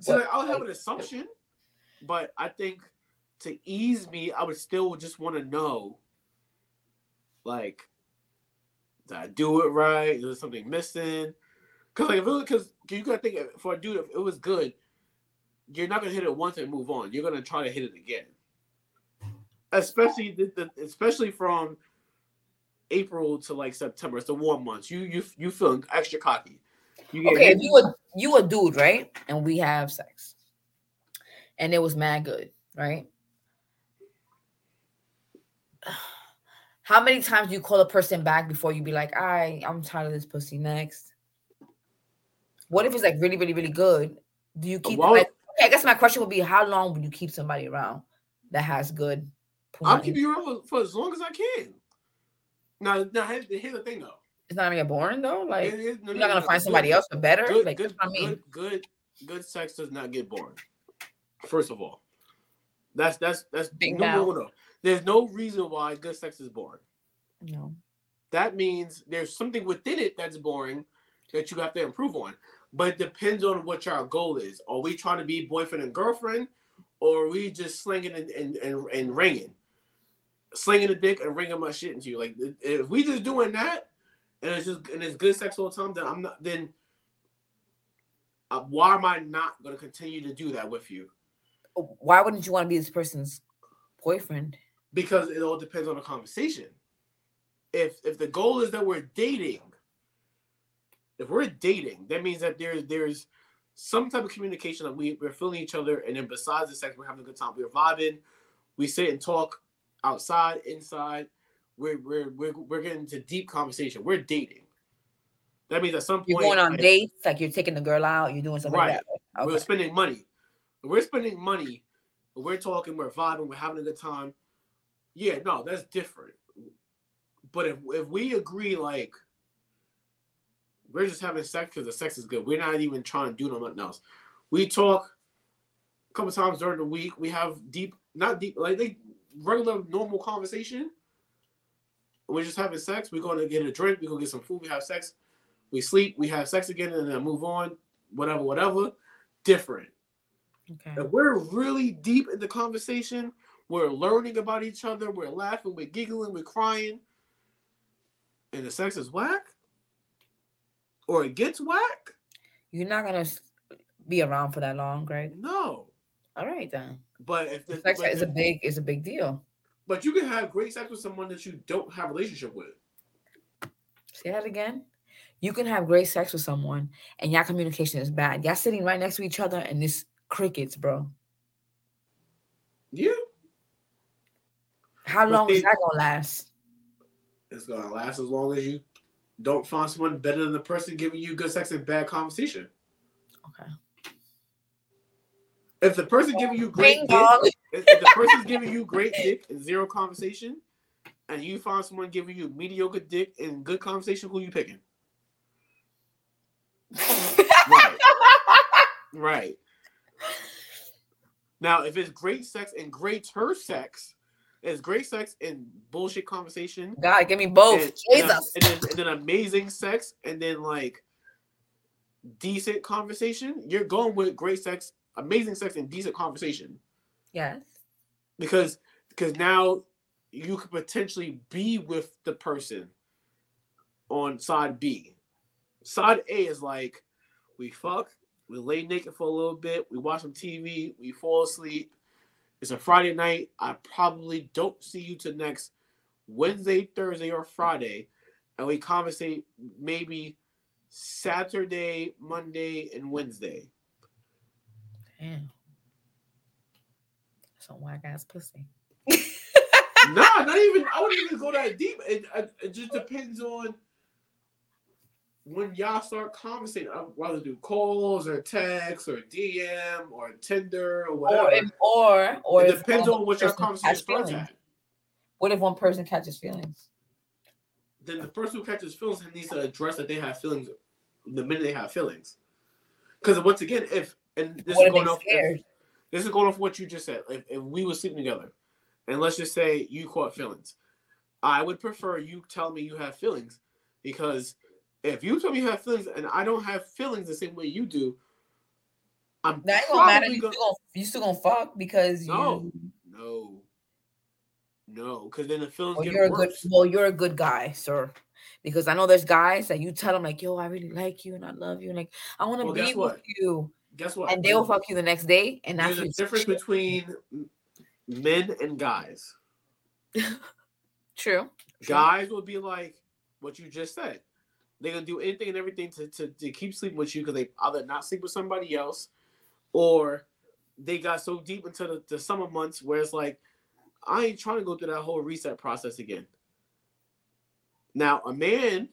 So What- like, I would have an assumption, but I think to ease me, I would still just want to know, like, did I do it right? Is there something missing? Because like if it because you gotta think for a dude, if it was good, you're not gonna hit it once and move on. You're gonna try to hit it again. Especially the, the especially from April to like September. It's the warm months. You you you feeling extra cocky. You okay, hit- if you a you a dude, right? And we have sex. And it was mad good, right? How many times do you call a person back before you be like, I I'm tired of this pussy next? What if it's like really, really, really good? Do you keep like, okay, I guess my question would be how long would you keep somebody around that has good I'll keep you around for, for as long as I can. Now, now here's, here's the thing though. It's not gonna get boring though. Like It is- no, you're no, not gonna no, find good- somebody else for better. Good, like good, I mean. good, good, good sex does not get boring. First of all, that's that's that's Big number mouth. one. no. There's no reason why good sex is boring. No. That means there's something within it that's boring that you have to improve on. But it depends on what your goal is. Are we trying to be boyfriend and girlfriend, or are we just slinging and and, and, and ringing, slinging a dick and ringing my shit into you? Like if we just doing that, and it's just and it's good sex all the time, then I'm not then. Uh, why am I not going to continue to do that with you? Why wouldn't you want to be this person's boyfriend? Because it all depends on the conversation. If if the goal is that we're dating, if we're dating, that means that there's there's some type of communication that we, we're feeling each other, and then besides the sex, we're having a good time. We're vibing, we sit and talk outside, inside. We're we're we're, we're getting into deep conversation. We're dating. That means at some point You're going on like, dates, like you're taking the girl out, you're doing something Right. like that. we're spending money. We're spending money. We're talking. We're vibing. We're having a good time. Yeah, no, that's different. But if if we agree, like we're just having sex because the sex is good. We're not even trying to do nothing else. We talk a couple times during the week. We have deep, not deep, like they regular normal conversation. We're just having sex. We're going to get a drink. We go get some food. We have sex. We sleep. We have sex again, and then move on. Whatever, whatever. Different. Okay. If we're really deep in the conversation, we're learning about each other, we're laughing, we're giggling, we're crying, and the sex is whack, or it gets whack. You're not gonna be around for that long, Greg. No, All right then. but if the, Sex but, is a big is a big deal. but you can have great sex with someone that you don't have a relationship with. Say that again. You can have great sex with someone and your communication is bad. Y'all sitting right next to each other and this crickets, bro. Yeah, How long is that gonna last? it's gonna last as long as you don't find someone better than the person giving you good sex and bad conversation. Okay. If the person giving you great dick, if, if the person's giving you great dick and zero conversation, and you find someone giving you mediocre dick and good conversation, who you picking? Right. right. Now, if it's great sex and great her sex, it's great sex and bullshit conversation, God, give me both. and, Jesus. and, and then, and then amazing sex, and then like decent conversation, you're going with great sex, amazing sex, and decent conversation yes. because because now you could potentially be with the person on side B. Side A is like we fuck, we lay naked for a little bit, we watch some TV, we fall asleep. It's a Friday night. I probably don't see you till next Wednesday, Thursday, or Friday, and we conversate maybe Saturday, Monday, and Wednesday. Damn. Some whack ass pussy. nah, not even. I wouldn't even go that deep. It, it, it just depends on when y'all start conversating. I'd rather do calls or text or DM or Tinder or Or whatever. if, or or it depends on what your conversation starts at. What if one person catches feelings? Then the person who catches feelings needs to address that they have feelings the minute they have feelings. Because once again, if and this what is going off. This is going off what you just said. If, if we were sleeping together, and let's just say you caught feelings, I would prefer you tell me you have feelings because if you tell me you have feelings and I don't have feelings the same way you do, I'm not gonna matter. You gonna still gonna, you still gonna fuck because No. you no, no, because then the feelings well, you're a good well, you're a good guy, sir. Because I know there's guys that you tell them like, yo, I really like you and I love you, and like I want to Well, be with what? you, Guess what? and they'll fuck you the next day, and that's a difference between men and guys. true. True. Guys will be like what you just said. They're gonna do anything and everything to, to, to keep sleeping with you because they either not sleep with somebody else or they got so deep into the, the summer months where it's like, I ain't trying to go through that whole reset process again. Now, a man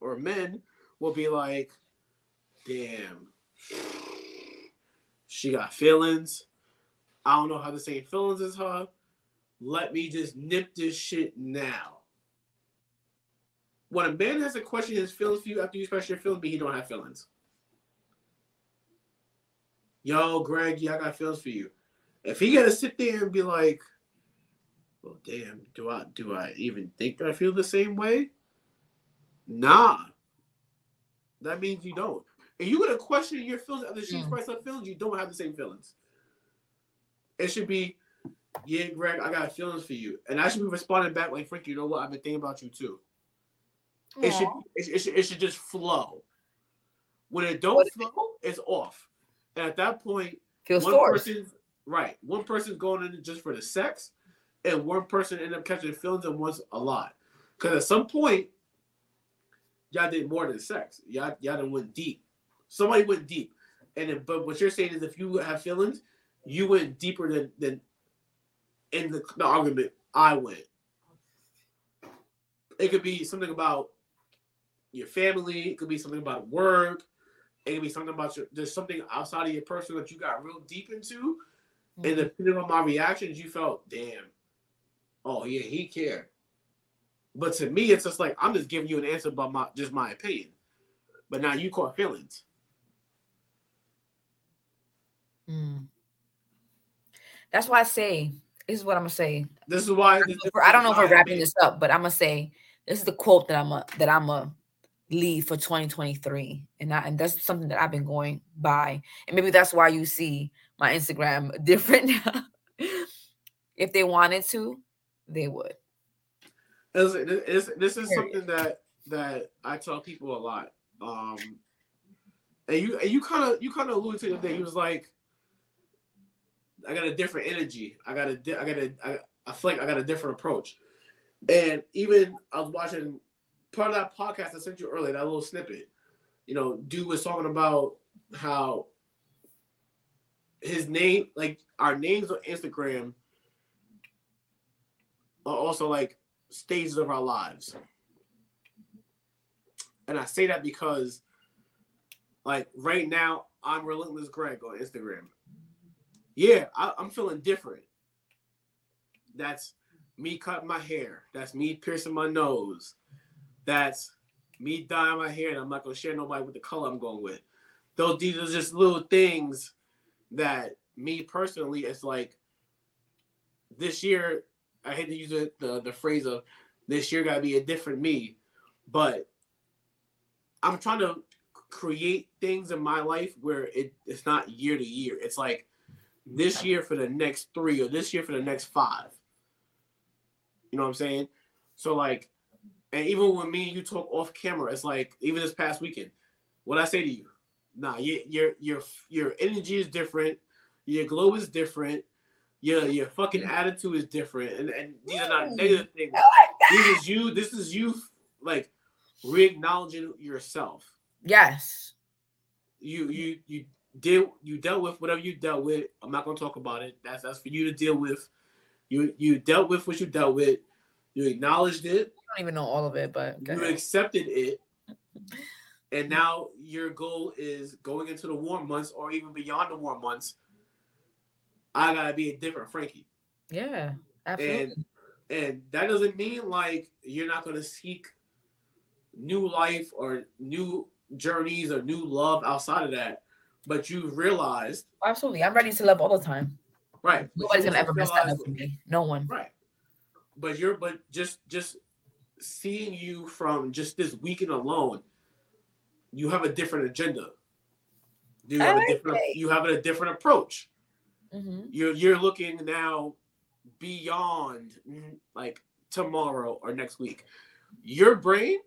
or men will be like, damn, she got feelings. I don't know how the same feelings as her. Let me just nip this shit now. When a man has to question his feelings for you after you express your feelings, but he don't have feelings. Yo, Greg, yeah, I got feelings for you. If he gotta sit there and be like, well, damn, do I do I even think I feel the same way? Nah. That means you don't. And you gonna question your feelings after she Mm. expressed her feelings, you don't have the same feelings. It should be, yeah, Greg, I got feelings for you. And I should be responding back like, Frank, you know what? I've been thinking about you too. It should, it, it should it should just flow. When it don't What flow, it's off. And at that point, Feels one forced. person, right? One person's going in just for the sex, and one person end up catching feelings and wants a lot. Because at some point, y'all did more than sex. Y'all y'all done went deep. Somebody went deep, and then, but what you're saying is if you have feelings, you went deeper than than in the, the argument I went. It could be something about your family. It could be something about work. It could be something about your. There's something outside of your person that you got real deep into, Mm-hmm. and depending on my reactions, you felt, damn. Oh yeah, he cared. But to me, it's just like I'm just giving you an answer about my just my opinion. But now you caught feelings. Mm. That's why I say this is what I'm gonna say. This is why. I don't know if we're- I don't know if we're wrapping this up, but I'm gonna say this is the quote that I'm a that I'm a leave for 2023, and I, and that's something that I've been going by, and maybe that's why you see my Instagram different. if they wanted to, they would. This, this, this is something that that I tell people a lot. Um, and you and you kind of you kind of alluded to the thing. He was like, I got a different energy. I got a di- I got a I, I feel like I got a different approach. And even I was watching part of that podcast I sent you earlier, that little snippet. You know, dude was talking about how his name, like our names on Instagram, are also like stages of our lives. And I say that because, like, right now, I'm Relentless Greg on Instagram. Yeah, I, I'm feeling different. That's me cutting my hair. That's me piercing my nose. That's me dyeing my hair, and I'm not gonna share nobody with the color I'm going with. Those these are just little things that me personally, it's like this year. I hate to use the, the, the phrase of this year got to be a different me, but I'm trying to create things in my life where it, it's not year to year. It's like this year for the next three or this year for the next five. You know what I'm saying? So like, and even when me and you talk off camera, it's like even this past weekend, what I say to you, nah, your your your your energy is different, your glow is different, your your fucking attitude is different, and and these are not Mm. negative things. I like This is you. This is you, like re-acknowledging yourself. Yes. You you you deal you dealt with whatever you dealt with. I'm not gonna talk about it. That's that's for you to deal with. You you dealt with what you dealt with. You acknowledged it. I don't even know all of it, but You ahead. accepted it. And now your goal is going into the warm months or even beyond the warm months. I gotta be a different Frankie. yeah, absolutely. And and that doesn't mean like you're not gonna seek new life or new journeys or new love outside of that. But you realized, absolutely. I'm ready to love all the time. right? Nobody's gonna ever mess that up for me. No one. Right. But you're but just just seeing you from just this weekend alone, you have a different agenda. You have a different you have a different approach. Mhm. You're you're looking now beyond like tomorrow or next week. Your brain,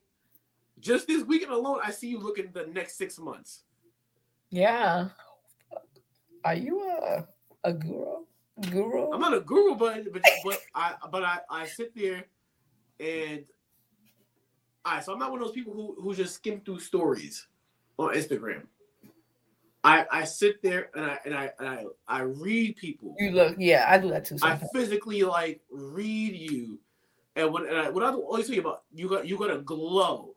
just this weekend alone, I see you looking the next six months. Yeah. Are you a a guru? Guru? I'm not a guru, but but, but I but I, I sit there and all right, so I'm not one of those people who, who just skim through stories on Instagram. I I sit there and I and I and I, I read people. you look. Yeah, I do that too. I physically like read you And what and I, what I always tell you about you got you got a glow.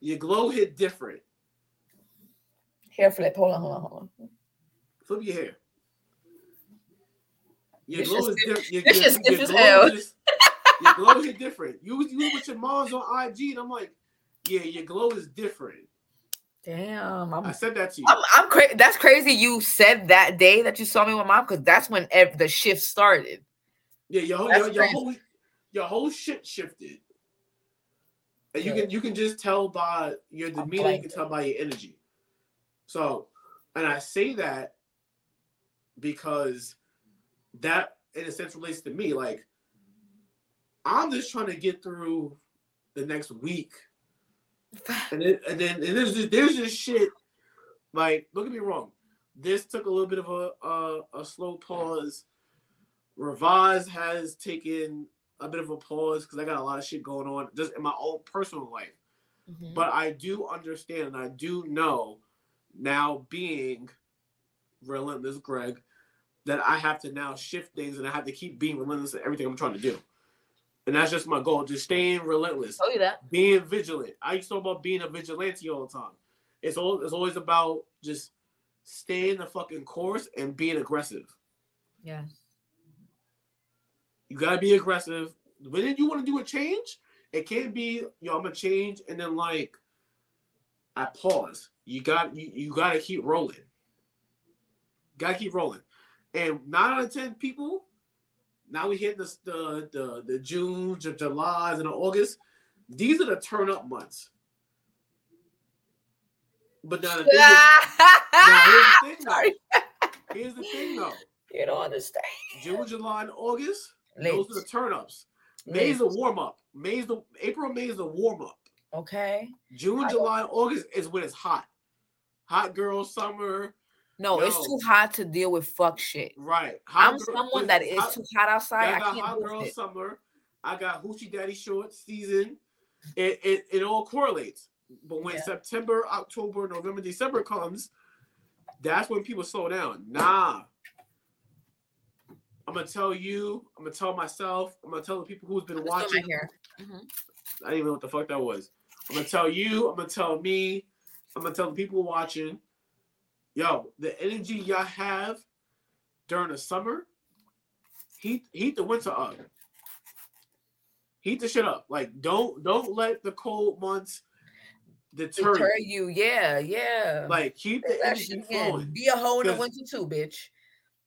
Your glow hit different. Hair flip. Hold on, hold on, hold on. Flip your hair. Your glow is different. Your, this your, shit stiff your glow is- your glow hit different. You you with your mom's on IG, and I'm like, yeah, your glow is different. Damn, I'm I said that to you. I'm, I'm crazy. That's crazy. You said that day that you saw me with mom because that's when ev- the shift started. Yeah, your whole your, your whole your whole shit shifted. And you can you can just tell by your demeanor, you can tell by your energy. So, and I say that because that in a sense relates to me. Like, I'm just trying to get through the next week. And then and then and there's just there's just shit like don't get me wrong. This took a little bit of a a, a slow pause. Revise has taken a bit of a pause because I got a lot of shit going on just in my own personal life. Mhm. But I do understand and I do know now being relentless Greg that I have to now shift things and I have to keep being relentless in everything I'm trying to do. And that's just my goal, just staying relentless Tell you that. being vigilant. I used to talk about being a vigilante all the time. It's all it's always about just staying the fucking course and being aggressive. Yes. You gotta be aggressive. When you want to do a change, it can't be yo, I'm gonna change and then like I pause. You got you, you gotta keep rolling. Gotta keep rolling. And nine out of ten people, now we hit the the the, the June, Ju- July's, and the August. These are the turn up months. But now the thing is, now here's the thing. Here's the thing though. You don't understand. June, July, and August, Late. those are the turn ups. May's the warm up. May's the April, May is the warm up. Okay. June, I- July, August is when it's hot. Hot girl summer, No, it's too hot to deal with fuck shit. right? Hot I'm girl- someone that is hot- too hot outside. I I got can't hot girl summer. I got hoochie daddy shorts season. It it, it all correlates. But when Yeah. September, October, November, December comes, that's when people slow down. Nah. I'm gonna tell you. I'm gonna tell myself. I'm gonna tell the people who's been still watching. Mhm. I didn't even know what the fuck that was. I'm gonna tell you. I'm gonna tell me. I'm gonna tell the people watching. Yo, the energy y'all have during the summer, heat heat the winter up. Heat the shit up. Like don't don't let the cold months deter, Deter you. you. Yeah, yeah. Like keep the Say that energy flowing. Be a hoe in the winter too, bitch.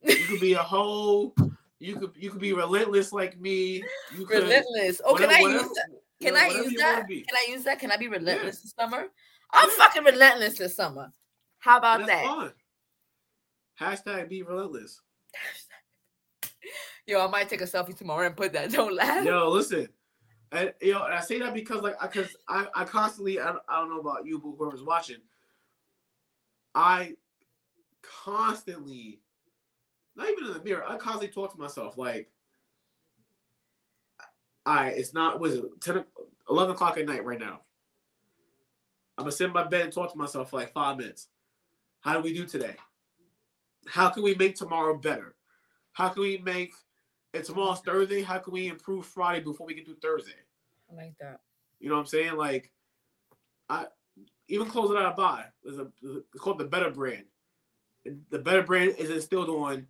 You could be a hoe. You could you could be relentless like me. You could Relentless. Oh, can I whatever- use that? you Can know, I use that? Can I use that? Can I be relentless this summer? I'm Yeah. fucking relentless this summer. How about that? fine. Hashtag be relentless. Yo, I might take a selfie tomorrow and put that. Don't laugh. Yo, listen. And, you know, and I say that because like because I, I constantly I, I don't know about you, but whoever's watching, I constantly, not even in the mirror, I constantly talk to myself like, I it's not was it 10, o- 11 o'clock at night right now. I'm gonna sit in my bed and talk to myself for like five minutes. How do we do today? How can we make tomorrow better? How can we make and tomorrow's Thursday? How can we improve Friday before we can do Thursday? I like that. You know what I'm saying? Like, I even clothes that I buy. There's a it's called the Better Brand. The Better Brand is instilled on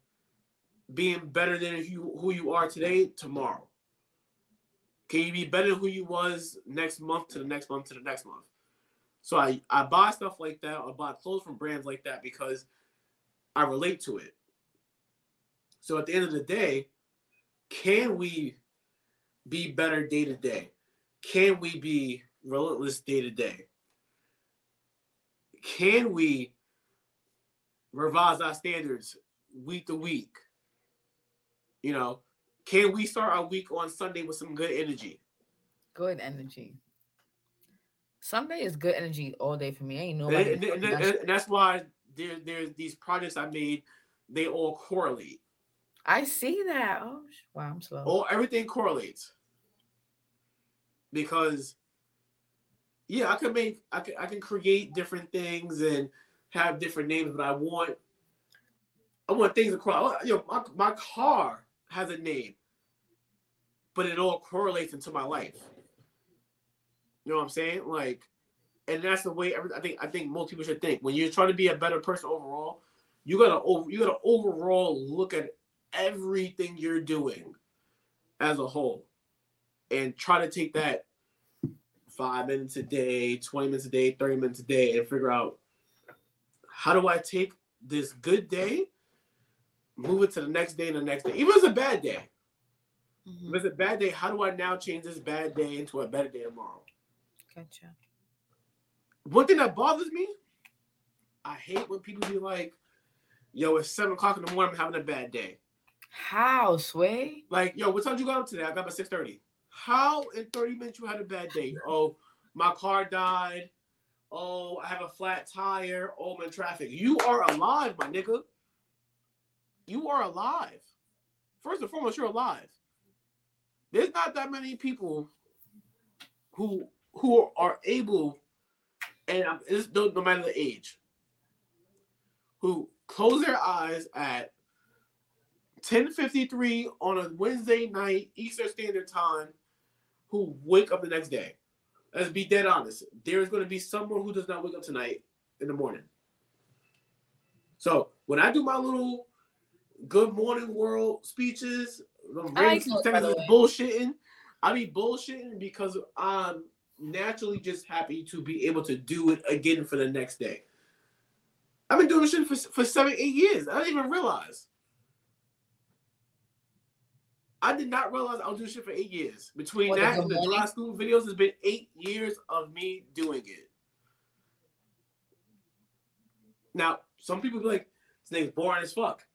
being better than if you who you are today, tomorrow. Can you be better than who you was next month to the next month to the next month? So I I buy stuff like that. I buy clothes from brands like that because I relate to it. So at the end of the day, can we be better day to day? Can we be relentless day to day? Can we revise our standards week to week? You know, can we start our week on Sunday with some good energy? Good energy. Sunday is good energy all day for me. Ain't And, nobody. and- and- fucking and- done and that's why there, there's these projects I made, they all correlate. I see that. Oh, wow, I'm slow. Oh, everything correlates. Because yeah, I can make I can I can create different things and have different names, but I want I want things across. You know, my, my car has a name, but it all correlates into my life. You know what I'm saying? Like, and that's the way every, I think I think most people should think. When you're trying to be a better person overall, you gotta over you gotta overall look at everything you're doing as a whole, and try to take that five minutes a day, 20 minutes a day, 30 minutes a day, and figure out how do I take this good day, move it to the next day and the next day, even if it's a bad day. If mm-hmm. it's a bad day, how do I now change this bad day into a better day tomorrow? Gotcha. One thing that bothers me, I hate when people be like, yo, it's seven o'clock in the morning, I'm having a bad day. How, Sway? Like, yo, what time you got up today? I got up at 6:30. How in 30 minutes you had a bad day? Oh, my car died. Oh, I have a flat tire. Oh, I'm in traffic. You are alive, my nigga. You are alive. First and foremost, you're alive. There's not that many people who who are able, and it's no, no matter the age, who close their eyes at 10:53 on a Wednesday night Eastern Standard Time who wake up the next day. Let's be dead honest. There is going to be someone who does not wake up tonight in the morning. So when I do my little good morning world speeches, the I like random those, by seconds the of way. bullshitting, I be bullshitting because I'm naturally just happy to be able to do it again for the next day. I've been doing this shit for, for seven, eight years. I didn't even realize. I did not realize I was doing shit for eight years. Between What, that and the morning? dry school videos, it's been eight years of me doing it. Now, some people be like, this nigga's boring as fuck.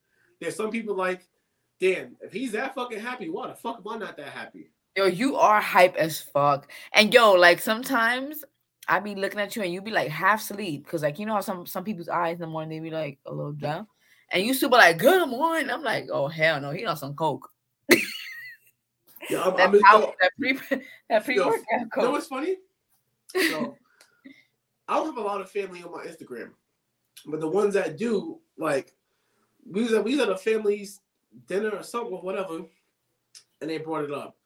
There's some people like, damn, if he's that fucking happy, why the fuck am I not that happy? Yo, you are hype as fuck. And yo, like sometimes I be looking at you and you be like half asleep. Cause like you know how some some people's eyes in the morning they be like a little down. And you super like, good morning. I'm like, oh hell no, he on some coke. Yeah, I'm, That I'm power, that pre that pre workout You know what's funny? So, I don't have a lot of family on my Instagram, but the ones that do, like, we was at, we was at a family's dinner or something or whatever, and they brought it up.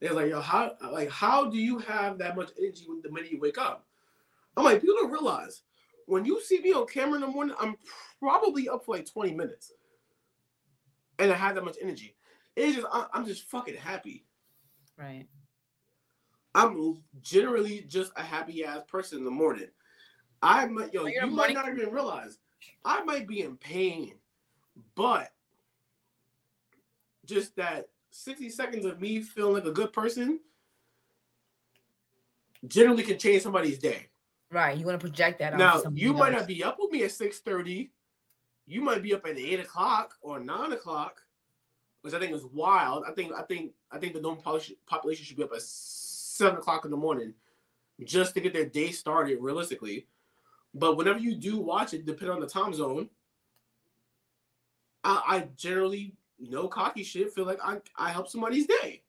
They was like, "Yo, how like how do you have that much energy when the minute you wake up?" I'm like, people don't realize when you see me on camera in the morning, I'm probably up for like 20 minutes, and I have that much energy. It's just I, I'm just fucking happy. Right. I'm generally just a happy ass person in the morning. I might, yo, you might not even realize I might be in pain, but just that 60 seconds of me feeling like a good person generally can change somebody's day. Right. You want to project that Now, you might else. not be up with me at 6:30. You might be up at 8 o'clock or 9 o'clock, which I think is wild. I think I think I think the normal population- population should be up at seven o'clock in the morning just to get their day started realistically. But whenever you do watch it, depending on the time zone, I, I generally no cocky shit feel like I, I help somebody's day.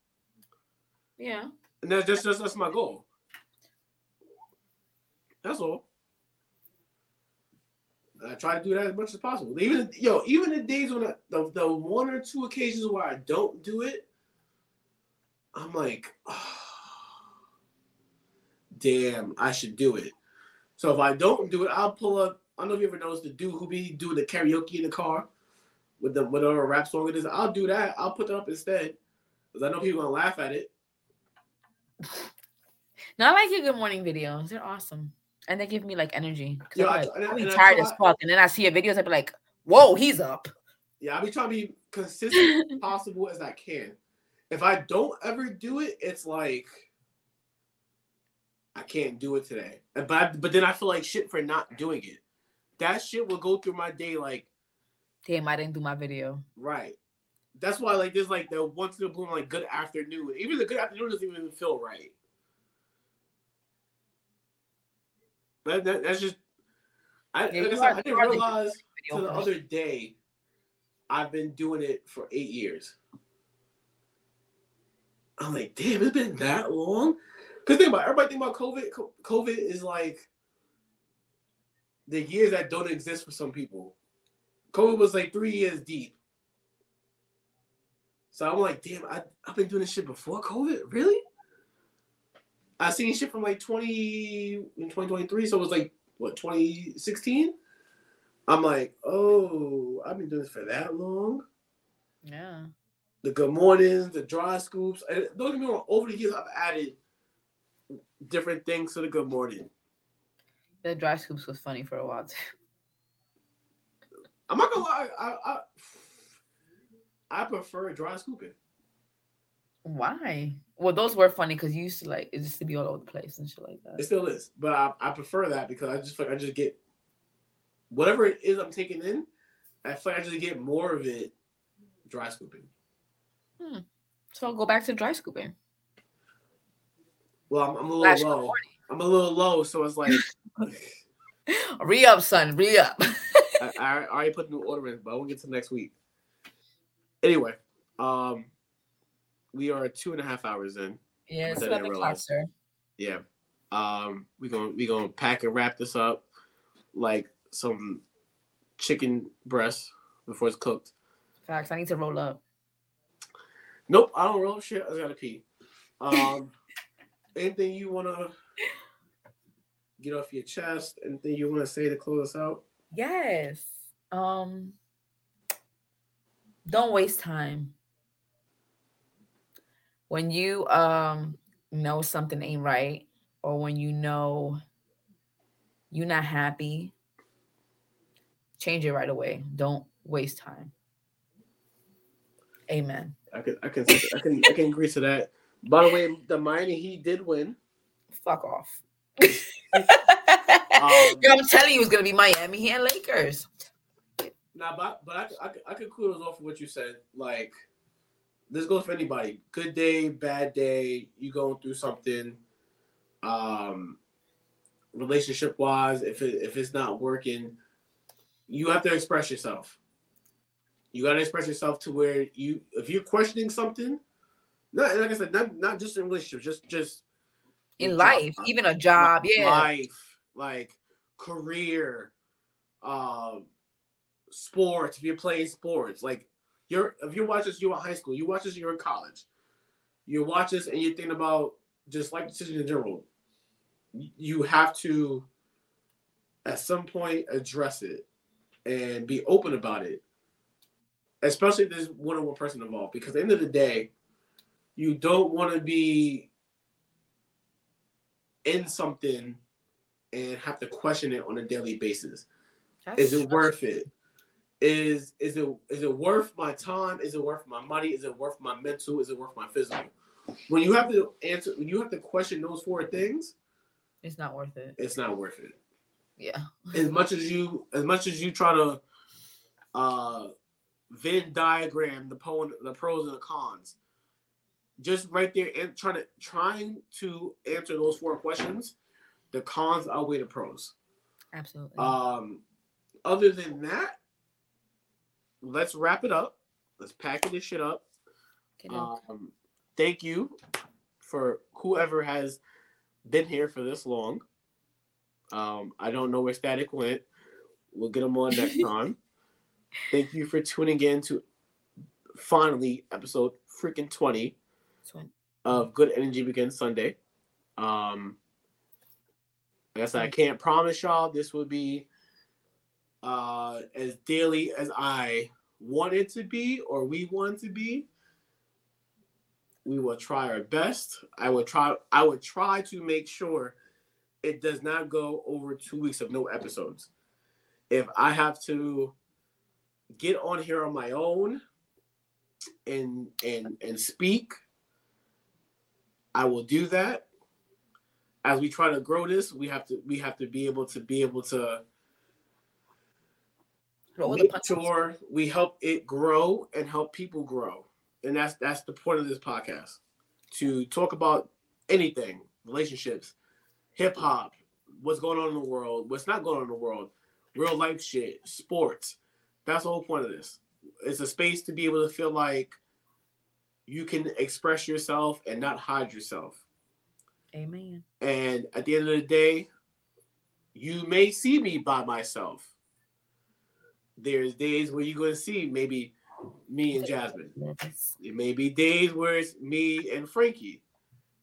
Yeah. And that's just that's, that's my goal. That's all. I try to do that as much as possible. Even yo, even the days when I, the the one or two occasions where I don't do it, I'm like, damn, I should do it. So if I don't do it, I'll pull up. I don't know if you ever noticed the dude who be doing the karaoke in the car with the whatever rap song it is. I'll do that. I'll put that up instead because I know people gonna laugh at it. Now I like your good morning videos. They're awesome. And they give me like energy. Yeah, I'm, like, I- and I tired as fuck. And then I see your videos, I'd be like, whoa, he's up. Yeah, I be trying to be consistent as possible as I can. If I don't ever do it, it's like I can't do it today. But I, but then I feel like shit for not doing it. That shit will go through my day like Damn, I didn't do my video. right. That's why like there's like the once in a blue like good afternoon. Even the good afternoon doesn't even feel right. That, that, that's just I, Yeah, like I, said, I didn't realize to the other day, I've been doing it for eight years. I'm like, damn, it's been that long. Because think about it, everybody think about COVID. COVID is like the years that don't exist for some people. COVID was like three years deep. So I'm like, damn, I, I've been doing this shit before COVID. Really? I seen shit from like 20 in 2023. So it was like what 2016. I'm like, oh, I've been doing this for that long. Yeah. The good mornings, the dry scoops. And don't get me wrong, over the years I've added different things to the good morning. The dry scoops was funny for a while too. I'm not gonna lie, I I, I prefer dry scooping. Why? Well, those were funny because you used to like it used to be all over the place and shit like that. It still is, but I, I prefer that because I just like I just get whatever it is I'm taking in. I feel like I just get more of it dry scooping. Hmm. So I'll go back to dry scooping. Well, I'm, I'm a little Flash low. I'm a little low, so it's like Re up, son. Re up. I, I already put the new order in, but I won't get to next week. Anyway, um, we are two and a half hours in. yeah, it's eleven o'clock, realize. sir. Yeah. Um, we gonna we gonna pack and wrap this up like some chicken breast before it's cooked. Facts. I need to roll up. Nope, I don't roll shit. I gotta pee. Um, anything you wanna get off your chest? Anything you wanna say to close us out? Yes. Um. Don't waste time. When you um know something ain't right, or when you know you're not happy, change it right away. Don't waste time. Amen. I can I can I can I can agree to that. By the way, the Miami Heat did win. Fuck off. Um, Yo, I'm telling you, it's gonna be Miami and Lakers. Nah, but but I, I, could- I could kudos off of what you said. Like this goes for anybody. Good day, bad day. You going through something. Um, relationship wise, if it if it's not working, you have to express yourself. You got to express yourself to where you if you're questioning something. Not like I said, not not just in relationships, just just In life, job, even a job, yeah. life, like career, um, sports. If you're playing sports, like you're if you watch this, you're in high school. You watch this, you're in college. You watch this, and you're thinking about just like decision in general. You have to, at some point, address it and be open about it. Especially if there's one or one person involved, because at the end of the day, you don't want to be in something and have to question it on a daily basis. Is it worth it? Is is it is it worth my time? Is it worth my money? Is it worth my mental? Is it worth my physical? When you have to answer, when you have to question those four things, It's not worth it. it's not worth it. Yeah. As much as you, as much as you try to, uh, Venn diagram the po the pros and the cons, just right there and trying to trying to answer those four questions, the cons outweigh the pros. Absolutely. Um, other than that, let's wrap it up. Let's pack this shit up. Um, thank you for whoever has been here for this long. Um, I don't know where Static went. We'll get him on next time. Thank you for tuning in to finally episode freaking 20 of Good Energy Begins Sunday. Um, I I can't promise y'all this will be uh, as daily as I want it to be or we want to be. We will try our best. I will try. I would try to make sure it does not go over two weeks of no episodes. If I have to get on here on my own and and and speak, I will do that. As we try to grow this, we have to we have to be able to be able to Roll the make sure we help it grow and help people grow. And that's that's the point of this podcast. To talk about anything, relationships, hip hop, what's going on in the world, what's not going on in the world, real life shit, sports. That's the whole point of this. It's a space to be able to feel like you can express yourself and not hide yourself. Amen. And at the end of the day, you may see me by myself. There's days where you're going to see maybe me and Jazmin. It may be days where it's me and Frankie.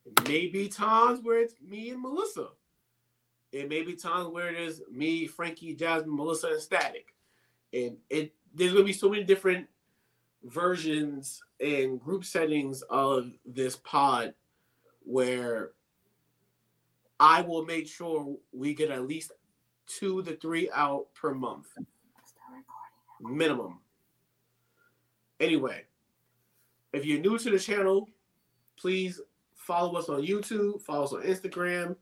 It may be times where it's me and Melissa. It may be times where it is me, Frankie, Jazmin, Melissa, and Static. And it there's gonna be so many different versions and group settings of this pod where I will make sure we get at least two to three out per month minimum. Anyway, if you're new to the channel, please follow us on YouTube, follow us on Instagram,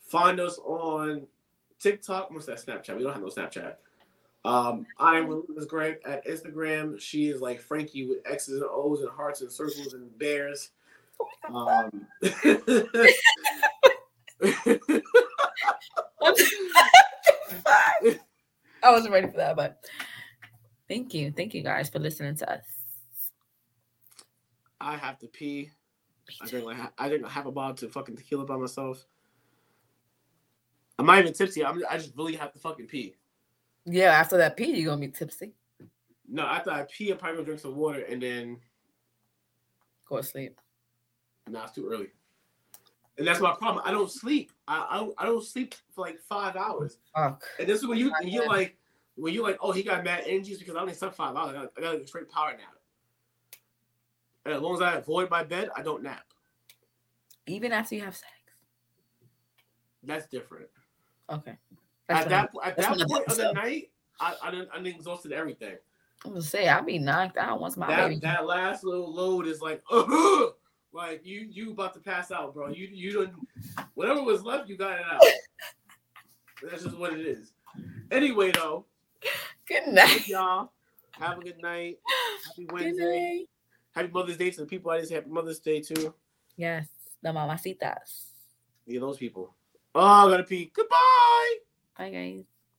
find us on TikTok. What's that Snapchat? We don't have no Snapchat. Um, I'm Relentless Greg at Instagram. She is like Frankie with X's and O's and hearts and circles and bears. Um, I wasn't ready for that, but thank you. Thank you guys for listening to us. I have to pee. I drink like I drink half a bottle to fucking tequila by myself. I'm not even tipsy. I'm, I just really have to fucking pee. Yeah, after that pee, you're gonna be tipsy. No, after I pee, I'm probably gonna drink some water and then Go to sleep. nah, it's too early. And that's my problem. I don't sleep. I I don't, I don't sleep for like five hours. Fuck. And this is when you and you're like when you're like, oh, he got mad energies because I only slept five hours. I got, I got a straight power nap. And as long as I avoid my bed, I don't nap. Even after you have sex. That's different. Okay. at That's that what at that I'm point of the night, I I didn't I done exhausted everything. I'm gonna say I'll be knocked out once my that baby. that last little load is like, uh like you you about to pass out, bro. You you don't whatever was left, you got it out. That's just what it is. Anyway, though, Good night. y'all have a good night. Happy Wednesday. night. Happy Mother's Day to the people. I just happy Mother's Day too. Yes, the mamacitas. Yeah, those people. Oh, I gotta pee. Goodbye. Bye, guys.